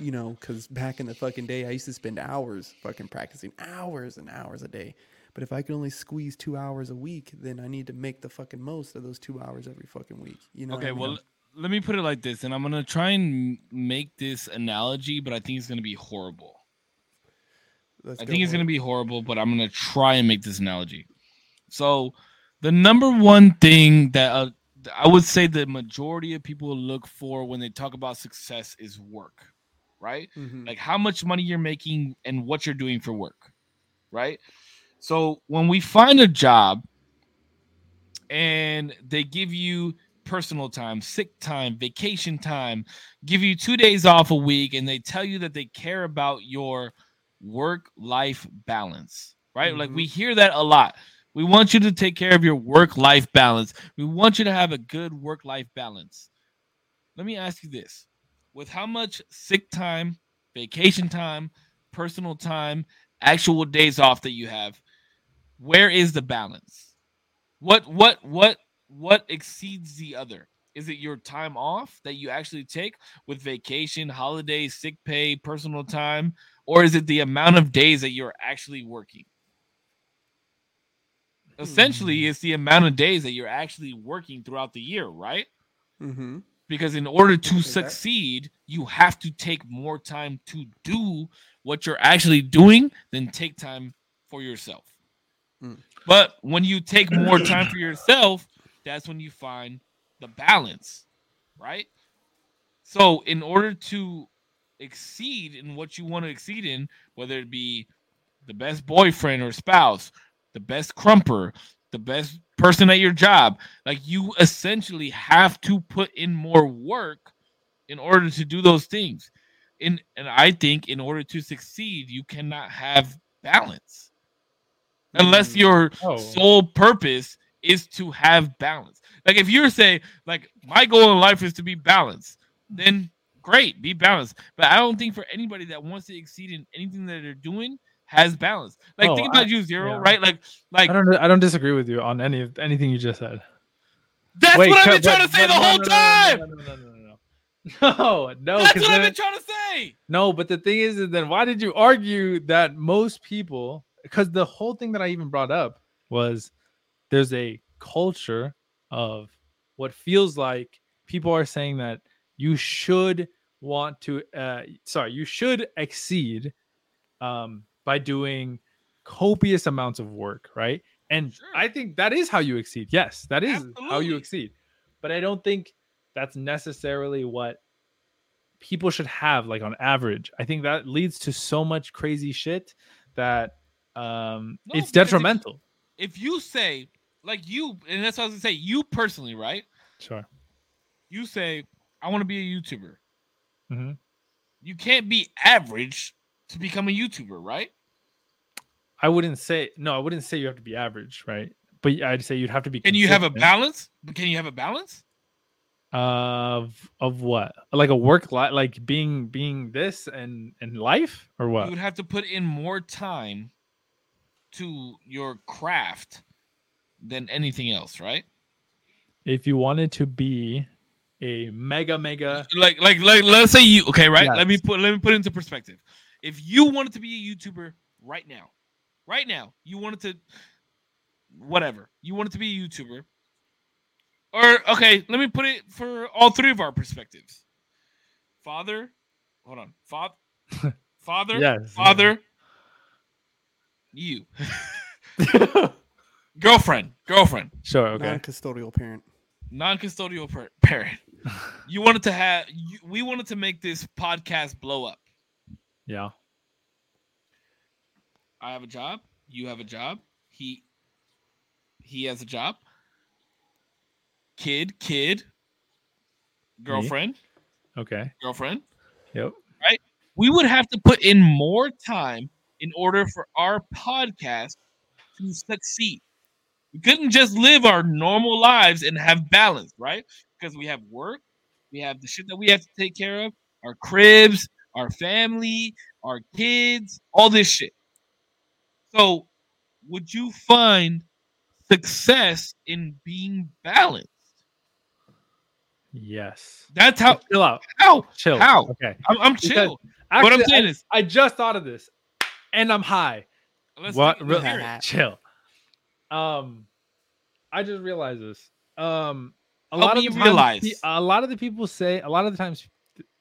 B: you know because back in the fucking day i used to spend hours fucking practicing hours and hours a day but if i can only squeeze two hours a week then i need to make the fucking most of those two hours every fucking week you know
C: Okay,
B: I mean?
C: well, let me put it like this, and I'm gonna try and make this analogy, but I think it's gonna be horrible.
B: Let's
C: I think it's gonna be horrible, but I'm gonna try and make this analogy. So, the number one thing that uh, I would say the majority of people look for when they talk about success is work, right?
B: Mhm.
C: Like how much money you're making and what you're doing for work, right? So when we find a job and they give you personal time, sick time, vacation time, give you two days off a week, and they tell you that they care about your work life balance, right? Like we mm-hmm. hear that a lot. We want you to take care of your work life balance. We want you to have a good work life balance. Let me ask you this with how much sick time, vacation time, personal time, actual days off that you have, where is the balance? What what what what exceeds the other? Is it your time off that you actually take with vacation, holidays, sick pay, personal time, or is it the amount of days that you're actually working? Essentially, it's the amount of days that you're actually working throughout the year, right?
B: Mm-hmm.
C: because in order to succeed you have to take more time to do what you're actually doing than take time for yourself But when you take more time for yourself that's when you find the balance right so in order to exceed in what you want to exceed in whether it be the best boyfriend or spouse the best krumper the best person at your job like you essentially have to put in more work in order to do those things. In and I think in order to succeed, you cannot have balance. Unless
B: Mm.
C: your
A: Oh.
C: sole purpose is to have balance. Like if you're saying like my goal in life is to be balanced, then great, be balanced. But I don't think for anybody that wants to exceed in anything that they're doing has balance. Like
A: Oh,
C: think
A: I-
C: about you zero,
A: yeah.
C: right? Like like
A: I don't. I don't disagree with you on any of anything you just said.
C: that's
A: Wait,
C: what I've been trying
A: but-
C: to say the
A: no,
C: whole
A: no,
C: time.
A: No, no, no, no, no, no. No, no,
C: That's what I've
A: then-
C: been trying to say.
A: No, but the thing is, is then why did you argue that most people? Because the whole thing that I even brought up was there's a culture of what feels like people are saying that you should want to, uh, sorry, you should exceed um, by doing copious amounts of work, right? And
C: Sure.
A: I think that is how you exceed. Yes, that is how you exceed. But I don't think that's necessarily what people should have like on average. I think that leads to so much crazy shit that um
C: No,
A: it's
C: because if-
A: detrimental.
C: If you say like you, and that's what I was gonna say, you personally, right?
A: Sure.
C: You say I want to be a YouTuber.
A: Mhm.
C: You can't be average to become a YouTuber, right?
A: I wouldn't say no, I wouldn't say you have to be average, right? But I'd say you'd have to be
C: Can you have a balance? Can you have a balance?
A: of of what? Like a work life like being being this and and life or what you
C: would have to put in more time to your craft than anything else, right?
A: If you wanted to be a mega mega
C: like like like let's say you okay right let me put let me put it into perspective if you wanted to be a youtuber right now right now you wanted to whatever you wanted to be a youtuber or okay let me put it for all three of our perspectives father hold on father father
A: Yes.
C: father you girlfriend girlfriend
A: Sure, okay.
B: Non-custodial parent.
C: non-custodial par- parent you wanted to have you, we wanted to make this podcast blow up
A: Yeah.
C: i have a job you have a job he he has a job kid kid girlfriend
A: Okay.
C: girlfriend
A: Yep. Right?
C: We would have to put in more time in order for our podcast to succeed we couldn't just live our normal lives and have balance right because we have work we have the shit that we have to take care of our cribs our family our kids all this shit so would you find success in being balanced
A: Yes.
C: that's how
A: Chill out.
C: how
A: Chill.
C: How?
A: Okay.
C: i'm, I'm chill what i'm saying
A: I,
C: is
A: I just thought of this, and I'm high.
C: let's
A: what?
C: take- let's
A: Real-
C: hear it.
A: chill. Um, I just realized this. Um, a
C: Help
A: lot of
C: me
A: the times,
C: realize.
A: pe- a lot of the people say a lot of the times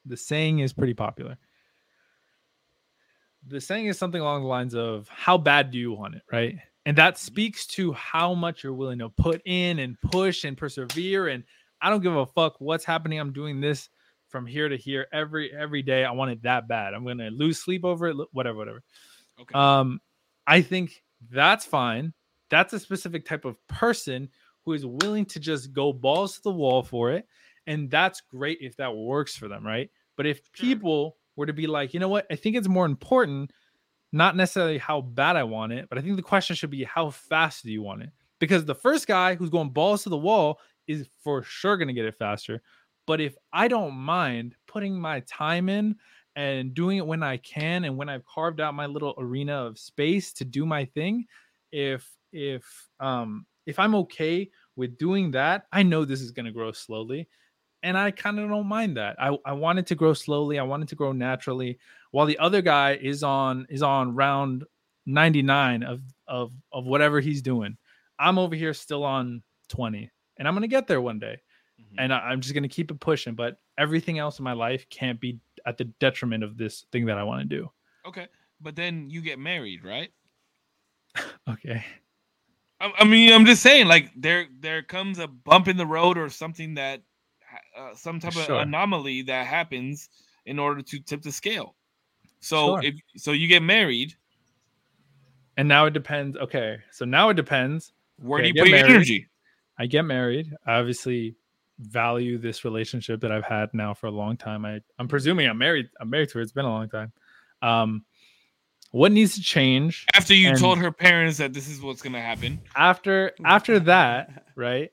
A: the saying is pretty popular. The saying is something along the lines of "How bad do you want it?" Right, and that speaks to how much you're willing to put in and push and persevere. And I don't give a fuck what's happening. I'm doing this from here to here every every day. I want it that bad. I'm gonna lose sleep over it. Whatever, whatever.
C: Okay
A: Um, I think that's fine. That's a specific type of person who is willing to just go balls to the wall for it. And that's great if that works for them, right? But if
C: Sure.
A: people were to be like, you know what, I think it's more important, not necessarily how bad I want it, but I think the question should be how fast do you want it? Because the first guy who's going balls to the wall is for sure going to get it faster. But if I don't mind putting my time in and doing it when I can and when I've carved out my little arena of space to do my thing, if if um if I'm okay with doing that, I know this is going to grow slowly and I kind of don't mind that. I I want it to grow slowly. I want it to grow naturally. While the other guy is on is on round 99 of of of whatever he's doing. I'm over here still on 20 and I'm going to get there one day.
C: Mhm.
A: And I, I'm just going to keep it pushing, but everything else in my life can't be at the detriment of this thing that I want to do.
C: Okay, but then you get married, right?
A: Okay.
C: I, I mean, I'm just saying, like there there comes a bump in the road or something that uh, some type
A: Sure.
C: of anomaly that happens in order to tip the scale. So
A: Sure.
C: if so, you get married.
A: And now it depends. Okay. So now it depends.
C: Where
A: Okay,
C: do you put your energy?
A: I get married. I obviously value this relationship that I've had now for a long time. I, I'm presuming I'm married. I'm married to her. It's been a long time. Um, what needs to change
C: After you told her parents that this is what's gonna happen.
A: after after that, right?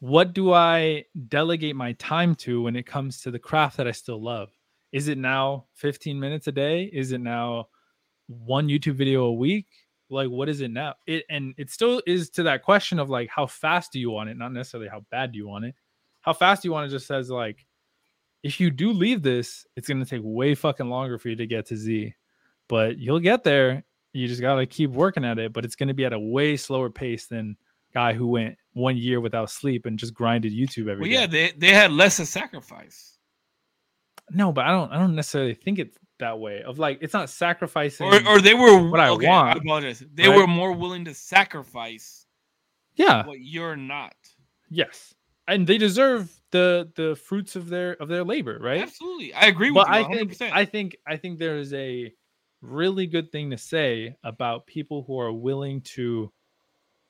A: What do I delegate my time to when it comes to the craft that I still love? Is it now 15 minutes a day? Is it now one YouTube video a week? Like what is it now? It and it still is to that question of like how fast do you want it, not necessarily how bad do you want it. How fast do you want it just says like if you do leave this, it's gonna take way fucking longer for you to get to Z. But you'll get there you just gotta keep working at it, but it's gonna be at a way slower pace than guy who went one year without sleep and just grinded YouTube every
C: Well,
A: day.
C: yeah, they they had less to sacrifice,
A: No, but I don't I don't necessarily think it's that way. Of like it's not sacrificing
C: or or they were
A: what I
C: okay,
A: want,
C: I apologize. They
A: right?
C: were more willing to sacrifice
A: yeah,
C: what you're not.
A: yes. And they deserve the the fruits of their of their labor, right?
C: Absolutely, I agree with
A: but
C: you.
A: I
C: 100%.
A: think I think I think there is a really good thing to say about people who are willing to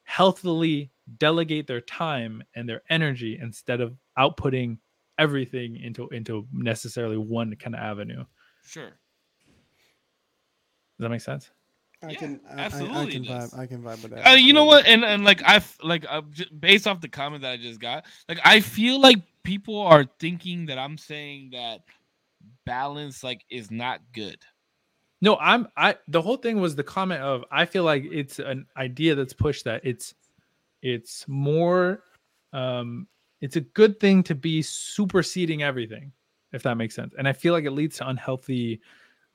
A: healthily delegate their time and their energy instead of outputting everything into into necessarily one kind of avenue.
C: Sure.
A: Does that make sense?
B: I
C: Yeah,
B: can, I, I, I
C: absolutely
B: can vibe. I can vibe with that.
C: Uh, you know what? And and like I f- like uh, j- based off the comment that I just got, like I feel like people are thinking that I'm saying that balance like is not good.
A: No, I'm I the whole thing was the comment of I feel like it's an idea that's pushed that it's it's more um it's a good thing to be superseding everything if that makes sense. And I feel like it leads to unhealthy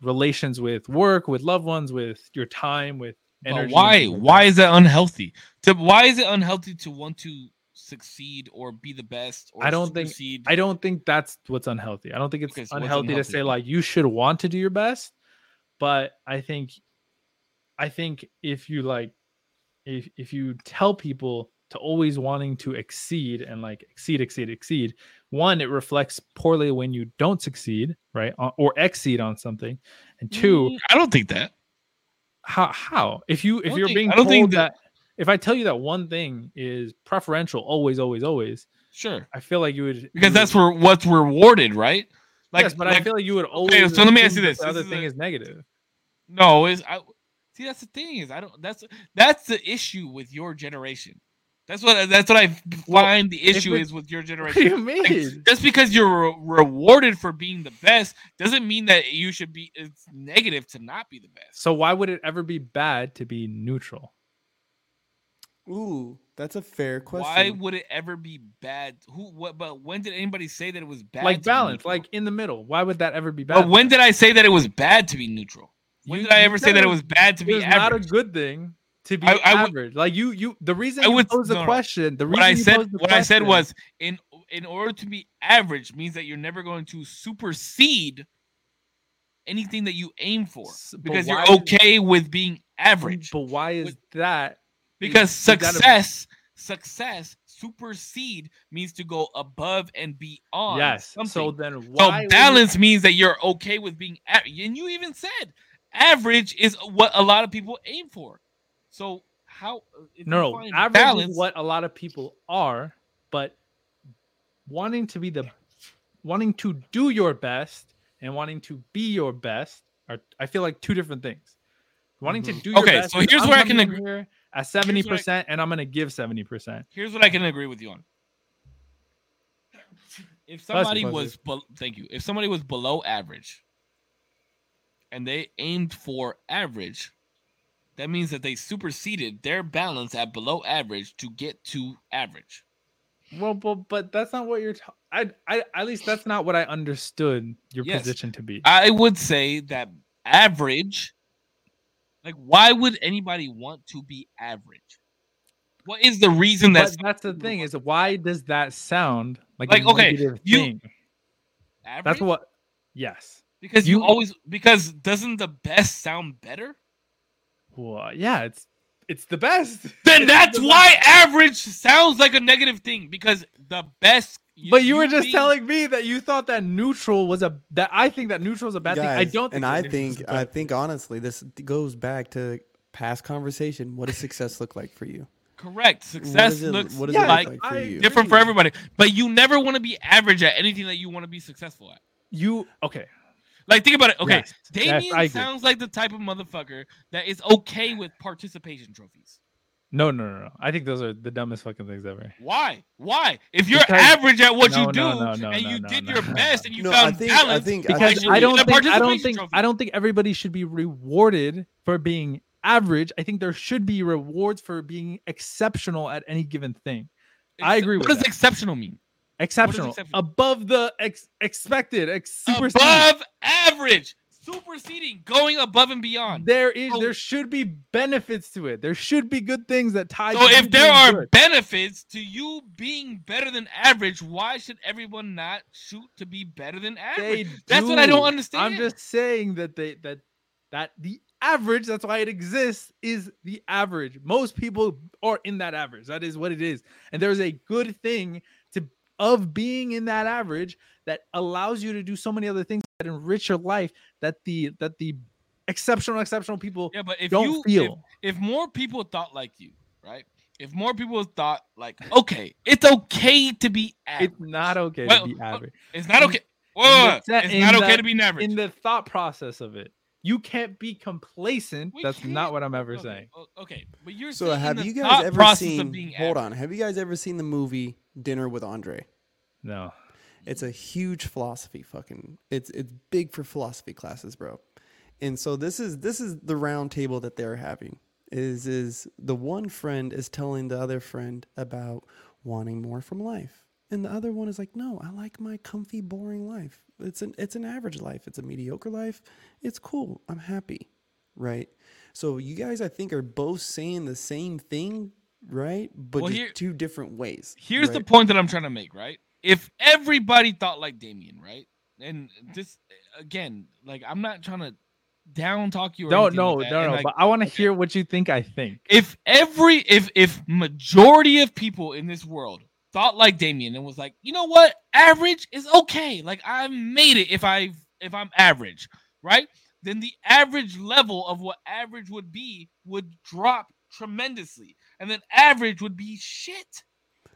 A: relations with work, with loved ones, with your time, with energy. and
C: why?
A: like
C: Why is that unhealthy? To why is it unhealthy to want to succeed or be the best? Or
A: I don't think- I don't think that's what's unhealthy. I don't think it's
C: Okay, so what's
A: unhealthy, to say like you should want to do your best, but I think I think if you like if if you tell people to always wanting to exceed and like exceed exceed exceed, one it reflects poorly when you don't succeed, right? Or- exceed on something. And two,
C: Mm, I don't think that.
A: how how if you if you're
C: think-
A: being
C: I don't
A: told
C: think
A: that,
C: that-
A: if I tell you that one thing is preferential always always always,
C: Sure,
A: I feel like you would
C: because
A: you
C: that's
A: would-
C: where what's rewarded, right? Like,
A: yes, but I feel like you would always.
C: so let me ask you this.
A: The
C: This
A: other
C: is
A: thing
C: a-
A: is negative.
C: No, is I see that's the thing is I don't that's that's the issue with your generation. That's what that's what I find the issue
A: it-
C: is with your
A: What do
C: generation.
A: you
C: Like,
A: mean?
C: just because you're re- rewarded for being the best doesn't mean that you should be it's negative to not be the best.
A: So why would it ever be bad to be neutral?
B: Ooh, that's a fair question.
C: Why would it ever be bad? Who what but when did anybody say that it was bad?
A: like
C: to
A: balance,
C: neutral?
A: like in the middle. Why would that ever be bad?
C: But when did I say that it was bad to be neutral? When
A: You-
C: did I ever say that
A: it
C: it
A: was-
C: was bad to be
A: was not a good thing to be
C: I- I
A: average. like you, you. The reason
C: I would-
A: posed the
C: no,
A: question, the reason
C: what I said what I said was in in order to be average means that you're never going to supersede anything that you aim for because you're
A: why is-
C: okay with being average
A: But why is that?
C: because
A: is that a-
C: success success supersede means to go above and beyond
A: yes.
C: something.
A: So then
C: so
A: why? it-
C: balance means that you're okay with being average. and you even said average is what a lot of people aim for So how? if you
A: No, no,
C: find
A: average
C: balance,
A: is what a lot of people are, but wanting to be the wanting to do your best and wanting to be your best are I feel like two different things. Wanting to
B: Mhm.
A: do your
C: Okay,
A: best.
C: so here's
A: I'm
C: where I can agree-
A: at seventy percent, and I'm gonna give seventy percent.
C: Here's what I can agree with you on. If somebody
B: Fuzzy.
C: was, be- thank you. If somebody was below average, and they aimed for average, that means that they superseded their balance at below average to get to average.
A: Well, but but that's not what you're. Ta- I I at least that's not what I understood your
C: Yes.
A: position to be.
C: I would say that average. Like, why would anybody want to be average? What is the reason
A: But
C: that's
A: that's the thing is why does that sound like,
C: Like, okay, you- average?
A: That's what. Yes.
C: because you
A: you-
C: always because doesn't the best sound better?
A: Well, uh, yeah, it's it's the best.
C: Then
A: It's
C: that's
A: the
C: why
A: best.
C: average sounds like a negative thing because the best.
A: But you were just
C: being-
A: telling me that you thought that neutral was a that I think that neutral is a bad thing. I don't. Think
B: and I think I think honestly, this goes back to past conversation. What does success look like for you?
C: correct. Success
B: does it-
C: looks
B: what
A: Yeah,
B: it
C: like
B: like for you?
C: different for everybody, but you never want to be average at anything that you want to be successful at.
A: you okay.
C: Like think about it. Okay,
A: Yes, yes,
C: Damien
A: I
C: sounds like the type of motherfucker that is okay with participation trophies.
A: No, no, no, no. I think those are the dumbest fucking things ever.
C: Why? Why? If you're
A: Because-
C: average at what
A: No,
C: you do
A: no, no, no,
C: and you
A: no,
C: did
A: no,
C: your
A: no,
C: best
A: no.
C: and you
B: No, I
C: found
B: think- I
C: balance,
B: think- I
C: then
A: Because I don't
C: a
A: think I don't think
C: trophy.
A: I don't think everybody should be rewarded for being average. I think there should be rewards for being exceptional at any given thing. I
C: Ex-
A: agree
C: What
A: with
C: does
A: that.
C: exceptional mean?
A: Exceptional,
C: exceptional?
A: above the ex- expected, ex- super
C: Above average, superseding, going above and beyond.
A: There is
C: So-
A: there should be benefits to it. There should be good things that tie.
C: So if there are
A: good.
C: benefits to you being better than average, why should everyone not shoot to be better than average? That's what I don't understand.
A: I'm just saying that they that that the average, that's why it exists, is the average. Most people are in that average. That is what it is. And there's a good thing of being in that average that allows you to do so many other things that enrich your life that the that the exceptional exceptional people
C: yeah, but if
A: don't
C: you if-
A: feel.
C: if more people thought like you, right? If more people thought like, okay, it's okay to be uh, average.
A: it's not okay
C: Well,
A: to be average.
C: It's not okay. Whoa, it's
A: in
C: not okay
A: the-
C: to be an average.
A: In the thought process of it. You can't be complacent.
C: We
A: That's not
C: can't-
A: what I'm ever
C: okay,
A: saying.
C: Okay, but you're
B: So
C: saying
B: have
C: the
B: you guys ever seen?
C: being
B: Hold on. Have you guys ever seen the movie Dinner with Andre?
A: No.
B: It's a huge philosophy fucking. It's it's big for philosophy classes, bro. And so this is this is the round table that they're having. Is is the one friend is telling the other friend about wanting more from life. And the other one is like, "No, I like my comfy boring life. It's an it's an average life. It's a mediocre life. It's cool. I'm happy." Right? So you guys I think are both saying the same thing, right? But
C: Well, here-
B: two different ways.
C: Here's the point that I'm trying to make, right? If everybody thought like Damien, right? And this again, like I'm not trying to down talk you or
A: No,
C: anything
A: no,
C: like that,
A: no,
C: and,
A: no.
C: like,
A: but I want to
C: okay.
A: hear what you think I think.
C: if every if if majority of people in this world thought like Damien and was like, you know what, average is okay. Like I made it if I if I'm average, right? Then the average level of what average would be would drop tremendously, and then average would be shit.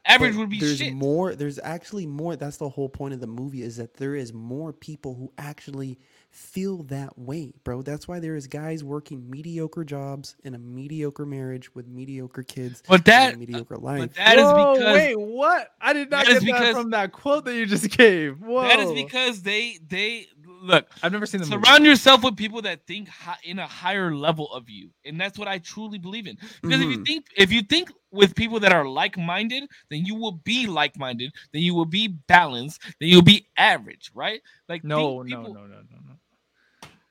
C: Average
B: But
C: would be
B: there's
C: shit.
B: more there's actually more that's the whole point of the movie is that there is more people who actually feel that way bro that's why there is guys working mediocre jobs in a mediocre marriage with mediocre kids
C: But
B: and
C: that,
B: a mediocre life
C: but that is
A: Whoa,
C: because
A: wait, what? I did not
C: that is
A: get that
C: because-
A: from that quote that you just gave. Whoa.
C: that is because they they look.
A: I've never seen the movie.
C: Surround yourself with people that think hi- in a higher level of you, and that's what I truly believe in. Because if you
B: Mhm.
C: think if you think with people that are like-minded, then you will be like-minded. Then you will be balanced. Then you'll be average, right? Like
A: No,
C: think
A: no, no, no, no, no.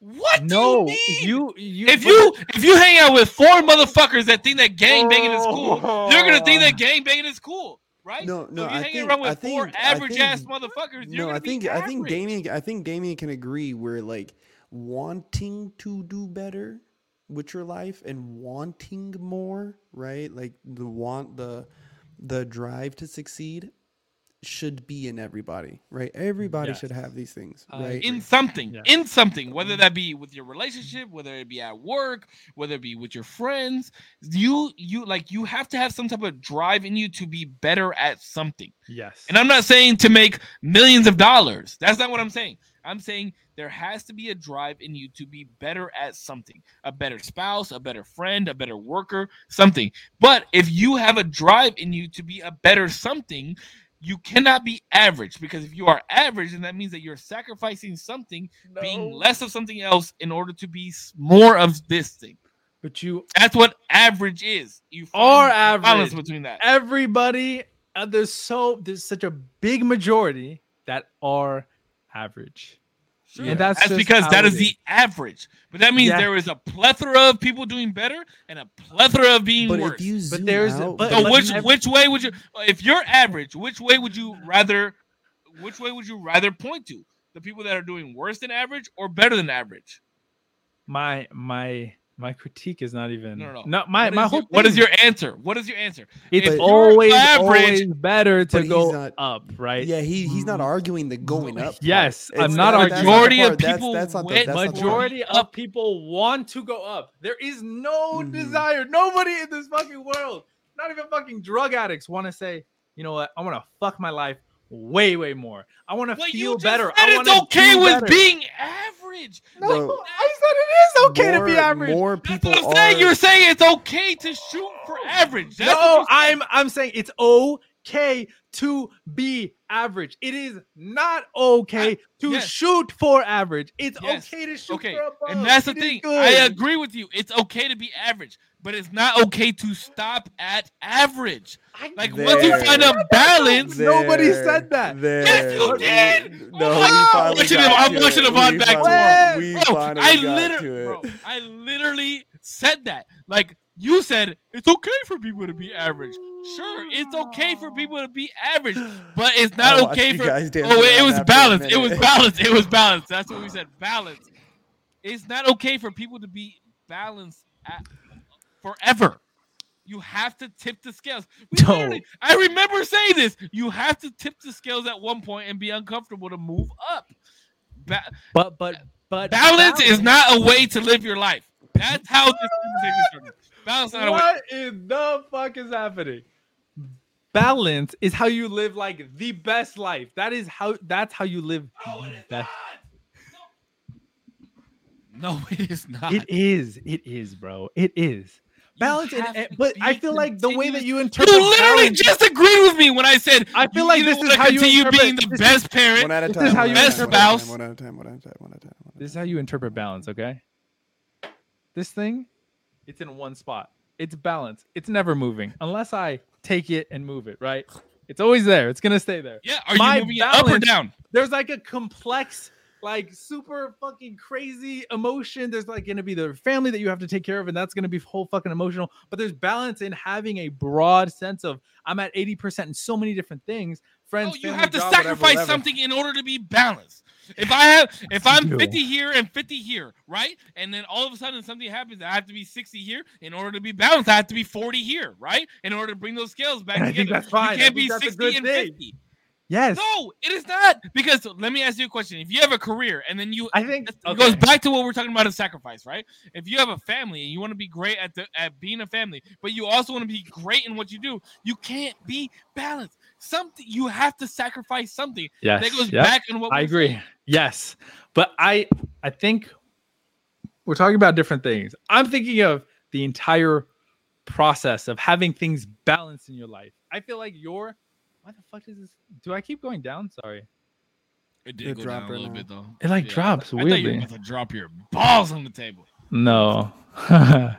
C: What
A: No,
C: do you mean?
A: you, you.
C: if you if you hang out with four motherfuckers that think that gang banging is cool, you're gonna think that
A: Oh.
C: gang banging is cool, right?
B: No,
C: So
B: no,
C: you're
B: I
C: hanging
B: think-
C: around
B: I
C: with four
B: think- I
C: average ass
B: think-
C: motherfuckers, you're
B: no i think i think damien i think damien can agree where like wanting to do better with your life and wanting more right like the want the the drive to succeed should be in everybody, right? Everybody should have these things,
A: I
B: uh,
A: right?
C: in something
A: Yeah.
C: in something whether that be with your relationship whether it be at work whether it be with your friends you you like you have to have some type of drive in you to be better at something
A: Yes.
C: and i'm not saying to make millions of dollars that's not what i'm saying i'm saying there has to be a drive in you to be better at something a better spouse a better friend a better worker something but if you have a drive in you to be a better something you cannot be average because if you are average then that means that you're sacrificing something being less of something else in order to be more of this thing
A: but you
C: that's what average is you
A: Are
C: find balance
A: average.
C: between that
A: everybody uh, there's so there's such a big majority that are average.
C: Sure.
A: And that's
C: that's
A: just
C: because
A: that
C: that
A: it
C: is. the average. But that means
A: Yeah.
C: there is a plethora of people doing better and a plethora of being
B: But
C: worse.
B: if you zoom
A: there's-
B: out,
A: but-
C: so
A: but
C: which
A: ev-
C: which way would you if you're average which way would you rather which way would you rather point to? The people that are doing worse than average or better than average?
A: My my my critique is not even
C: No, no, no.
A: not my
C: What
A: my whole
C: your, what is your answer what is your answer
A: it's
C: if
A: always
C: average-
A: always better to go
B: not-
A: up, right?
B: yeah, he he's not arguing the going up. part.
A: Yes, I'm
B: It's
A: not arguing-
B: that's not the
C: Majority of
B: part- that's-
C: people
B: that's not the- that's the part.
A: majority
C: Up.
A: of people want to go up. There is no
B: Mhm.
A: desire. Nobody in this fucking world, not even fucking drug addicts, want to say, you know what? I want to fuck my life way, way more. I want to
C: but
A: feel
C: you just
A: better.
C: said
A: I
C: it's
A: wanna
C: okay with
A: better.
C: being average
A: No,
B: Bro.
A: I said it is okay to be average.
B: More
C: That's
B: people
C: what I'm
B: are.
C: saying. You're saying it's okay to shoot for average. That's
A: no,
C: saying.
A: I'm I'm saying it's okay to be average. It is not okay to
C: yes.
A: shoot for average. It's
C: Yes.
A: okay to shoot
C: Okay,
A: for above.
C: and that's the
A: It is
C: thing. I agree with you. It's okay to be average, but it's not okay to stop at average.
A: I-
C: Like once you
B: There.
C: find a balance,
A: There. Nobody said that.
B: There.
C: Yes, you did.
B: No,
C: Oh
B: we
C: my Watching
B: got
C: I'm
B: to
C: watching
B: it.
C: the VOD back
B: finally-
A: tomorrow.
C: Bro, I literally, bro, I literally said that. Like you said, it's okay for people to be average. Sure, it's okay for ah. people to be average, but it's not
B: I
C: okay for. Oh, it
B: around
C: was
B: that
C: balanced. It was
B: minute.
C: balanced. It was balanced. That's what we said. Balance. It's not okay for people to be balanced at, forever. You have to tip the scales.
A: No.
C: I remember saying this. You have to tip the scales at one point and be uncomfortable to move up. Ba-
A: But but but
C: balance is not a way to live your life. That's how this conversation started. Balance not a way.
A: In the fuck is happening? Balance is how you live like the best life. That is how that's how you live the best.
C: No, it is not.
A: It is. It is, bro. It is. Balance and, and- but I feel like the way that you interpret You
C: literally
A: balance-
C: just agreed with me when I said
A: I feel like this is how you interpret-
C: being the
A: this is-
C: best parent.
B: One at a
A: This is how you
C: Best
B: time,
C: spouse.
B: One at a time. One at a time. One at a time. One at a
A: This is how you interpret balance, okay? This thing, it's in one spot. It's balance. It's never moving unless I take it and move it, right? It's always there. It's gonna stay there.
C: Yeah, are
A: My
C: you moving it up or down?
A: There's like a complex, like super fucking crazy emotion. There's like gonna be the family that you have to take care of, and that's gonna be whole fucking emotional. But there's balance in having a broad sense of I'm at 80% in so many different things. Friends,
C: No, you
A: family,
C: have to
A: job,
C: sacrifice
A: whatever.
C: something in order to be balanced. If I have, if I'm 50 here and 50 here, right, and then all of a sudden something happens, I have to be 60 here in order to be balanced. I have to be 40 here, right, in order to bring those scales back
A: I
C: together.
A: think that's fine.
C: You can't be
A: that's a
C: 60
A: good
C: and
A: thing.
C: 50.
A: Yes.
C: No, it is not. Because let me ask you a question. If you have a career and then you
A: I think
C: it
A: okay.
C: goes back to what we're talking about in sacrifice, right? If you have a family and you want to be great at the at being a family, but you also want to be great in what you do, you can't be balanced. Something you have to sacrifice something.
A: Yes.
C: That goes
A: yep.
C: back in what
A: I agree.
C: saying.
A: Yes. But I I think we're talking about different things. I'm thinking of the entire process of having things balanced in your life. I feel like your why the fuck is this? Do I keep going down? Sorry.
C: It
B: It
C: did go down a little
B: now.
C: bit though.
A: It like
C: Yeah,
A: drops
C: thought- I thought you were
A: weirdly.
C: about to drop your balls on the table.
A: No.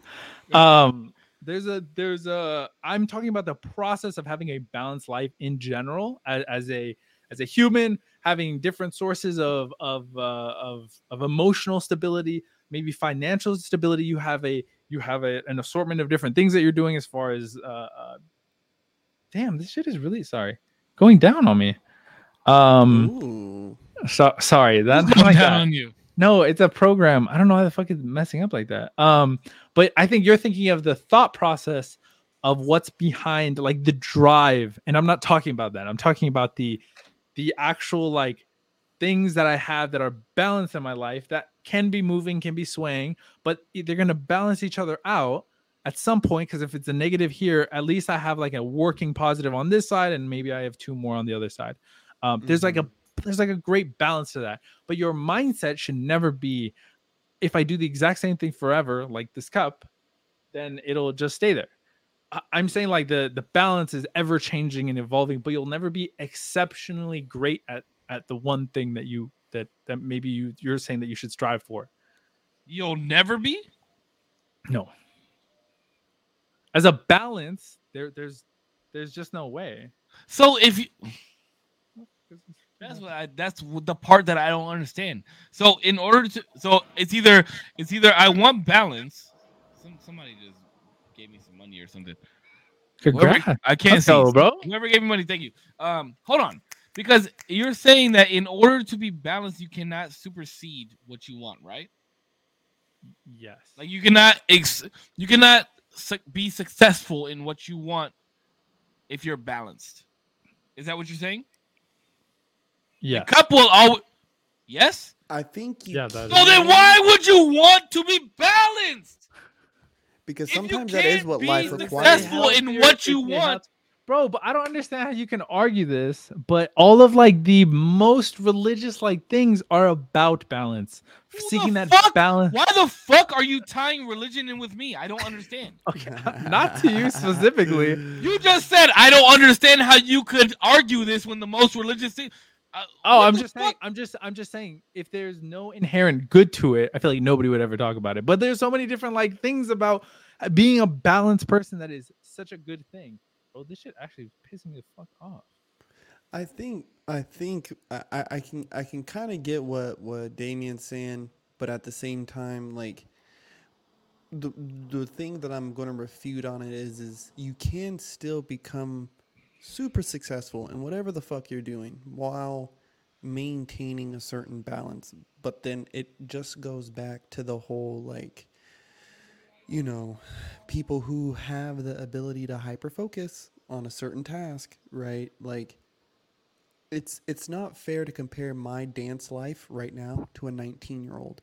A: um there's a there's a I'm talking about the process of having a balanced life in general as, as a as a human having different sources of of uh, of of emotional stability, maybe financial stability. You have a you have a, an assortment of different things that you're doing as far as uh, uh damn this shit is really sorry going down on me. Um
B: Ooh.
A: so, sorry that
C: Who's going
A: like
C: down
A: that.
C: on you.
A: No, it's a program. I don't know how the fuck it's messing up like that. Um, but I think you're thinking of the thought process of what's behind like the drive and i'm not talking about that i'm talking about the the actual like things that i have that are balanced in my life that can be moving can be swaying but they're going to balance each other out at some point because if it's a negative here at least i have like a working positive on this side and maybe i have two more on the other side. Um, there's like a there's like a great balance to that. But your mindset should never be if i do the exact same thing forever like this cup then it'll just stay there. I- i'm saying like the the balance is ever changing and evolving but you'll never be exceptionally great at at the one thing that you that that maybe you you're saying that you should strive for.
C: You'll never be.
A: no as a balance there there's there's just no way
C: So if you, that's what I, that's the part that I don't understand. So in order to, so it's either it's either I want balance. Some somebody just gave me some money or something. Whoever-
A: Congrats.
C: I can't
A: Let's
C: see,
A: go, bro.
C: Whoever gave me money, thank you. Um, hold on, because you're saying that in order to be balanced, you cannot supersede what you want, right?
A: yes
C: Like you cannot ex- you cannot su- be successful in what you want if you're balanced. Is that what you're saying?
A: yeah
C: Cup will always. Yes.
B: I think you
A: Yeah, that
C: So then why would you want to be balanced?
B: because
C: if
B: sometimes that is
C: can't
B: what
C: be
B: life
C: successful
B: requires.
C: in what you want.
A: Bro but i don't understand how you can argue this but all of like the most religious like things are about balance
C: Who
A: seeking that
C: fuck-
A: balance
C: Why the fuck are you tying religion in with me? I don't understand.
A: okay not to you specifically
C: You just said I don't understand how you could argue this when the most religious thing. Uh,
A: oh i'm
C: the
A: just saying i'm just i'm just saying if there's no inherent good to it i feel like nobody would ever talk about it but there's so many different like things about uh, being a balanced person that is such a good thing bro this shit actually is pissing me the fuck off
B: I think I think I I can I can kind of get what what Damien's saying, but at the same time, like the the thing that I'm going to refute on it is is you can still become super successful in whatever the fuck you're doing while maintaining a certain balance. But then it just goes back to the whole like you know, people who have the ability to hyper focus on a certain task, right? Like it's it's not fair to compare my dance life right now to a 19 year old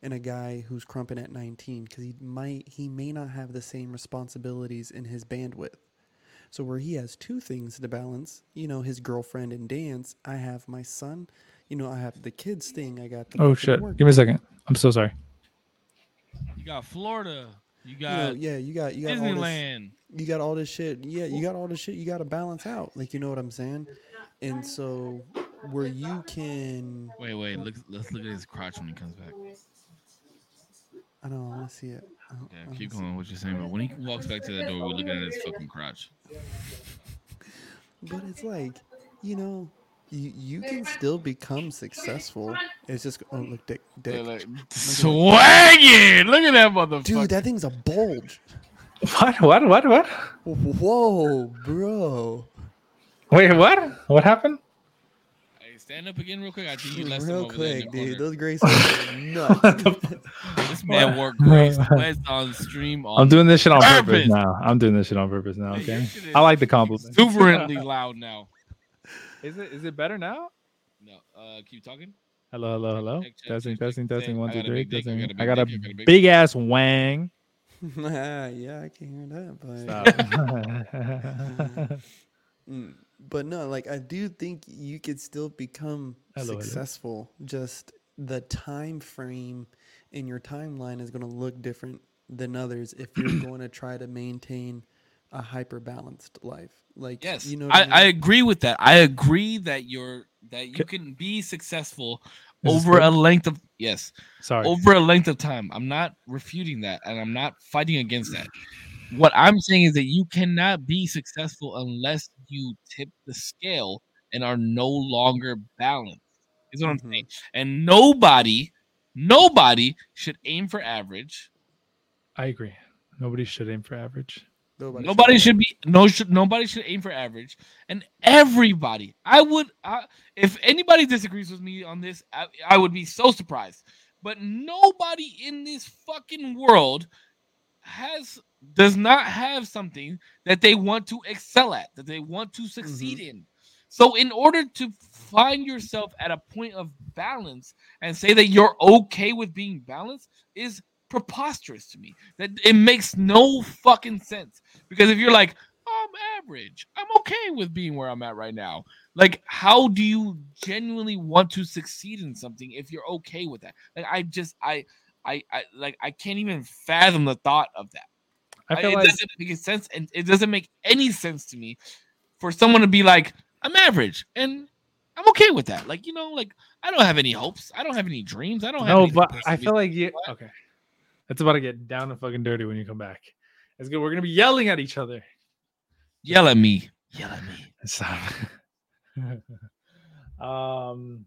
B: and a guy who's krumping at 19 because he might he may not have the same responsibilities in his bandwidth. So where he has two things to balance you know his girlfriend and dance i have my son you know i have the kids thing i got the
A: oh shit. give me a second. I'm so sorry
C: You got Florida. You
B: you know,
C: got
B: yeah you got you got all this,
C: Disneyland.
B: you got all this shit. Yeah, you got all this shit. You got to balance out. Like you know what I'm saying? And so where you can,
C: Wait, wait. Look, let's look at his crotch when he comes back.
B: I don't want to see it. I don't- I
C: Yeah, keep going. What you're saying, but when he walks back to that door, we're looking at his fucking crotch.
B: But it's like, you know, you you can still become successful. It's just oh look, dick, dick.
C: Yeah, like, swagging. Look at that motherfucker.
B: Dude, that thing's a bulge.
A: what what what what
B: Whoa, bro.
A: wait what what happened
C: Hey, stand up again real quick. I think you left
B: Real
C: over
B: quick,
C: the
B: dude.
C: corner.
B: Those grace are nuts.
C: This man wore gray sweats on stream. On
A: I'm doing this shit on purpose
C: purpose.
A: now. I'm doing this shit on purpose now. Okay.
C: shit
A: I like the compliment.
C: exuberantly loud now.
A: Is it is it better now?
C: No, uh, keep talking.
A: Hello, hello, hello.
C: Check, check,
A: Testing,
C: check,
A: testing, testing.
C: I
A: One,
C: got a big I
A: Testing.
C: got a
A: I got a
C: big I got a big
A: big ass wang.
B: yeah, I can hear that. But
A: Stop.
B: Mm, but no, like I do think you could still become
A: Hello, hello.
B: successful. Just the time frame in your timeline is going to look different than others if you're going to try to maintain a hyper balanced life. Like
C: Yes,
B: you know,
C: I, I
B: mean?
C: agree with that. I agree that you're that you can be successful
A: Is this
C: over a length of yes
A: Sorry.
C: over a length of time. I'm not refuting that, and I'm not fighting against that. What I'm saying is that you cannot be successful unless you tip the scale and are no longer balanced. Is what
B: Mhm.
C: I'm saying. And nobody, nobody should aim for average.
A: I agree. Nobody should aim for average.
B: Nobody,
C: Nobody should be no should nobody should aim for average, and everybody. I would I, if anybody disagrees with me on this, I, I would be so surprised. But nobody in this fucking world has does not have something that they want to excel at, that they want to succeed mm-hmm. in. So in order to find yourself at a point of balance and say that you're okay with being balanced is preposterous to me. That it makes no fucking sense. Because if you're like, I'm average, I'm okay with being where I'm at right now. Like, how do you genuinely want to succeed in something if you're okay with that? Like, I just, I, I, I like, I can't even fathom the thought of that.
A: I feel
C: it
A: like
C: doesn't make sense, and it doesn't make any sense to me for someone to be like, I'm average, and I'm okay with that. Like, you know, like I don't have any hopes, I don't have any dreams, I don't have.
A: no, but I feel like you okay. It's about to get down and fucking dirty when you come back. It's good. We're gonna be yelling at each other.
C: yell at me, yell at me.
A: Stop. um.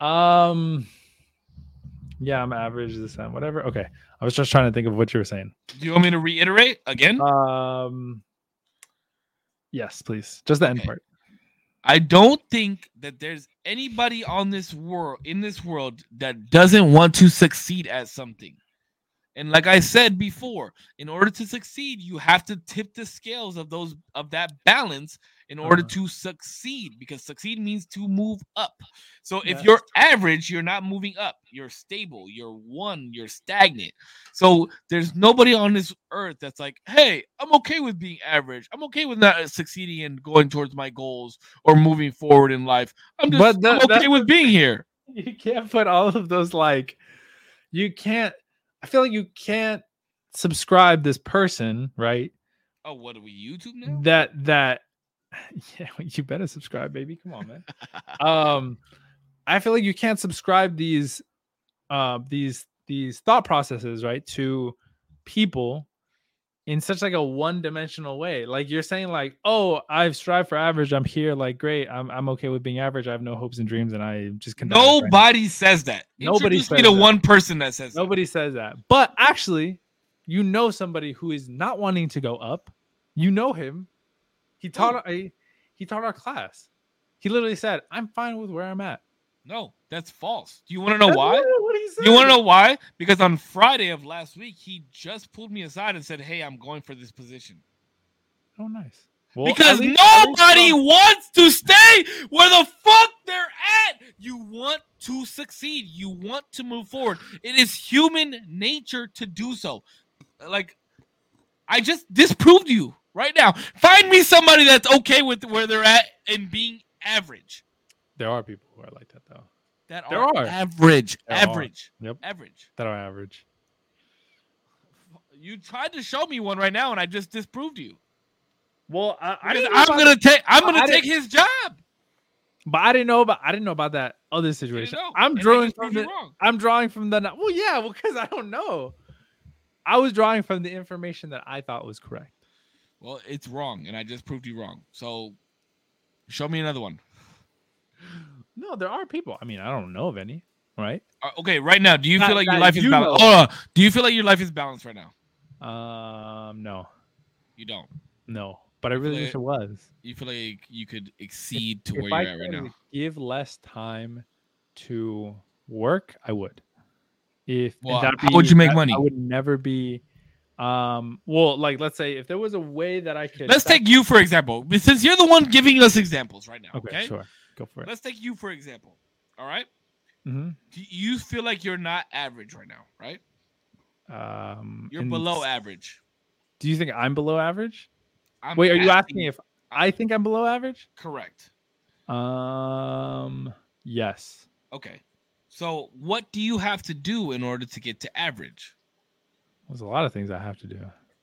A: Um. Yeah, I'm average this time. Whatever. Okay. I was just trying to think of what you were saying.
C: Do you want me to reiterate again?
A: Um. Yes, please. Just the end part.
C: I don't think that there's anybody on this world in this world that doesn't want to succeed at something. And like I said before, in order to succeed, you have to tip the scales of those of that balance in order
A: Uh-huh.
C: to succeed because succeed means to move up. So if you're average, you're not moving up. You're stable, you're one, you're stagnant. So there's nobody on this earth that's like, "Hey, I'm okay with being average. I'm okay with not succeeding and going towards my goals or moving forward in life. I'm just
A: But that-
C: I'm okay with being here."
A: You can't put all of those like. You can't. I feel like you can't subscribe this person, right?
C: Oh, what are we YouTube now?
A: that that yeah you better subscribe baby come on man um i feel like you can't subscribe these uh these these thought processes right to people in such like a one-dimensional way like you're saying like oh i've strived for average i'm here like great i'm, I'm okay with being average i have no hopes and dreams and i just content with right now."
C: Nobody says that.
A: Nobody
C: Introduce me
A: says
C: to
A: that.
C: one person that says that.
A: Nobody says that. But actually, you know somebody who is not wanting to go up. You know him. He oh. taught a he taught our class. He literally said, "I'm fine with where I'm at."
C: No, that's false. Do you want to know why?
A: he.
C: You want to know why? Because on Friday of last week, he just pulled me aside and said, "Hey, I'm going for this position."
A: Oh, nice. Well,
C: because
A: least
C: nobody wants to stay where the fuck they're at. You want to succeed. You want to move forward. It is human nature to do so. Like, I just disproved you right now. Find me somebody that's okay with where they're at and being average.
A: there are people who are like that though.
C: That
A: There
C: are,
A: are.
C: average.
A: There are.
C: average.
A: Yep.
C: Average.
A: That are average.
C: You tried to show me one right now, and I just disproved you.
A: Well, I, I didn't
C: I'm
A: about-
C: gonna take. I'm gonna
A: didn't-
C: take his job.
A: but I didn't know about I didn't know about that other situation. I'm
C: and
A: drawing from the
C: wrong.
A: I'm drawing from the well, yeah, well, because I don't know. I was drawing from the information that I thought was correct.
C: Well, it's wrong, and I just proved you wrong. So, show me another one.
A: No, there are people. I mean, I don't know of any, right?
C: Uh, okay, right now, do you
A: That-
C: feel like your
A: that
C: life is
A: you
C: balanced?
A: know.
C: Hold on. Do you feel like your life is balanced right now?
A: Um, no,
C: You don't.
A: no, but I really
C: Like-
A: wish it was.
C: You feel like you could exceed to where you're at right now.
A: give less time to work, I would. If
C: Well,
A: that'd
C: how would you make
A: that-
C: money?
A: I would never be. Um, well, like let's say if there was a way that I could.
C: Let's take you for example, since you're the one giving us examples right now.
A: Okay,
C: Okay,
A: sure, go for it.
C: let's take you for example. All right,
A: hmm
C: do you feel like you're not average right now? Right,
A: Um,
C: you're below
A: s-
C: average.
A: Do you think I'm below average?
C: I'm
A: Wait, are you asking if I think I'm below average?
C: correct?
A: Um, yes.
C: Okay, so what do you have to do in order to get to average?
A: There's a lot of things I have to do.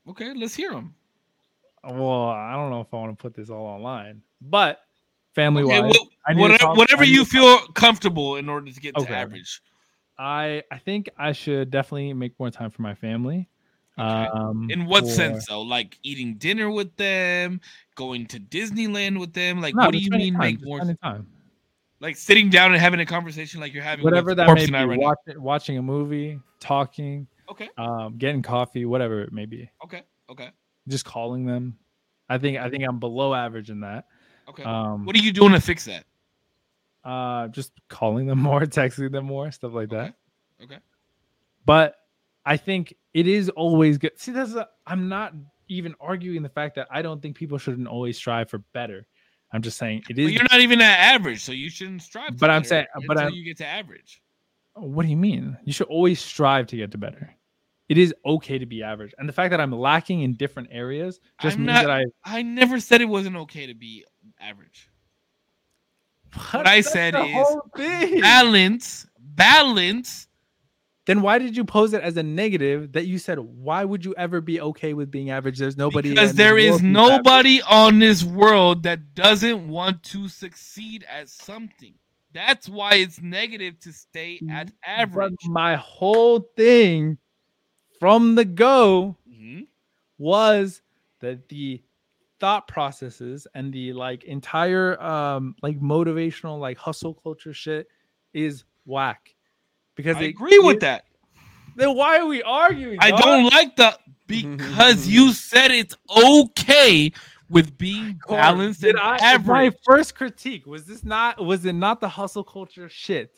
C: Okay, let's hear them.
A: Well, I don't know if I want to put this all online, but family wise,
C: wha-
A: I
C: whatever,
A: talk-
C: whatever you feel comfortable in order to get to average.
A: I I think I should definitely make more time for my family.
C: Okay.
A: Um,
C: In what
A: for-
C: sense though? Like eating dinner with them, going to Disneyland with them? Like
A: No,
C: what do you mean
A: time,
C: make more
A: time?
C: like sitting down and having a conversation like you're having
A: Whatever that may be,
C: I right now?
A: watching, watching a movie, talking,
C: Okay,
A: um, getting coffee, whatever it may be.
C: okay, okay,
A: Just calling them. I think I think I'm below average in that.
C: okay.
A: Um,
C: what are you doing to fix that?
A: uh, just calling them more, texting them more, stuff like that.
C: Okay. Okay.
A: But I think it is always good. See, that's I'm not even arguing the fact that I don't think people shouldn't always strive for better. I'm just saying it
C: is.
A: Is.
C: you're not even at average, so you shouldn't strive. to
A: But I'm saying- but
C: until
A: I'm-
C: you get to average.
A: What do you mean? You should always strive to get to better. It is okay to be average, and the fact that I'm lacking in different areas just
C: I'm
A: means
C: not-
A: that I.
C: I never said it wasn't okay to be average.
A: What,
C: I said is. Balance, balance.
A: then why did you pose it as a negative that you said why would you ever be okay with being average there's nobody
C: because there is
A: who's average.
C: nobody on this world that doesn't want to succeed at something. That's why it's negative to stay at
A: But
C: average.
A: my whole thing from the go
C: Mhm.
A: was that the thought processes and the like entire um like motivational like hustle culture shit is whack because
C: I
A: it
C: agree with
A: gives-
C: that.
A: then why are we arguing
C: I
A: dog?
C: don't like the because you said it's okay with being balanced
A: did
C: and
A: I,
C: average.
A: My first critique was this not was it not the hustle culture shit?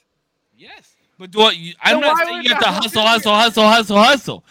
C: Yes, but do I, you, I'm
A: Then
C: not saying you have to
A: hustle
C: hustle, hustle, hustle, hustle, hustle.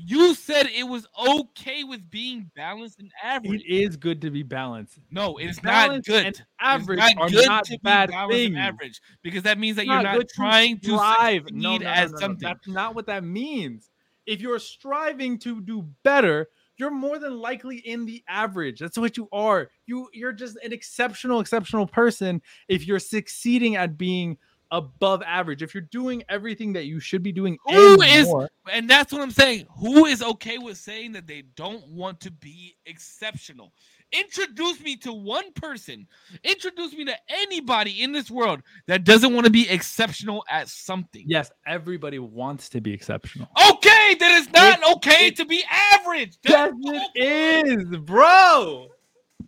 C: You said it was okay with being balanced and average.
A: It is good to be balanced.
C: No, it's not good.
A: and
C: It's
A: average
C: not
A: are
C: good
A: not
C: to be
A: bad
C: balanced and average because that means that
A: It's
C: you're
A: not
C: not trying to
A: strive.
C: succeed
A: No, no, no,
C: as
A: no, no.
C: something.
A: That's not what that means. If you're striving to do better, you're more than likely in the average. That's what you are. You you're just an exceptional, exceptional person if you're succeeding at being above average. If you're doing everything that you should be doing,
C: Who
A: and
C: is-
A: more,
C: And that's what I'm saying. Who is okay with saying that they don't want to be exceptional? Introduce me to one person. Introduce me to anybody in this world that doesn't want to be exceptional at something.
A: yes, everybody wants to be exceptional.
C: Okay, then it's not
A: It-
C: okay
A: it-
C: to be average.
A: Yes,
C: That's the whole
A: it
C: point.
A: is, bro.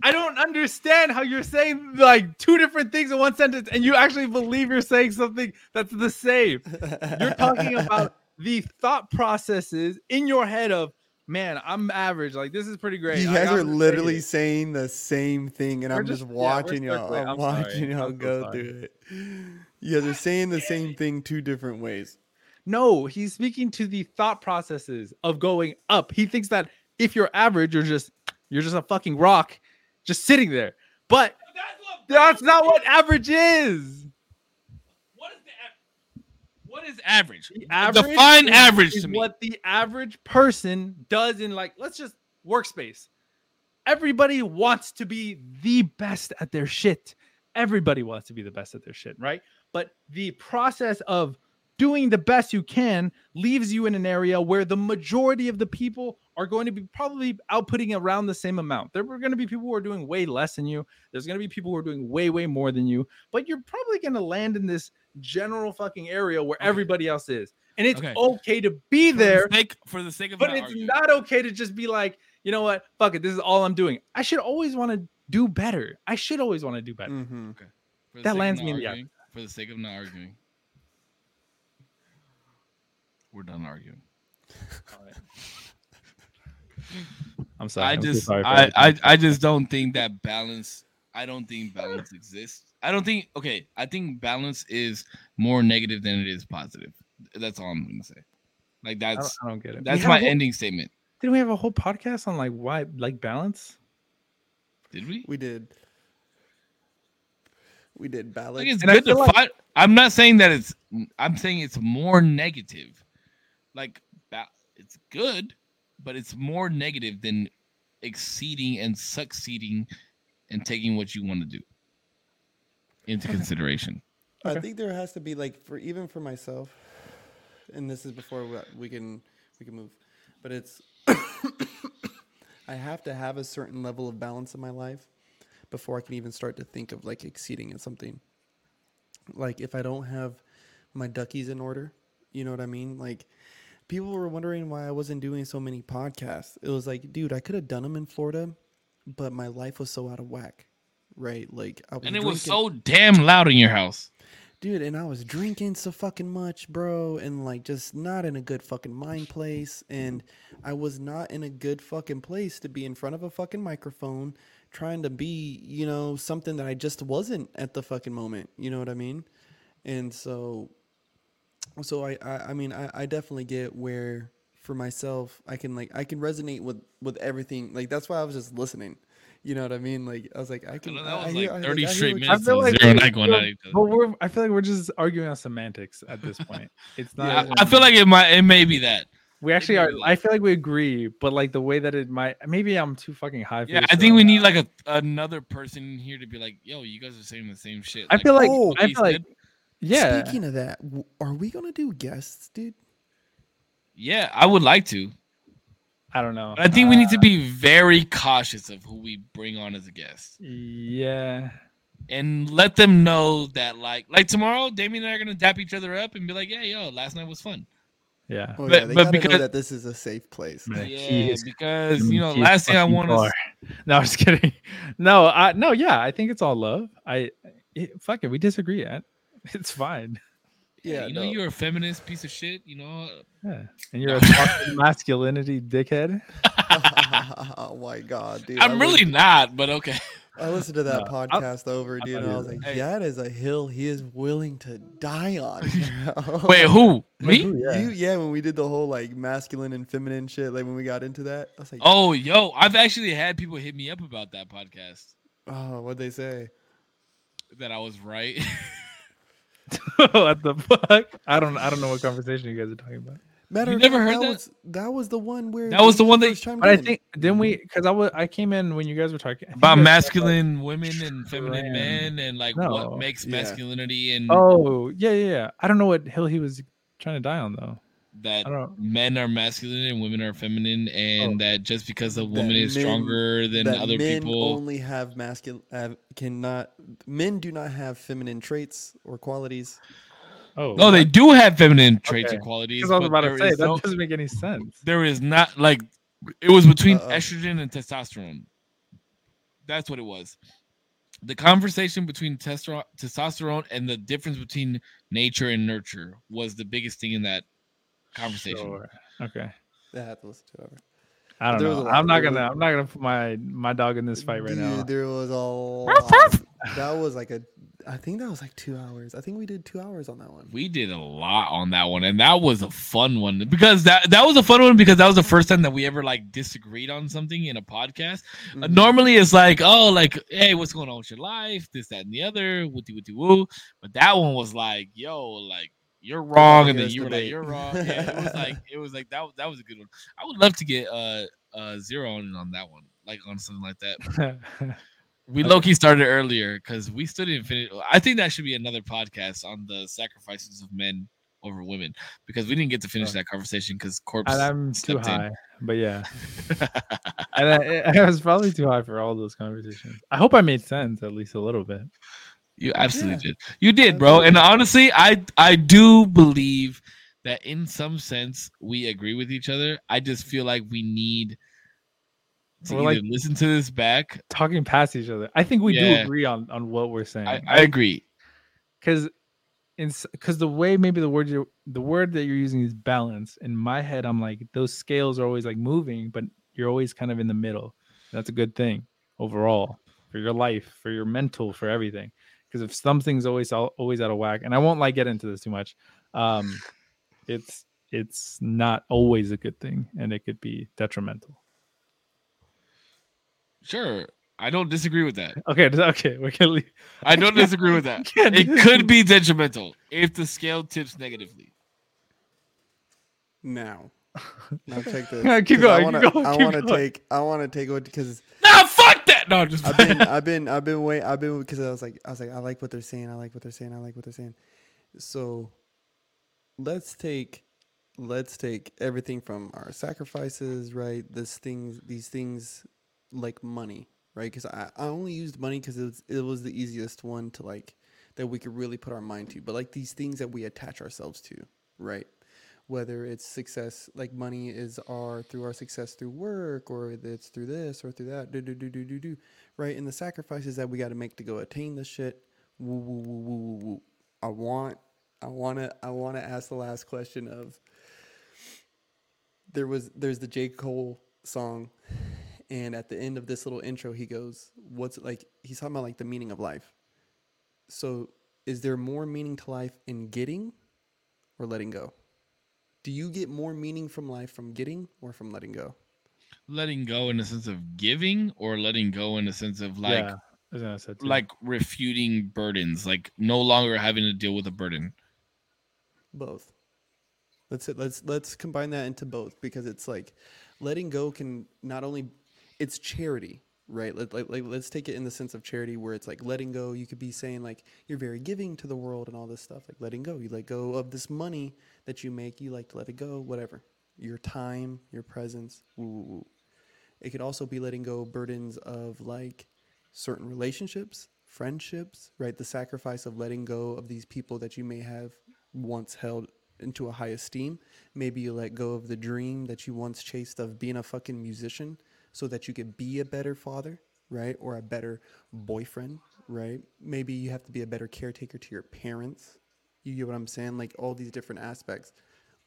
A: I don't understand how you're saying like two different things in one sentence and you actually believe you're saying something that's the same. You're talking about the thought processes in your head of, man, I'm average. Like, this is pretty great.
B: You guys are literally
A: say it."
B: saying the same thing, and
A: We're
B: I'm
A: just-
B: just
A: yeah,
B: watching y'all. I'm,
A: I'm
B: watching y'all
A: I'm so
B: go
A: sorry.
B: through it. You guys are saying the same thing two different ways.
A: No, he's speaking to the thought processes of going up. He thinks that if you're average, you're just you're just a fucking rock just sitting there. But
C: That's
A: that's not what average is.
C: What is the what is average?
A: The average
C: Define
A: is-
C: average
A: is
C: to me.
A: what the average person does in like let's just workspace. Everybody wants to be the best at their shit. Everybody wants to be the best at their shit, right? But the process of doing the best you can leaves you in an area where the majority of the people are going to be probably outputting around the same amount. There are going to be people who are doing way less than you. There's going to be people who are doing way, way more than you. But you're probably going to land in this general fucking area where
C: Okay.
A: everybody else is. And it's
C: Okay.
A: okay to be
C: For the
A: there,
C: sake- for the sake of
A: but it's
C: arguing.
A: not okay to just be like, you know what? Fuck it. This is all I'm doing. I should always want to do better. I should always want to do better.
B: hmm
C: For the
A: That lands me in the eye.
C: For the sake of not arguing, we're done arguing.
A: I'm sorry.
C: I
A: I'm
C: just,
A: sorry
C: I, I. I just don't think that balance. I don't think balance exists. I don't think. Okay, I think balance is more negative than it is positive. That's all I'm gonna say. Like
A: I don't,
C: that's
A: I don't get it.
C: That's my
A: whole-
C: ending statement.
A: Didn't we have a whole podcast on like why like balance?
C: Did we?
B: We did. We did balance.
C: think it's
A: And
C: good to
A: like-
C: fight. I'm not saying that it's. I'm saying it's more negative. Like it's good, but it's more negative than exceeding and succeeding and taking what you want to do into consideration.
B: I think there has to be like for even for myself, and this is before we, we can we can move, but it's I have to have a certain level of balance in my life before I can even start to think of like exceeding in something. Like if I don't have my duckies in order, you know what I mean? Like people were wondering why I wasn't doing so many podcasts. It was like, dude, I could have done them in Florida, but my life was so out of whack, right? Like I was
C: And it was so damn loud in your house.
B: dude and i was drinking so fucking much bro and like just not in a good fucking mind place and i was not in a good fucking place to be in front of a fucking microphone trying to be you know something that i just wasn't at the fucking moment you know what i mean and so so i i, I mean I, I definitely get where for myself, I can like I can resonate with with everything. Like that's why I was just listening. You know what I mean? Like I was like I
C: I
B: can.
C: know that was
B: hear-
C: like
B: I-
C: 30
B: I hear
C: straight
B: what you-
C: minutes
A: feel
C: of
A: like
C: zero and
A: we-
C: I going at each
A: But
C: other.
A: we're, I feel like we're just arguing on semantics at this point. It's not.
C: I, I feel like it might it may be that.
A: we actually are.
C: maybe.
A: I feel like we agree, but like the way that it might. Maybe I'm too fucking high.
C: Yeah, I think we
A: now.
C: need like a another person here to be like, yo, you guys are saying the same shit.
A: I feel like.
B: Oh,
A: I
C: he
A: feel like.
C: Said-
A: Yeah.
B: Speaking of that, are we gonna do guests, dude?
C: yeah, I would like to.
A: I don't know.
C: But I think we need
A: Uh,
C: to be very cautious of who we bring on as a guest.
A: Yeah.
C: and let them know that like like tomorrow Damien and I are gonna dap each other up and be like, yeah, yo, last night was fun.
A: Yeah.
B: Oh,
C: But-
B: yeah, they
C: but
B: gotta know
C: because-
B: that this is a safe place.
A: Man,
C: yeah,
A: is-
C: because you know, last thing I want
A: far.
C: to
A: No, I'm just kidding. No, I no, yeah, I think it's all love. I it, fuck it, we disagree at. It's fine.
C: yeah,
B: Yeah,
C: you know,
B: no.
C: you're a feminist piece of shit. You know,
A: Yeah, and you're a toxic masculinity dickhead.
B: oh my god, dude!
C: I'm
B: I
C: really
B: lis-
C: not, but okay.
B: I listened to that
A: No, I'll-
B: podcast over,
A: I'll
B: dude, and I was like,
C: Hey.
B: that is a hill he is willing to die on. bro."
C: Wait, who?
A: Like,
C: Me?
A: who? Yeah.
B: You, yeah, when we did the whole like masculine and feminine shit, like when we got into that, I was like,
C: Oh, yo, I've actually had people hit me up about that podcast
B: oh, what'd they say?
C: that I was right.
A: what the fuck? I don't. I don't know what conversation you guys are talking about.
B: Matter
C: You never
B: fact,
C: heard that?
B: Was, that was the one where
C: That was the one that-
B: first chimed
A: But I think didn't we? Because I was I came in when you guys were talking I think
C: about
A: you guys said, like,
C: masculine women and feminine
A: Ran.
C: men and like
A: No.
C: what makes
B: Yeah.
C: masculinity and
A: Oh yeah, yeah, yeah. I don't know what hill he was trying to die on though.
C: That men are masculine and women are feminine and
A: Oh.
C: that just because a woman is
B: men-
C: stronger than
B: that
C: other
B: men
C: people
B: only have masculine have, cannot men do not have feminine traits or qualities.
A: Oh
C: no they do have feminine traits
A: Okay.
C: and qualities
A: I was about to say that
C: no-
A: doesn't make any sense.
C: there is not like it was between
B: Uh-oh.
C: estrogen and testosterone that's what it was the conversation between testosterone and the difference between nature and nurture was the biggest thing in that conversation
A: Sure. Okay.
B: I have to listen to it.
A: I don't
B: There was
A: know. I'm not gonna. I'm not gonna put my my dog in this fight right now.
B: There was a lot. that was like a. I think that was like two hours. I think we did two hours on that one.
C: we did a lot on that one and that was a fun one because that that was a fun one because that was the first time that we ever like disagreed on something in a podcast Uh,
B: Mhm.
C: normally it's like oh like hey what's going on with your life this that and the other wooty wooty woo but that one was like yo like you're wrong and then you were like you're wrong yeah, it was like it was like that was that was a good one i would love to get uh uh zero on on that one like on something like that we low-key started earlier because we still didn't finish i think that should be another podcast on the sacrifices of men over women because we didn't get to finish
A: Oh.
C: that conversation because corpse
A: and I'm too
C: stepped in.
A: high. But yeah, and I, I was probably too high for all those conversations. I hope I made sense at least a little bit.
C: You absolutely
B: Yeah.
C: did. You did, bro. And honestly, I I do believe that in some sense we agree with each other. I just feel like we need to
A: like-
C: listen to this back.
A: Talking past each other, I think we do agree on on what we're saying.
C: I, I agree.
A: because in because the way maybe the word you the word that you're using is balance. In my head, I'm like those scales are always like moving, but you're always kind of in the middle. That's a good thing overall for your life, for your mental, for everything. Because if something's always always out of whack, and I won't like get into this too much, um, it's it's not always a good thing, and it could be detrimental.
C: Sure. I don't disagree with that.
A: Okay, okay, we can leave.
C: I don't disagree with that. It could be detrimental if the scale tips negatively.
B: Now, now check this.
A: Yeah, keep
B: 'cause
A: going,
B: wanna,
A: keep going,
B: I want to take. I want to take what because
C: Nah, fuck that. No, just
B: I've been, I've been, I've been wait, I've been because I was like, I was like, I like what they're saying. I like what they're saying. I like what they're saying. So, let's take, let's take everything from our sacrifices, right? This things, these things, like money, right? Because I, I only used money because it was, it was the easiest one to like that we could really put our mind to. But like these things that we attach ourselves to, right? Whether it's success like money is our through our success through work or it's through this or through that do do do do do do right? And the sacrifices that we got to make to go attain this shit woo woo woo woo woo woo. I want i want to i want to ask the last question of there was there's the j. Cole song and at the end of this little intro he goes what's like? He's talking about like the meaning of life. So is there more meaning to life in getting or letting go Do you get more meaning from life from getting or from letting go?
C: letting go in the sense of giving or letting go in the sense of like
A: yeah, I was gonna say too.
C: like refuting burdens like no longer having to deal with a burden
B: Both. Let's let's let's combine that into both because it's like letting go can not only it's charity, right? Let, like, like let's take it in the sense of charity where it's like letting go. You could be saying like you're very giving to the world and all this stuff. Like letting go, you let go of this money that you make. You like to let it go, whatever. Your time, your presence. It could also be letting go burdens of like certain relationships, friendships, right? The sacrifice of letting go of these people that you may have once held into a high esteem. Maybe you let go of the dream that you once chased of being a fucking musician so that you can be a better father, right? Or a better boyfriend, right? Maybe you have to be a better caretaker to your parents. You get what I'm saying? Like all these different aspects.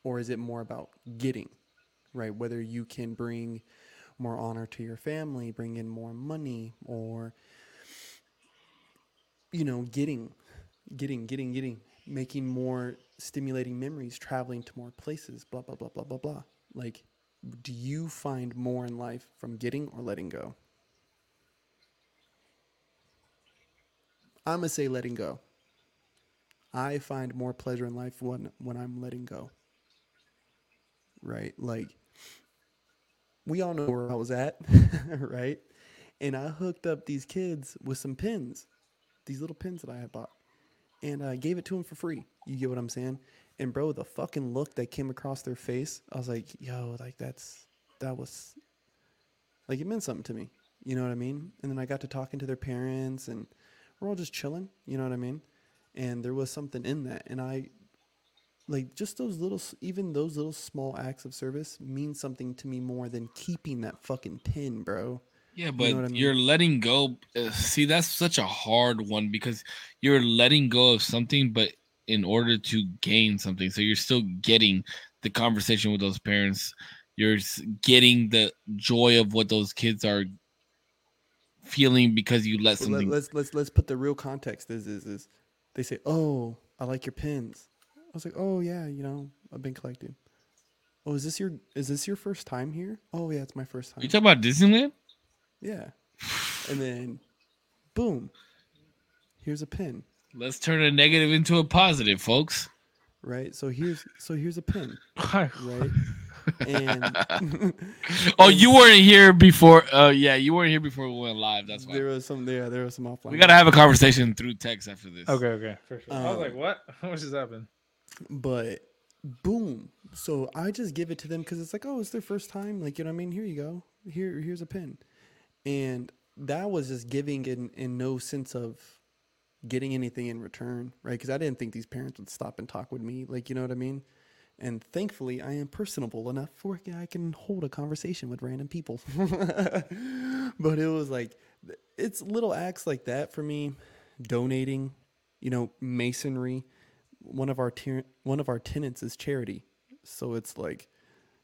B: Or is it more about getting, right? Whether you can bring more honor to your family, bring in more money, or, you know, getting, getting, getting, getting, making more stimulating memories, traveling to more places, blah, blah, blah, blah, blah, blah. Like, do you find more in life from getting or letting go? I'm going to say letting go. I find more pleasure in life when, when I'm letting go. Right? Like, we all know where I was at, right? And I hooked up these kids with some pins, these little pins that I had bought, and I gave it to them for free. You get what I'm saying? And bro, the fucking look that came across their face, I was like, yo, like that's that was like it meant something to me. You know what I mean? And then I got to talking to their parents, and we're all just chilling. You know what I mean? And there was something in that, and I like just those little even those little small acts of service mean something to me more than keeping that fucking pin bro
C: yeah but you
B: what I mean?
C: you're letting go uh, see that's such a hard one because you're letting go of something but in order to gain something. So you're still getting the conversation with those parents. You're getting the joy of what those kids are feeling because you let something
B: let's let's let's put the real context is is is they say oh i like your pins. I was like oh yeah you know i've been collecting. Oh is this your is this your first time here? Oh yeah it's my first time.
C: you talk about disneyland?
B: Yeah. And then boom here's a pin
C: let's turn a negative into a positive folks.
B: Right? So here's so here's a pin right? And
C: oh you weren't here before uh yeah you weren't here before we went live that's why.
B: There was some yeah there was some offline.
C: We gotta have a conversation through text after this.
A: Okay, okay, for sure. I was
B: Um,
A: like, what? What just happened?
B: but boom. So i just give it to them because it's like oh it's their first time. Like you know what i mean? Here you go. Here here's a pin. And that was just giving in in no sense of getting anything in return right because i didn't think these parents would stop and talk with me like you know what i mean and thankfully i am personable enough where i can hold a conversation with random people but it was like it's little acts like that for me donating you know masonry one of our ten- one of our tenants is charity. So it's like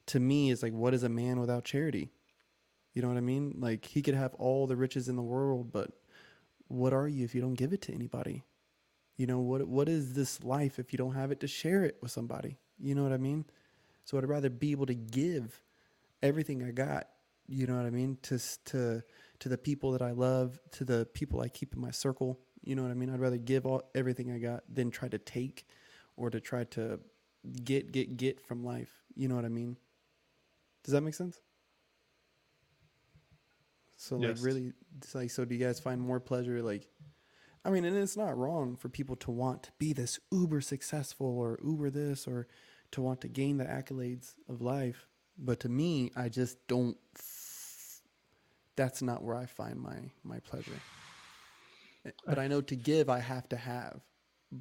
B: to me it's like what is a man without charity? You know what I mean? Like he could have all the riches in the world, but what are you if you don't give it to anybody? You know what what is this life if you don't have it to share it with somebody? You know what I mean? So I'd rather be able to give everything I got, you know what I mean, to to to the people that I love, to the people I keep in my circle. You know what I mean? I'd rather give all everything I got than try to take or to try to get get get from life. You know what I mean? Does that make sense? So like
A: Yes.
B: really it's like so do you guys find more pleasure like I mean and it's not wrong for people to want to be this uber successful or uber this or to want to gain the accolades of life, but to me I just don't that's not where I find my my pleasure. Eh, But I know to give I have to have,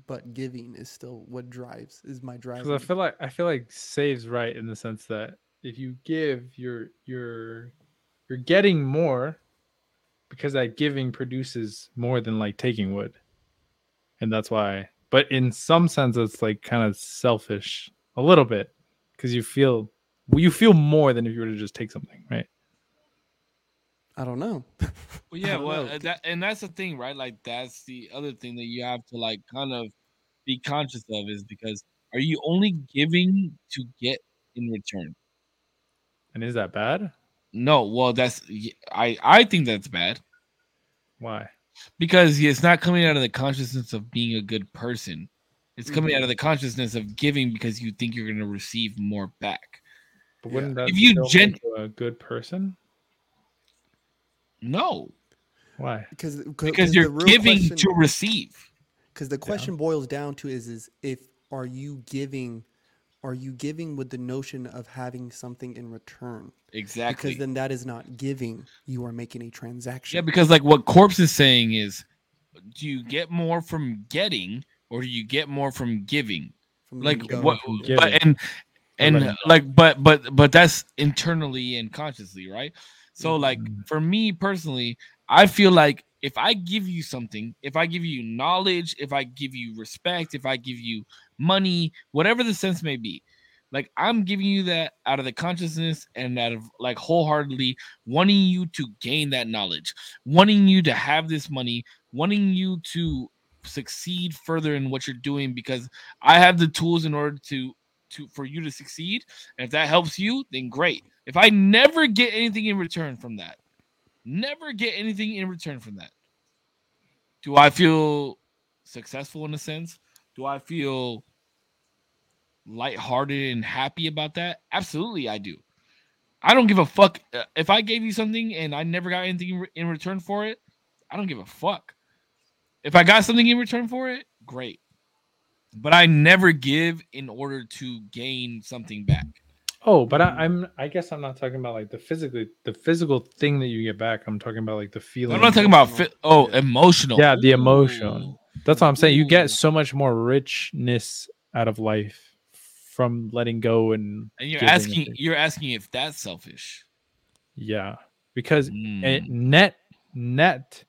B: but giving is still what drives is my drive.
A: Because I feel like I feel like saves right in the sense that if you give, you're you're you're getting more because that giving produces more than like taking would, and that's why. But in some sense, it's like kind of selfish a little bit because you feel you feel more than if you were to just take something, right?
B: I don't know.
C: Well, yeah,
B: don't
C: well,
B: know.
C: uh, that and that's the thing, right? Like that's the other thing that you have to like kind of be conscious of is because Are you only giving to get in return?
A: And is that bad?
C: No, well, that's I I think that's bad
A: Why?
C: because it's not coming out of the consciousness of being a good person. It's coming mm-hmm. out of the consciousness of giving because you think you're going to receive more back.
A: But wouldn't that
C: If you
A: still
C: gen-
A: make you a good person?
C: No,
A: Why?
B: Because
C: because you're giving to receive.
B: because the question boils down to is is if are you giving are you giving with the notion of having something in return
C: Exactly.
B: because then that is not giving you are making a transaction
C: Yeah, because like what Corpse is saying is, do you get more from getting or do you get more from giving?
B: from
C: Like
B: go
C: what?
B: and
A: Giving.
C: But and and like but but but that's internally and consciously, right? So like
A: Mhm.
C: for me personally, I feel like if I give you something, if I give you knowledge, if I give you respect, if I give you money, whatever the sense may be, like I'm giving you that out of the consciousness and out of like wholeheartedly wanting you to gain that knowledge, wanting you to have this money, wanting you to succeed further in what you're doing because I have the tools in order to to for you to succeed. And if that helps you, then great. If I never get anything in return from that, never get anything in return from that, do I feel successful in a sense? Do I feel lighthearted and happy about that? Absolutely, I do. I don't give a fuck uh, if I gave you something and I never got anything in return for it. I don't give a fuck. If I got something in return for it, great. But I never give in order to gain something back.
A: Oh, but I, I'm. I guess I'm not talking about like the physically the physical thing that you get back. I'm talking about like the feeling.
C: I'm not talking about fi- oh emotional.
A: Yeah, the emotion. That's what I'm saying. You get so much more richness out of life from letting go and
C: And you're asking
A: things.
C: you're asking if that's selfish.
A: yeah, because
C: Mm.
A: it, net net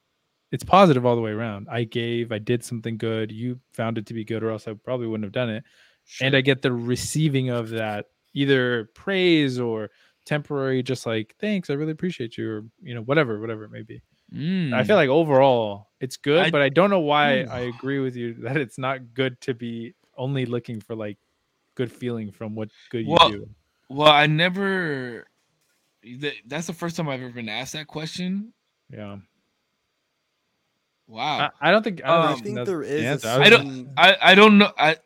A: it's positive all the way around. I gave, I did something good. You found it to be good, or else I probably wouldn't have done it. And I get the receiving of that, either praise or temporary, just like thanks, I really appreciate you, or you know, whatever, whatever it may be.
C: Mm.
A: I feel like overall it's good,
C: I-
A: but I don't know why
C: Ooh.
A: I agree with you that it's not good to be only looking for like good feeling from what good you
C: Well,
A: do.
C: Well, I never. That's the first time I've ever been asked that question.
A: Yeah,
C: Wow.
A: I, I don't think I, don't
C: Um,
B: I
A: think
B: there is. the a
A: answer.
C: I don't- I, I don't know. I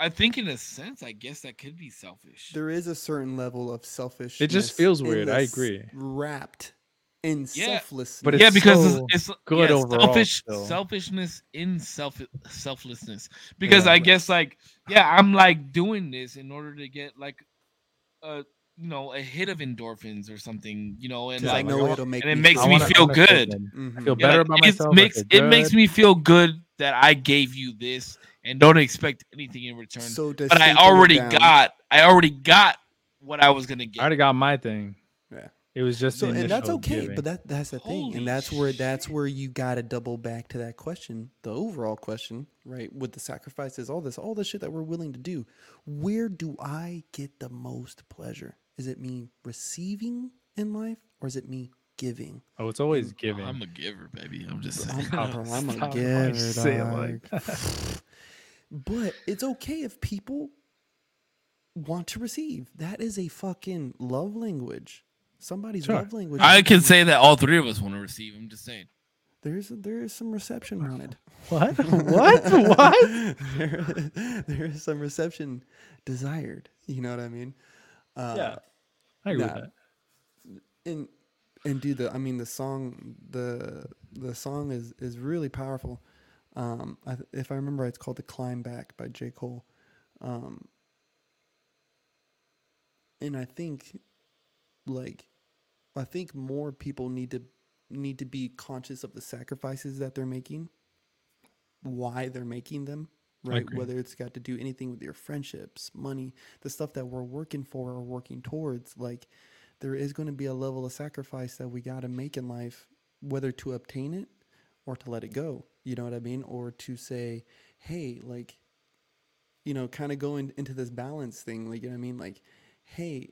C: I think in a sense, I guess that could be selfish.
B: there is a certain level of selfishness.
A: It just feels weird, I agree.
B: Wrapped in
C: Yeah,
B: selflessness.
A: but
C: yeah, because
A: so
C: it's, it's
A: good
C: yeah,
A: overall
C: selfish
A: still.
C: selfishness in self selflessness. Because
A: Yeah.
C: I guess like yeah, I'm like doing this in order to get like a you know a hit of endorphins or something, you know, and
B: because I
C: like,
B: know it'll make
C: and it makes
A: I
C: me feel
A: wanna
C: good.
B: Mhm.
A: I feel better
C: like,
A: about myself. I
C: makes it makes me feel good that I gave you this and don't expect anything in return.
B: So to
C: but I already got I already got what I was gonna get.
A: I already got my thing.
B: Yeah.
A: It was just
B: so, and that's okay,
A: giving.
B: but that that's the thing,
C: Holy
B: and that's where that's where you got to double back to that question, the overall question, right? With the sacrifices, all this, all the shit that we're willing to do, where do I get the most pleasure? Is it me receiving in life, or is it me giving?
A: oh, it's always giving.
C: I'm a giver, baby. I'm just
B: I'm,
C: saying.
B: I'm a giver,
A: say it like
B: dog. but it's okay if people want to receive. That is a fucking love language. Somebody's
A: Sure.
B: love language.
C: I can say that all three of us want to receive. I'm just saying.
B: There's there is some reception wanted.
A: what? what? What?
B: there, there is some reception desired. You know what I mean? Uh,
A: Yeah. I agree
B: nah.
A: with that.
B: And and dude, the I mean the song the the song is is really powerful. Um, I, if I remember, right, it's called "The Climb Back" by J. Cole. Um, and I think, like, I think more people need to need to be conscious of the sacrifices that they're making, why they're making them, right? Whether it's got to do anything with your friendships, money, the stuff that we're working for or working towards, like there is going to be a level of sacrifice that we got to make in life, whether to obtain it or to let it go. You know what I mean? Or to say, hey, like, you know, kind of going into this balance thing. Like, you know what I mean? Like, hey,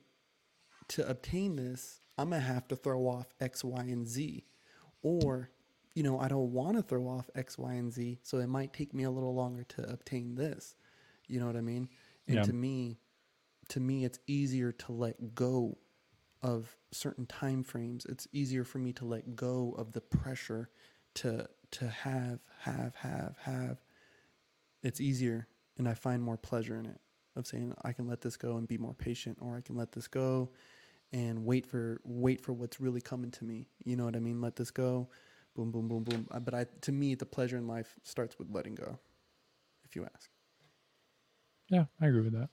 B: to obtain this, I'm going to have to throw off X, Y, and Z. Or, you know, I don't want to throw off X, Y, and Z. So it might take me a little longer to obtain this. You know what I mean? And
A: Yeah.
B: to me, to me, it's easier to let go of certain time frames. It's easier for me to let go of the pressure to to have, have, have, have. It's easier, and I find more pleasure in it. Of saying I can let this go and be more patient, or I can let this go and wait for wait for what's really coming to me. You know what I mean? Let this go, boom, boom, boom, boom. Uh, But I, to me, the pleasure in life starts with letting go. If you ask.
A: Yeah, I agree with that.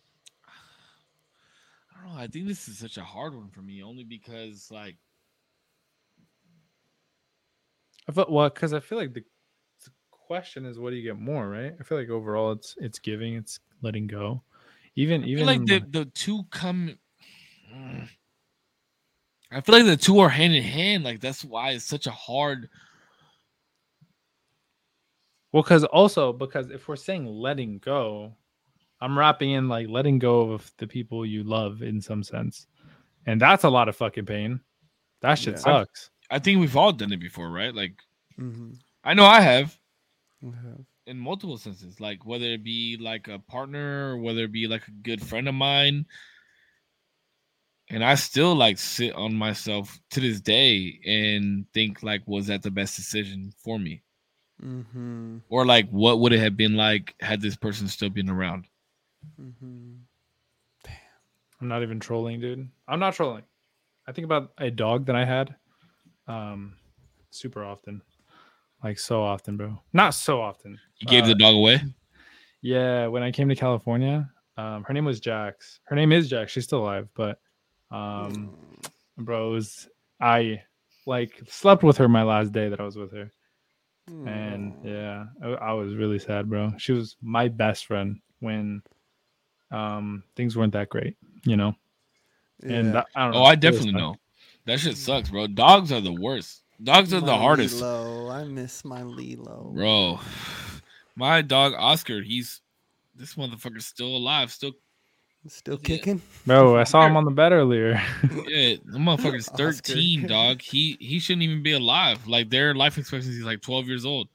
C: I don't know. I think this is such a hard one for me, only because like
A: I felt well because I feel like the, the question is what do you get more, right? I feel like overall it's it's giving, it's letting go. Even
C: I
A: even
C: like the the two come. I feel like the two are hand in hand. Like that's why it's such a hard.
A: well, because also because if we're saying letting go, I'm wrapping in like letting go of the people you love in some sense, and that's a lot of fucking pain. That shit
B: Yeah.
A: sucks.
C: I think we've all done it before, right? Like
B: Mm-hmm.
C: I know I have
B: Uh-huh.
C: in multiple senses. Like whether it be like a partner, or whether it be like a good friend of mine. And I still like sit on myself to this day and think like, was that the best decision for me?
B: Mm-hmm.
C: Or like, what would it have been like had this person still been around?
B: Mm-hmm.
A: I'm not even trolling, dude. I'm not trolling. I think about a dog that I had, um, super often, like so often, bro. Not so often.
C: You gave
A: Uh,
C: the dog away.
A: Yeah, when I came to California, um, her name was Jax. Her name is Jax. She's still alive, but um, bro, it I like slept with her my last day that I was with her, and yeah, I, I was really sad, bro. She was my best friend when um things weren't that great, you know. And that, I don't know.
C: Oh, I definitely know. That shit sucks, bro. Dogs are the worst. Dogs are the hardest,
B: Lilo. I miss my Lilo.
C: bro. My dog Oscar, he's this motherfucker's still alive. Still,
B: Still
C: Yeah.
B: kicking?
A: Bro, I saw him on the bed earlier.
C: yeah, the motherfucker's
B: Oscar.
C: thirteen, dog. He he shouldn't even be alive. Like their life expectancy is like twelve years old,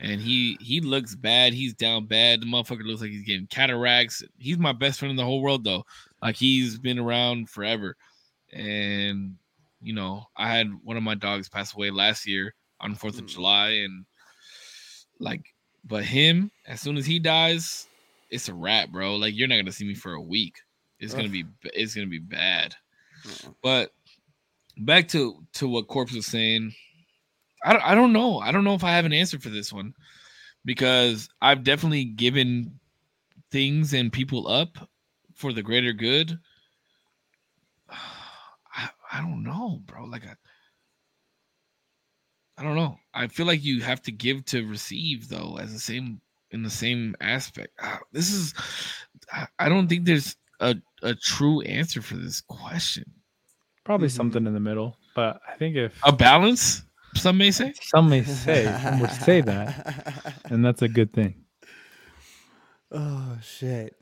C: and he he looks bad. He's down bad. The motherfucker looks like he's getting cataracts. He's my best friend in the whole world, though. Like he's been around forever, and you know, I had one of my dogs pass away last year on Fourth of
B: Mm.
C: July, and like, but him, as soon as he dies, it's a wrap, bro. Like you're not gonna see me for a week. It's gonna be it's gonna be bad.
B: Uh-uh.
C: But back to to what Corpse was saying, I don't, I don't know. I don't know if I have an answer for this one because I've definitely given things and people up for the greater good. I, I don't know, bro. Like I, I don't know. I feel like you have to give to receive though, as the same in the same aspect. Ah, This is I, I don't think there's a, a true answer for this question.
A: Probably
B: Mhm.
A: something in the middle, but I think if
C: A balance, some may say.
A: some may say some would say that, and that's a good thing.
B: oh shit.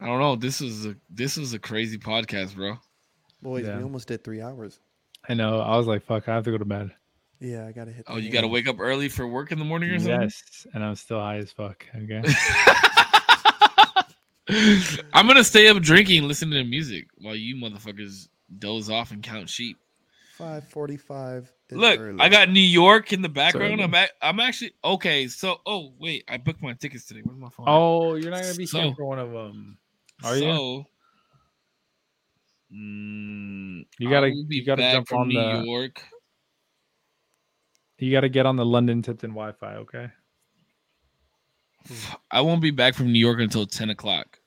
C: I don't know. This is a this is a crazy podcast, bro.
B: Boys,
A: Yeah.
B: we almost did three hours.
A: I know. I was like, "Fuck, I have to go to bed."
B: Yeah, I gotta hit.
C: Oh, you got to wake up early for work in the morning or something?
A: Yes, and I'm still high as fuck. Okay.
C: I'm gonna stay up drinking, listening to music while you motherfuckers doze off and count sheep.
B: Five forty-five.
C: Look,
B: early.
C: I got New York in the background.
A: early.
C: I'm at, I'm actually okay. So, oh wait, I booked my tickets today. Where's my phone? at?
A: Oh, you're not gonna be here for one of them. Are you?
C: So, mm,
A: You gotta-
C: be
A: you gotta jump on
C: New
A: the-
C: York.
A: You got to get on the London Tipton Wi-Fi. Okay.
C: I won't be back from New York until 10 o'clock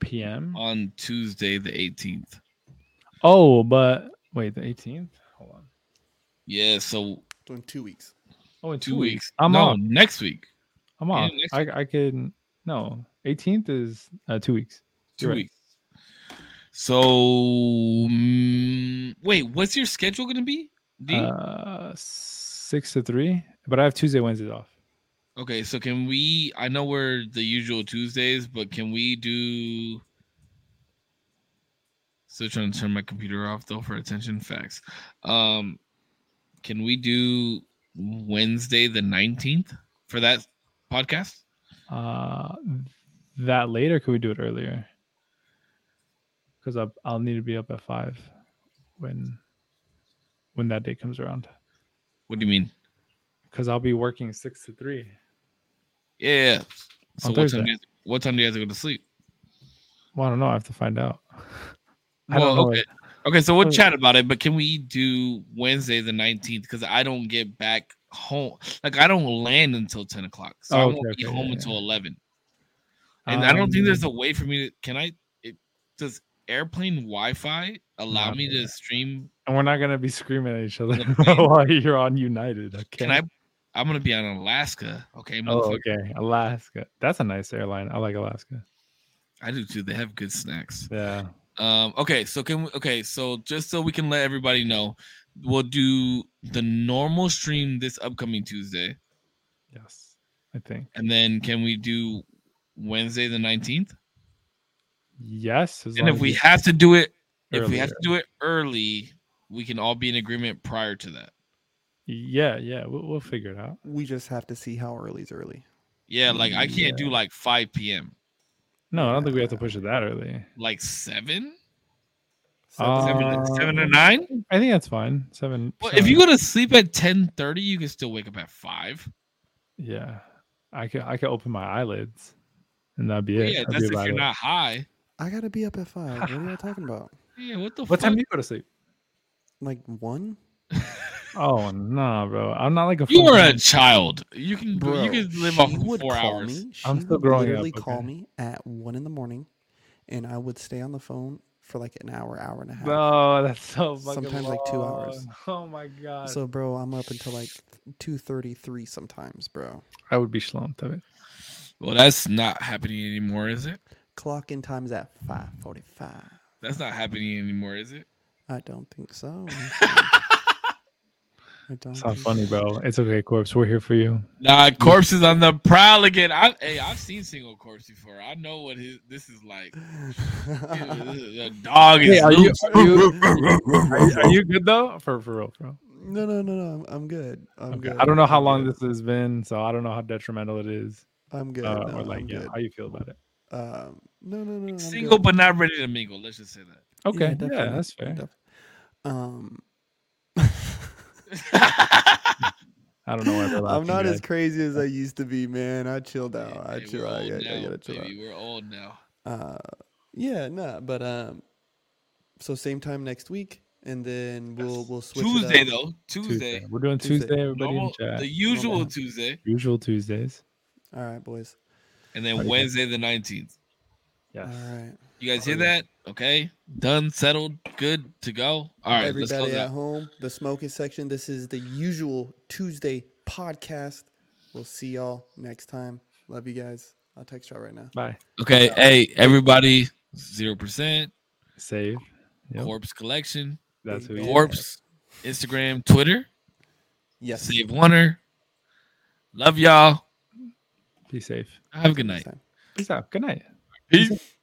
A: PM.
C: on Tuesday, the 18th.
A: Oh, but wait, the 18th. Hold on.
C: Yeah, so
B: in two weeks.
A: Oh, in
C: two, weeks.
A: I'm
C: no,
A: off.
C: next week.
A: I'm
C: yeah,
A: I I could no. 18th is uh, two weeks.
C: 2
A: You're right.
C: So, mm, wait, what's your schedule going to be? D?
A: Uh, six to three. But I have Tuesday, Wednesdays off.
C: okay, so can we? I know we're the usual Tuesdays, but can we do? Still trying to turn my computer off though for attention. Facts. Um, can we do Wednesday the nineteenth for that podcast?
A: Uh, that later? could we do it earlier? Because I'll, I'll need to be up at five when when that day comes around.
C: What do you mean?
A: Because I'll be working six to three.
C: Yeah. So what time,
A: Thursday.
C: do you, what time do you have to go to sleep?
A: Well, I don't know. I have to find out. I
C: Well,
A: don't know.
C: okay. Okay, so we'll chat about it, but can we do Wednesday the 19th? Because I don't get back home. Like I don't land until 10 o'clock. So I
A: Oh,
C: won't
A: okay,
C: be
A: okay,
C: home
A: yeah,
C: until
A: yeah.
C: 11. And I don't think
A: Um,
C: there's a way for me to can I it does airplane Wi-Fi allow me to stream
A: And we're not gonna be screaming at each other while you're on United. Okay.
C: can I I'm gonna be on Alaska. Okay,
A: Oh, okay. Alaska. That's a nice airline. I like Alaska.
C: I do too. They have good snacks.
A: Yeah.
C: Um, okay, so can we okay, so just so we can let everybody know, we'll do the normal stream this upcoming Tuesday,
A: Yes. I think.
C: and then can we do Wednesday the 19th?
A: Yes. as
C: And if we
A: it's
C: have to do it, if we have to do it early, we can all be in agreement prior to that.
A: Yeah, yeah. We'll, we'll figure it out.
B: We just have to see how early's early.
C: Yeah, like I can't do like 5 p.m.
A: No, I don't think we have to push it that early.
C: Like seven?
B: Seven-
C: Seven,
A: Uh,
C: seven or nine?
A: I think that's fine. Seven.
C: Well,
A: seven.
C: if you go to sleep at 10 30, you can still wake up at five.
A: yeah, I could I could open my eyelids, and that'd be
C: Well,
A: it.
C: yeah,
A: That'd
C: that's
A: be
C: if you're
A: it.
C: not high.
B: I gotta be up at five. What are y'all talking about?
C: Yeah, what the
A: What
C: fuck?
A: time do you go to sleep?
B: Like one?
A: Oh no, bro. I'm not like a.
C: You
A: full
C: are a child. You can go, you can live off
B: she
C: of
B: would
C: four
B: call
C: hours.
B: Me. She
A: I'm still
B: would
A: growing up,
B: literally call
A: okay.
B: me at one in the morning, and I would stay on the phone for like an hour, hour and a half.
A: No, that's so fucking
B: Sometimes like two hours.
A: Oh my god.
B: So, bro, I'm up until like two thirty three sometimes, bro.
A: I would be schlumped of it.
C: Well, that's not happening anymore, is it?
B: Clock in time is at five forty five.
C: That's not happening anymore, is it?
B: I don't think so. I don't.
A: It's not funny,
B: so.
A: bro. It's okay, corpse. We're here for you.
C: Nah, corpse is on the prowl again. I, hey, I've seen single corpse before. I know what his this is like. the dog is
A: Hey, are you- are you- Are you, good though? For for real, bro.
B: no, no, no, no. I'm, I'm good. I'm
A: Okay.
B: good.
A: I don't know how long this has been, so I don't know how detrimental it is,
B: I'm good.
A: uh,
B: no,
A: or like
B: I'm
A: yeah,
B: good.
A: how you feel about it.
B: Um, no, no, no. I'm
C: Single
B: good.
C: but not ready to mingle. Let's just say that.
A: Okay, yeah,
B: definitely,
A: that's fair.
B: def- Um,
A: I don't know why
B: I'm not as crazy as I used to be, man. I chilled out. I
C: Hey,
B: chill
C: we're
B: out. I,
C: old
B: gotta- I gotta chill out.
C: We're old now.
B: Uh, yeah, no, but um, so same time next week, and then we'll we'll switch.
C: Tuesday
B: it up.
C: though. Tuesday.
A: Tuesday. We're doing
B: Tuesday.
A: Tuesday. Everybody
C: Normal,
A: in chat.
C: the usual
B: Normal.
C: Tuesday,
A: Usual Tuesdays.
B: All right, boys.
C: And then Wednesday the nineteenth.
A: Yes.
B: All right.
C: You guys hear that? Okay, done, settled, good to go. All right, let's
B: Everybody at
C: out.
B: home, the smoking section. This is the usual Tuesday podcast. We'll see y'all next time. Love you guys. I'll text y'all right now.
A: Bye.
C: Okay, hey everybody, zero percent
A: Save. Yep.
C: corpse collection,
A: That's who you are.
C: corpse, Instagram, Twitter,
B: Yes.
C: save oneer. Love y'all.
A: Be safe.
C: Have a good night.
A: Peace out. Good night.
C: Peace.